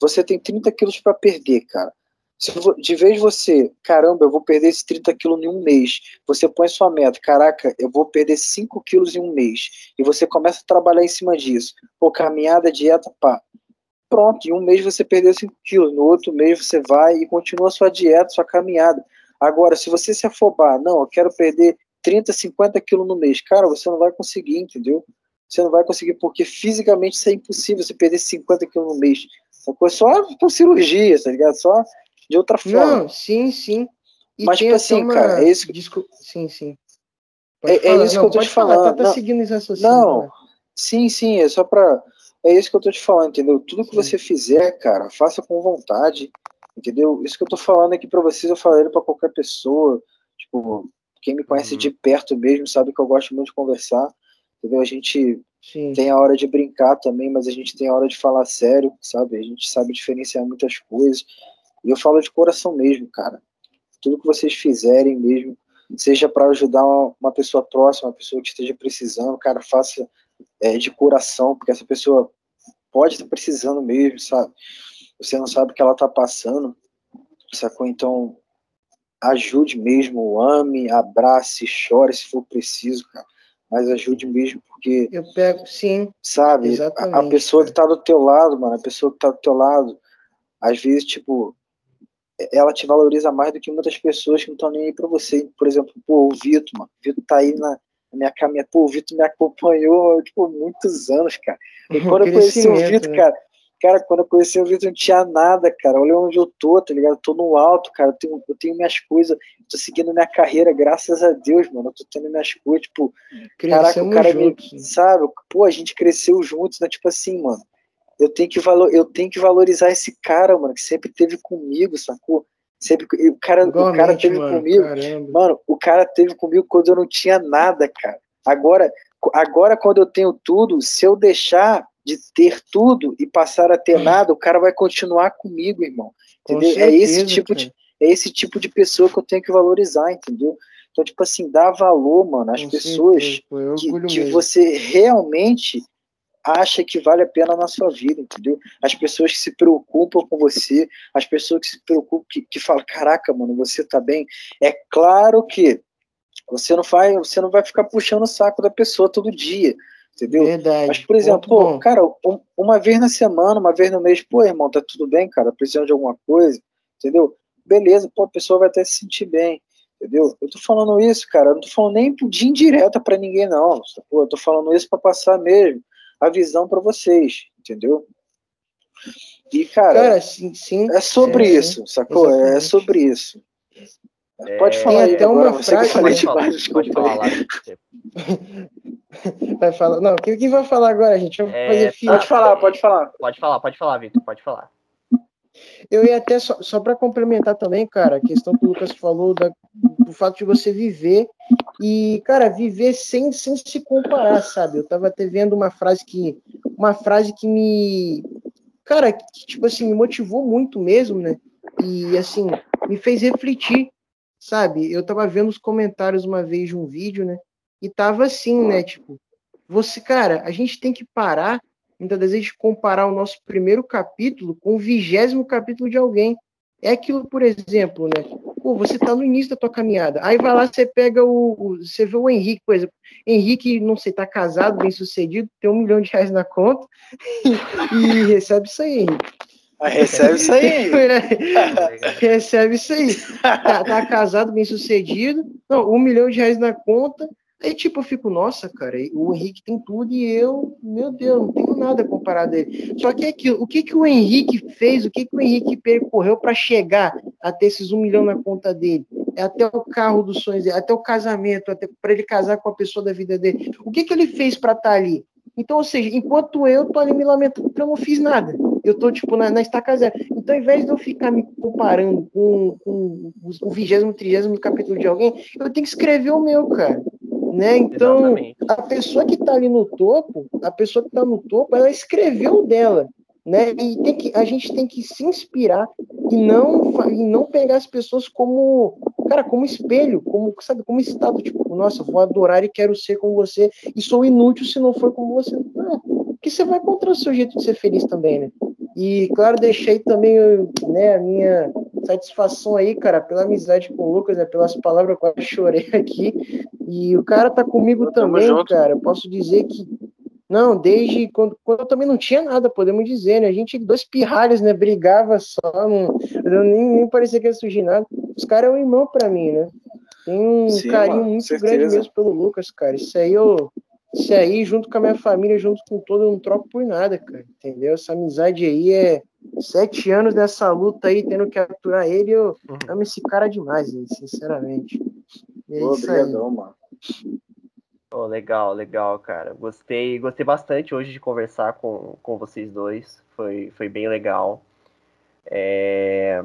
Você tem 30 quilos pra perder, cara. Se, de vez você, caramba, eu vou perder esses 30 quilos em um mês, você põe sua meta, caraca, eu vou perder 5 quilos em um mês, e você começa a trabalhar em cima disso. Pô, caminhada, dieta, pá pronto, em um mês você perdeu 5 quilos, no outro mês você vai e continua sua dieta, sua caminhada. Agora, se você se afobar, não, eu quero perder 30, 50 quilos no mês, cara, você não vai conseguir, entendeu? Você não vai conseguir, porque fisicamente isso é impossível, você perder 50 quilos no mês. Só por cirurgia, tá ligado? Só de outra forma. Não, sim, sim. E Mas, tipo assim, uma... cara, é isso Desculpa. Sim, sim. É, é, isso não, que eu tô te falar, falando. Tá, tá seguindo esse raciocínio. Não, né? sim, sim, é só pra é isso que eu tô te falando, entendeu? Tudo que você fizer, cara, faça com vontade, entendeu? Isso que eu tô falando aqui para vocês, eu falei para qualquer pessoa, tipo, quem me conhece uhum. de perto mesmo sabe que eu gosto muito de conversar, entendeu? A gente Sim. tem a hora de brincar também, mas a gente tem a hora de falar sério, sabe? A gente sabe diferenciar muitas coisas. E eu falo de coração mesmo, cara. Tudo que vocês fizerem mesmo, seja para ajudar uma, pessoa próxima, uma pessoa que esteja precisando, cara, faça é, de coração, porque essa pessoa pode estar precisando mesmo, sabe? Você não sabe o que ela está passando, sacou? Então, ajude mesmo, ame, abrace, chore se for preciso, cara. Mas ajude mesmo, porque. Eu pego, sim. Sabe? A, a, pessoa cara. que tá do teu lado, mano, a pessoa que tá do teu lado, às vezes, tipo, ela te valoriza mais do que muitas pessoas que não estão nem aí pra você. Por exemplo, pô, o Vitor, mano. O Vitor tá aí na, minha caminhada. Pô, o Vitor me acompanhou, tipo, muitos anos, cara. E quando eu conheci o Vitor, né? cara, cara, quando eu conheci o Vitor não tinha nada, cara. Olha onde eu tô, tá ligado? Eu tô no alto, cara. Eu tenho, eu tenho minhas coisas, tô seguindo minha carreira, graças a Deus, mano. Eu tô tendo minhas coisas, tipo, Crescemos caraca, o cara juntos, me, né? sabe? Pô, a gente cresceu juntos, né? Tipo assim, mano. Eu tenho que valor, eu tenho que valorizar esse cara, mano, que sempre teve comigo, sacou? Sempre, o cara, o cara teve mano, comigo. Caramba. Mano, o cara teve comigo quando eu não tinha nada, cara. Agora, agora quando eu tenho tudo, se eu deixar de ter tudo e passar a ter hum. nada, o cara vai continuar comigo, irmão. Entendeu? Certeza, é esse tipo de é esse tipo de pessoa que eu tenho que valorizar, entendeu? Então, tipo assim, dá valor, mano, às Com pessoas que, que você realmente acha que vale a pena na sua vida, entendeu? As pessoas que se preocupam com você, as pessoas que se preocupam, que, que falam, caraca, mano, você tá bem. É claro que você não vai, você não vai ficar puxando o saco da pessoa todo dia, entendeu? Verdade. Mas, por exemplo, pô, cara, um, uma vez na semana, uma vez no mês, pô, irmão, tá tudo bem, cara, precisando de alguma coisa, entendeu? Beleza, pô, a pessoa vai até se sentir bem, entendeu? Eu tô falando isso, cara, eu não tô falando nem de indireta para ninguém, não, pô, eu tô falando isso para passar mesmo a visão para vocês, entendeu? E, cara, cara sim, sim, é sobre é, isso, sacou? É exatamente. É sobre isso. É, pode falar até agora, uma frase. Pode, falar, pode falar vai falar. Não, quem, vai falar agora, gente? É. Pode falar, pode falar. Pode falar, pode falar, Vitor, pode falar. Eu ia até, só, só para complementar também, cara, a questão que o Lucas falou da, do fato de você viver e, cara, viver sem, sem se comparar, sabe? Eu tava até vendo uma frase que, uma frase que me, cara, que, tipo assim, me motivou muito mesmo, né? E, assim, me fez refletir, sabe? Eu tava vendo os comentários uma vez de um vídeo, né? E tava assim, né? Tipo, você, cara, a gente tem que parar muitas vezes a gente comparar o nosso primeiro capítulo com o vigésimo capítulo de alguém. É aquilo, por exemplo, né? Pô, você tá no início da tua caminhada. Aí vai lá, você pega o. o você vê o Henrique, por exemplo. Henrique, não sei, tá casado, bem sucedido, tem um milhão de reais na conta e, e recebe isso aí, Henrique. Ah, recebe isso aí. recebe isso aí. Tá, tá, casado, bem sucedido. Não, um milhão de reais na conta Aí, tipo, eu fico, nossa, cara, o Henrique tem tudo e eu, meu Deus, não tenho nada comparado a ele. Só que é aquilo, o que, que o Henrique fez, o que, que o Henrique percorreu para chegar a ter esses um milhão na conta dele? É até o carro dos sonhos dele, até o casamento, até para ele casar com a pessoa da vida dele. O que, que ele fez para estar tá ali? Então, ou seja, enquanto eu tô ali me lamentando, eu não fiz nada. Eu tô, tipo, na, na estaca zero. Então, ao invés de eu ficar me comparando com, com o vigésimo, trigésimo capítulo de alguém, eu tenho que escrever o meu, cara. Né? Então, Exatamente. a pessoa que está ali no topo, a pessoa que está no topo, ela escreveu dela. Né? E tem que, a gente tem que se inspirar e não, e não pegar as pessoas como, cara, como espelho, como, sabe, como estado, tipo, nossa, vou adorar e quero ser como você, e sou inútil se não for como você. Não, porque você vai contra o seu jeito de ser feliz também, né? E, claro, deixei também né, a minha satisfação aí, cara, pela amizade com o Lucas, né, pelas palavras eu quase chorei aqui. E o cara tá comigo também, cara. Eu posso dizer que. Não, desde quando, quando eu também não tinha nada, podemos dizer, né? A gente, dois pirralhos, né? Brigava só, não, nem, nem parecia que ia surgir nada. Os caras é um irmão pra mim, né? Tem um Sim, carinho mano, muito certeza. grande mesmo pelo Lucas, cara. Isso aí eu. Isso aí, junto com a minha família, junto com todo, eu não troco por nada, cara. Entendeu? Essa amizade aí é sete anos dessa luta aí, tendo que aturar ele. Eu uhum. amo esse cara demais, sinceramente. É Obrigadão, mano. Oh, legal, legal, cara. Gostei, gostei bastante hoje de conversar com, com vocês dois. Foi, foi bem legal. É,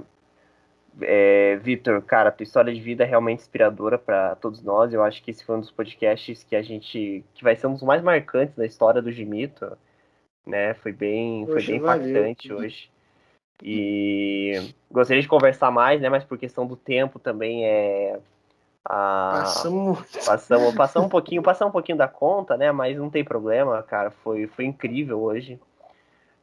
é, Vitor, cara, tua história de vida é realmente inspiradora para todos nós. Eu acho que esse foi um dos podcasts que a gente que vai ser um dos mais marcantes da história do Gimito, né? Foi bem, foi bem impactante hoje. E gostaria de conversar mais, né? Mas por questão do tempo também é ah, passamos... passamos passamos um pouquinho passamos um pouquinho da conta né? Mas não tem problema cara. Foi foi incrível hoje.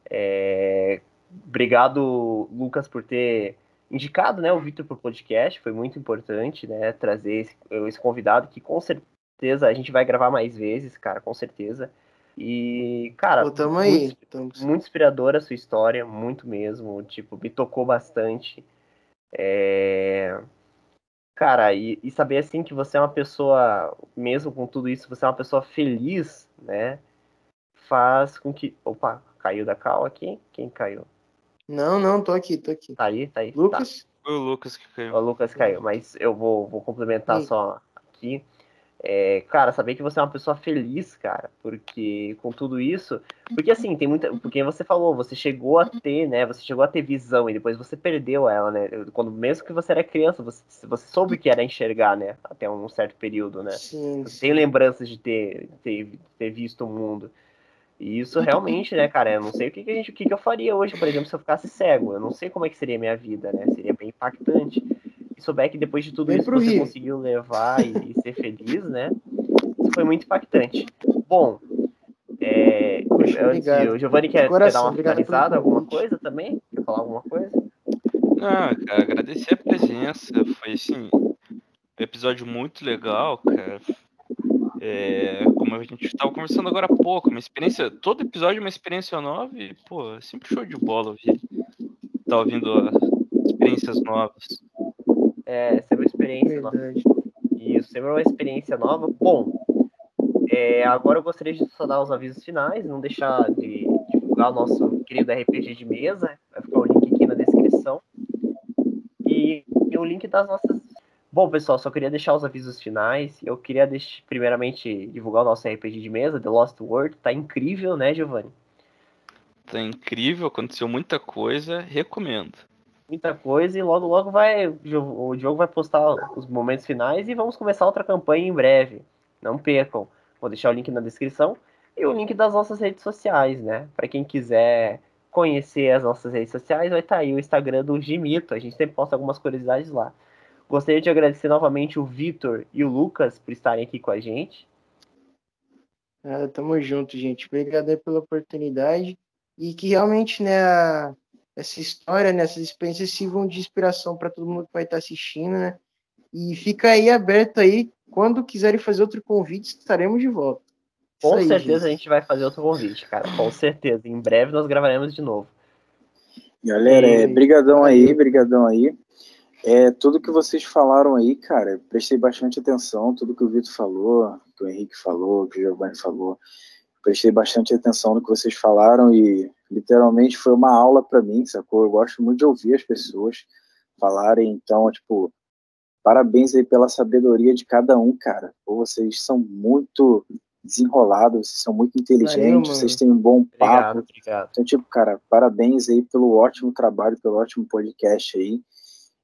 É... obrigado Lucas por ter indicado né o Vitor para o podcast. Foi muito importante né trazer esse, esse convidado que com certeza a gente vai gravar mais vezes cara com certeza e, cara, Pô, tamo aí, muito, tamo... muito inspiradora a sua história, muito mesmo. Tipo, me tocou bastante. É... Cara, e, e, saber assim que você é uma pessoa, mesmo com tudo isso, você é uma pessoa feliz, né? Faz com que. Opa, caiu da cal aqui? Quem caiu? Não, não, tô aqui, tô aqui. Tá aí, tá aí. Lucas? Tá. Foi o Lucas que caiu. O Lucas caiu, mas eu vou, vou complementar Sim. só aqui. É, cara, saber que você é uma pessoa feliz, cara, porque com tudo isso, porque assim, tem muita, porque você falou, você chegou a ter, né, você chegou a ter visão e depois você perdeu ela, né, quando mesmo que você era criança, você, você soube que era enxergar, né, até um certo período, né, sim, sim. tem lembranças de ter, ter, ter visto o mundo, e isso realmente, né, cara, eu não sei o que, que a gente, o que, que eu faria hoje, por exemplo, se eu ficasse cego, eu não sei como é que seria a minha vida, né, seria bem impactante, souber que depois de tudo Vem isso você Rio. conseguiu levar e, e, ser feliz, né? Isso foi muito impactante. Bom, é, Poxa, antes, o Giovanni quer, quer dar uma finalizada, alguma convite. coisa também? Quer falar alguma coisa? Ah, cara, agradecer a presença. Foi assim, um episódio muito legal, cara. É, como a gente estava conversando agora há pouco, uma experiência. Todo episódio é uma experiência nova e, pô, é sempre show de bola ouvir. Tá ouvindo as experiências novas. É, sempre uma experiência nova. Verdade. Isso, sempre uma experiência nova. Bom, é, agora eu gostaria de só dar os avisos finais, não deixar de divulgar o nosso querido RPG de mesa. Vai ficar o link aqui na descrição. E, e o link das nossas. Bom, pessoal, só queria deixar os avisos finais. Eu queria, deixar, primeiramente, divulgar o nosso RPG de mesa, The Lost World. Tá incrível, né, Giovanni? Tá incrível, aconteceu muita coisa, recomendo. Muita coisa e logo logo vai o Diogo vai postar os momentos finais e vamos começar outra campanha em breve. Não percam. Vou deixar o link na descrição e o link das nossas redes sociais, né? Para quem quiser conhecer as nossas redes sociais, vai estar aí o Instagram do Gimito. A gente sempre posta algumas curiosidades lá. Gostaria de agradecer novamente o Vitor e o Lucas por estarem aqui com a gente. Ah, tamo junto, gente. Obrigado pela oportunidade. E que realmente, né, essa história, né, essas experiências sirvam de inspiração para todo mundo que vai estar assistindo, né? E fica aí aberto aí. Quando quiserem fazer outro convite, estaremos de volta. Com aí, certeza a gente. gente vai fazer outro convite, cara. Com certeza. Em breve nós gravaremos de novo. Galera, é, E- brigadão aí, brigadão aí. É, tudo que vocês falaram aí, cara, prestei bastante atenção, tudo que o Vitor falou, que o Henrique falou, que o Giovanni falou, prestei bastante atenção no que vocês falaram e literalmente foi uma aula para mim, sacou? Eu gosto muito de ouvir as pessoas falarem, então, tipo, parabéns aí pela sabedoria de cada um, cara. Pô, vocês são muito desenrolados, vocês são muito inteligentes, mano. vocês têm um bom papo, Obrigado, obrigado. então, tipo, cara, parabéns aí pelo ótimo trabalho, pelo ótimo podcast aí.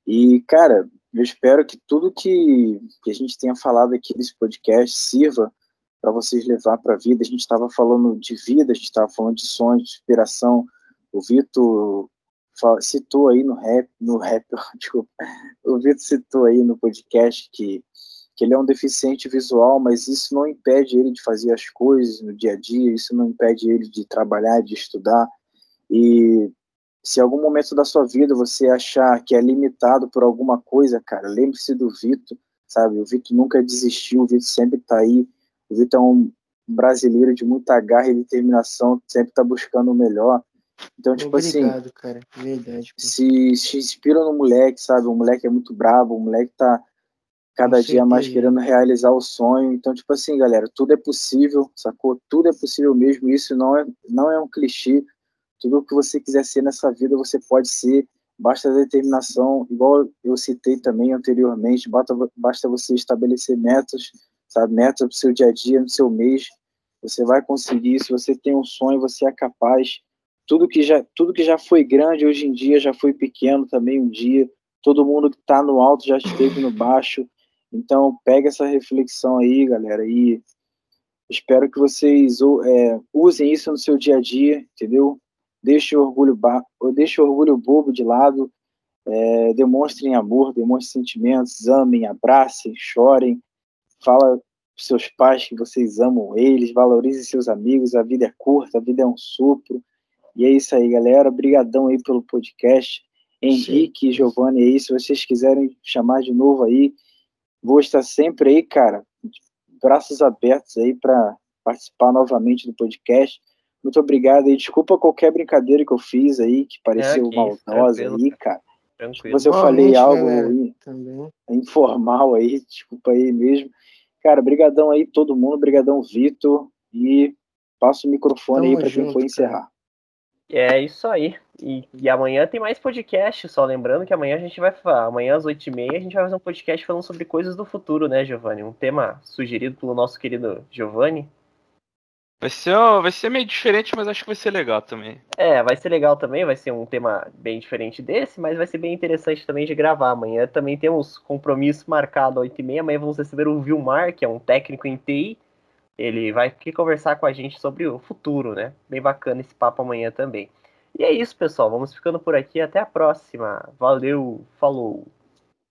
E, cara, eu espero que tudo que, que a gente tenha falado aqui nesse podcast sirva para vocês levar para a vida. A gente estava falando de vida, a gente estava falando de sonhos, de inspiração. O Vitor citou aí no rap, no rap, desculpa, o Vitor citou aí no podcast que, que ele é um deficiente visual, mas isso não impede ele de fazer as coisas no dia a dia, isso não impede ele de trabalhar, de estudar. E se algum momento da sua vida você achar que é limitado por alguma coisa, cara, lembre-se do Vitor, sabe? O Vitor nunca desistiu, o Vitor sempre está aí. O Vitor é um brasileiro de muita garra e determinação, sempre está buscando o melhor. Então, tipo assim, Obrigado, cara. Verdade. pô. se, se inspira no moleque, sabe? O moleque é muito bravo, o moleque tá cada dia mais querendo realizar o sonho. Então, tipo assim, galera, tudo é possível, sacou? Tudo é possível mesmo. Isso não é, não é um clichê. Tudo o que você quiser ser nessa vida, você pode ser. Basta determinação, igual eu citei também anteriormente, basta, basta você estabelecer metas, sabe? Metas para o seu dia a dia, no seu mês. Você vai conseguir. Se você tem um sonho, você é capaz tudo que já tudo que já foi grande hoje em dia já foi pequeno também um dia todo mundo que está no alto já esteve no baixo então pega essa reflexão aí galera e espero que vocês é, usem isso no seu dia a dia entendeu deixe o orgulho ba- deixe o orgulho bobo de lado é, demonstrem amor demonstrem sentimentos amem abracem chorem fala para seus pais que vocês amam eles valorizem seus amigos a vida é curta a vida é um sopro e é isso aí, galera. Obrigadão aí pelo podcast. Henrique e Giovanni aí, se vocês quiserem chamar de novo aí, vou estar sempre aí, cara, braços abertos aí para participar novamente do podcast. Muito obrigado aí. Desculpa qualquer brincadeira que eu fiz aí, que pareceu É, maldosa aí, cara. Tranquilo. Se eu falei algo galera. Também. informal aí, desculpa aí mesmo. Cara, brigadão aí todo mundo, brigadão Vitor e passo o microfone Tamo aí para quem for encerrar. É isso aí. E, e amanhã tem mais podcast, só lembrando que amanhã a gente vai amanhã às 8h30 a gente vai fazer um podcast falando sobre coisas do futuro, né, Giovanni? Um tema sugerido pelo nosso querido Giovanni. Vai ser, vai ser meio diferente, mas acho que vai ser legal também. É, vai ser legal também, vai ser um tema bem diferente desse, mas vai ser bem interessante também de gravar. Amanhã também temos compromisso marcado às 8h30. Amanhã vamos receber o Vilmar, que é um técnico em TI. Ele vai aqui conversar com a gente sobre o futuro, né? Bem bacana esse papo amanhã também. E é isso, pessoal. Vamos ficando por aqui. Até a próxima. Valeu, falou.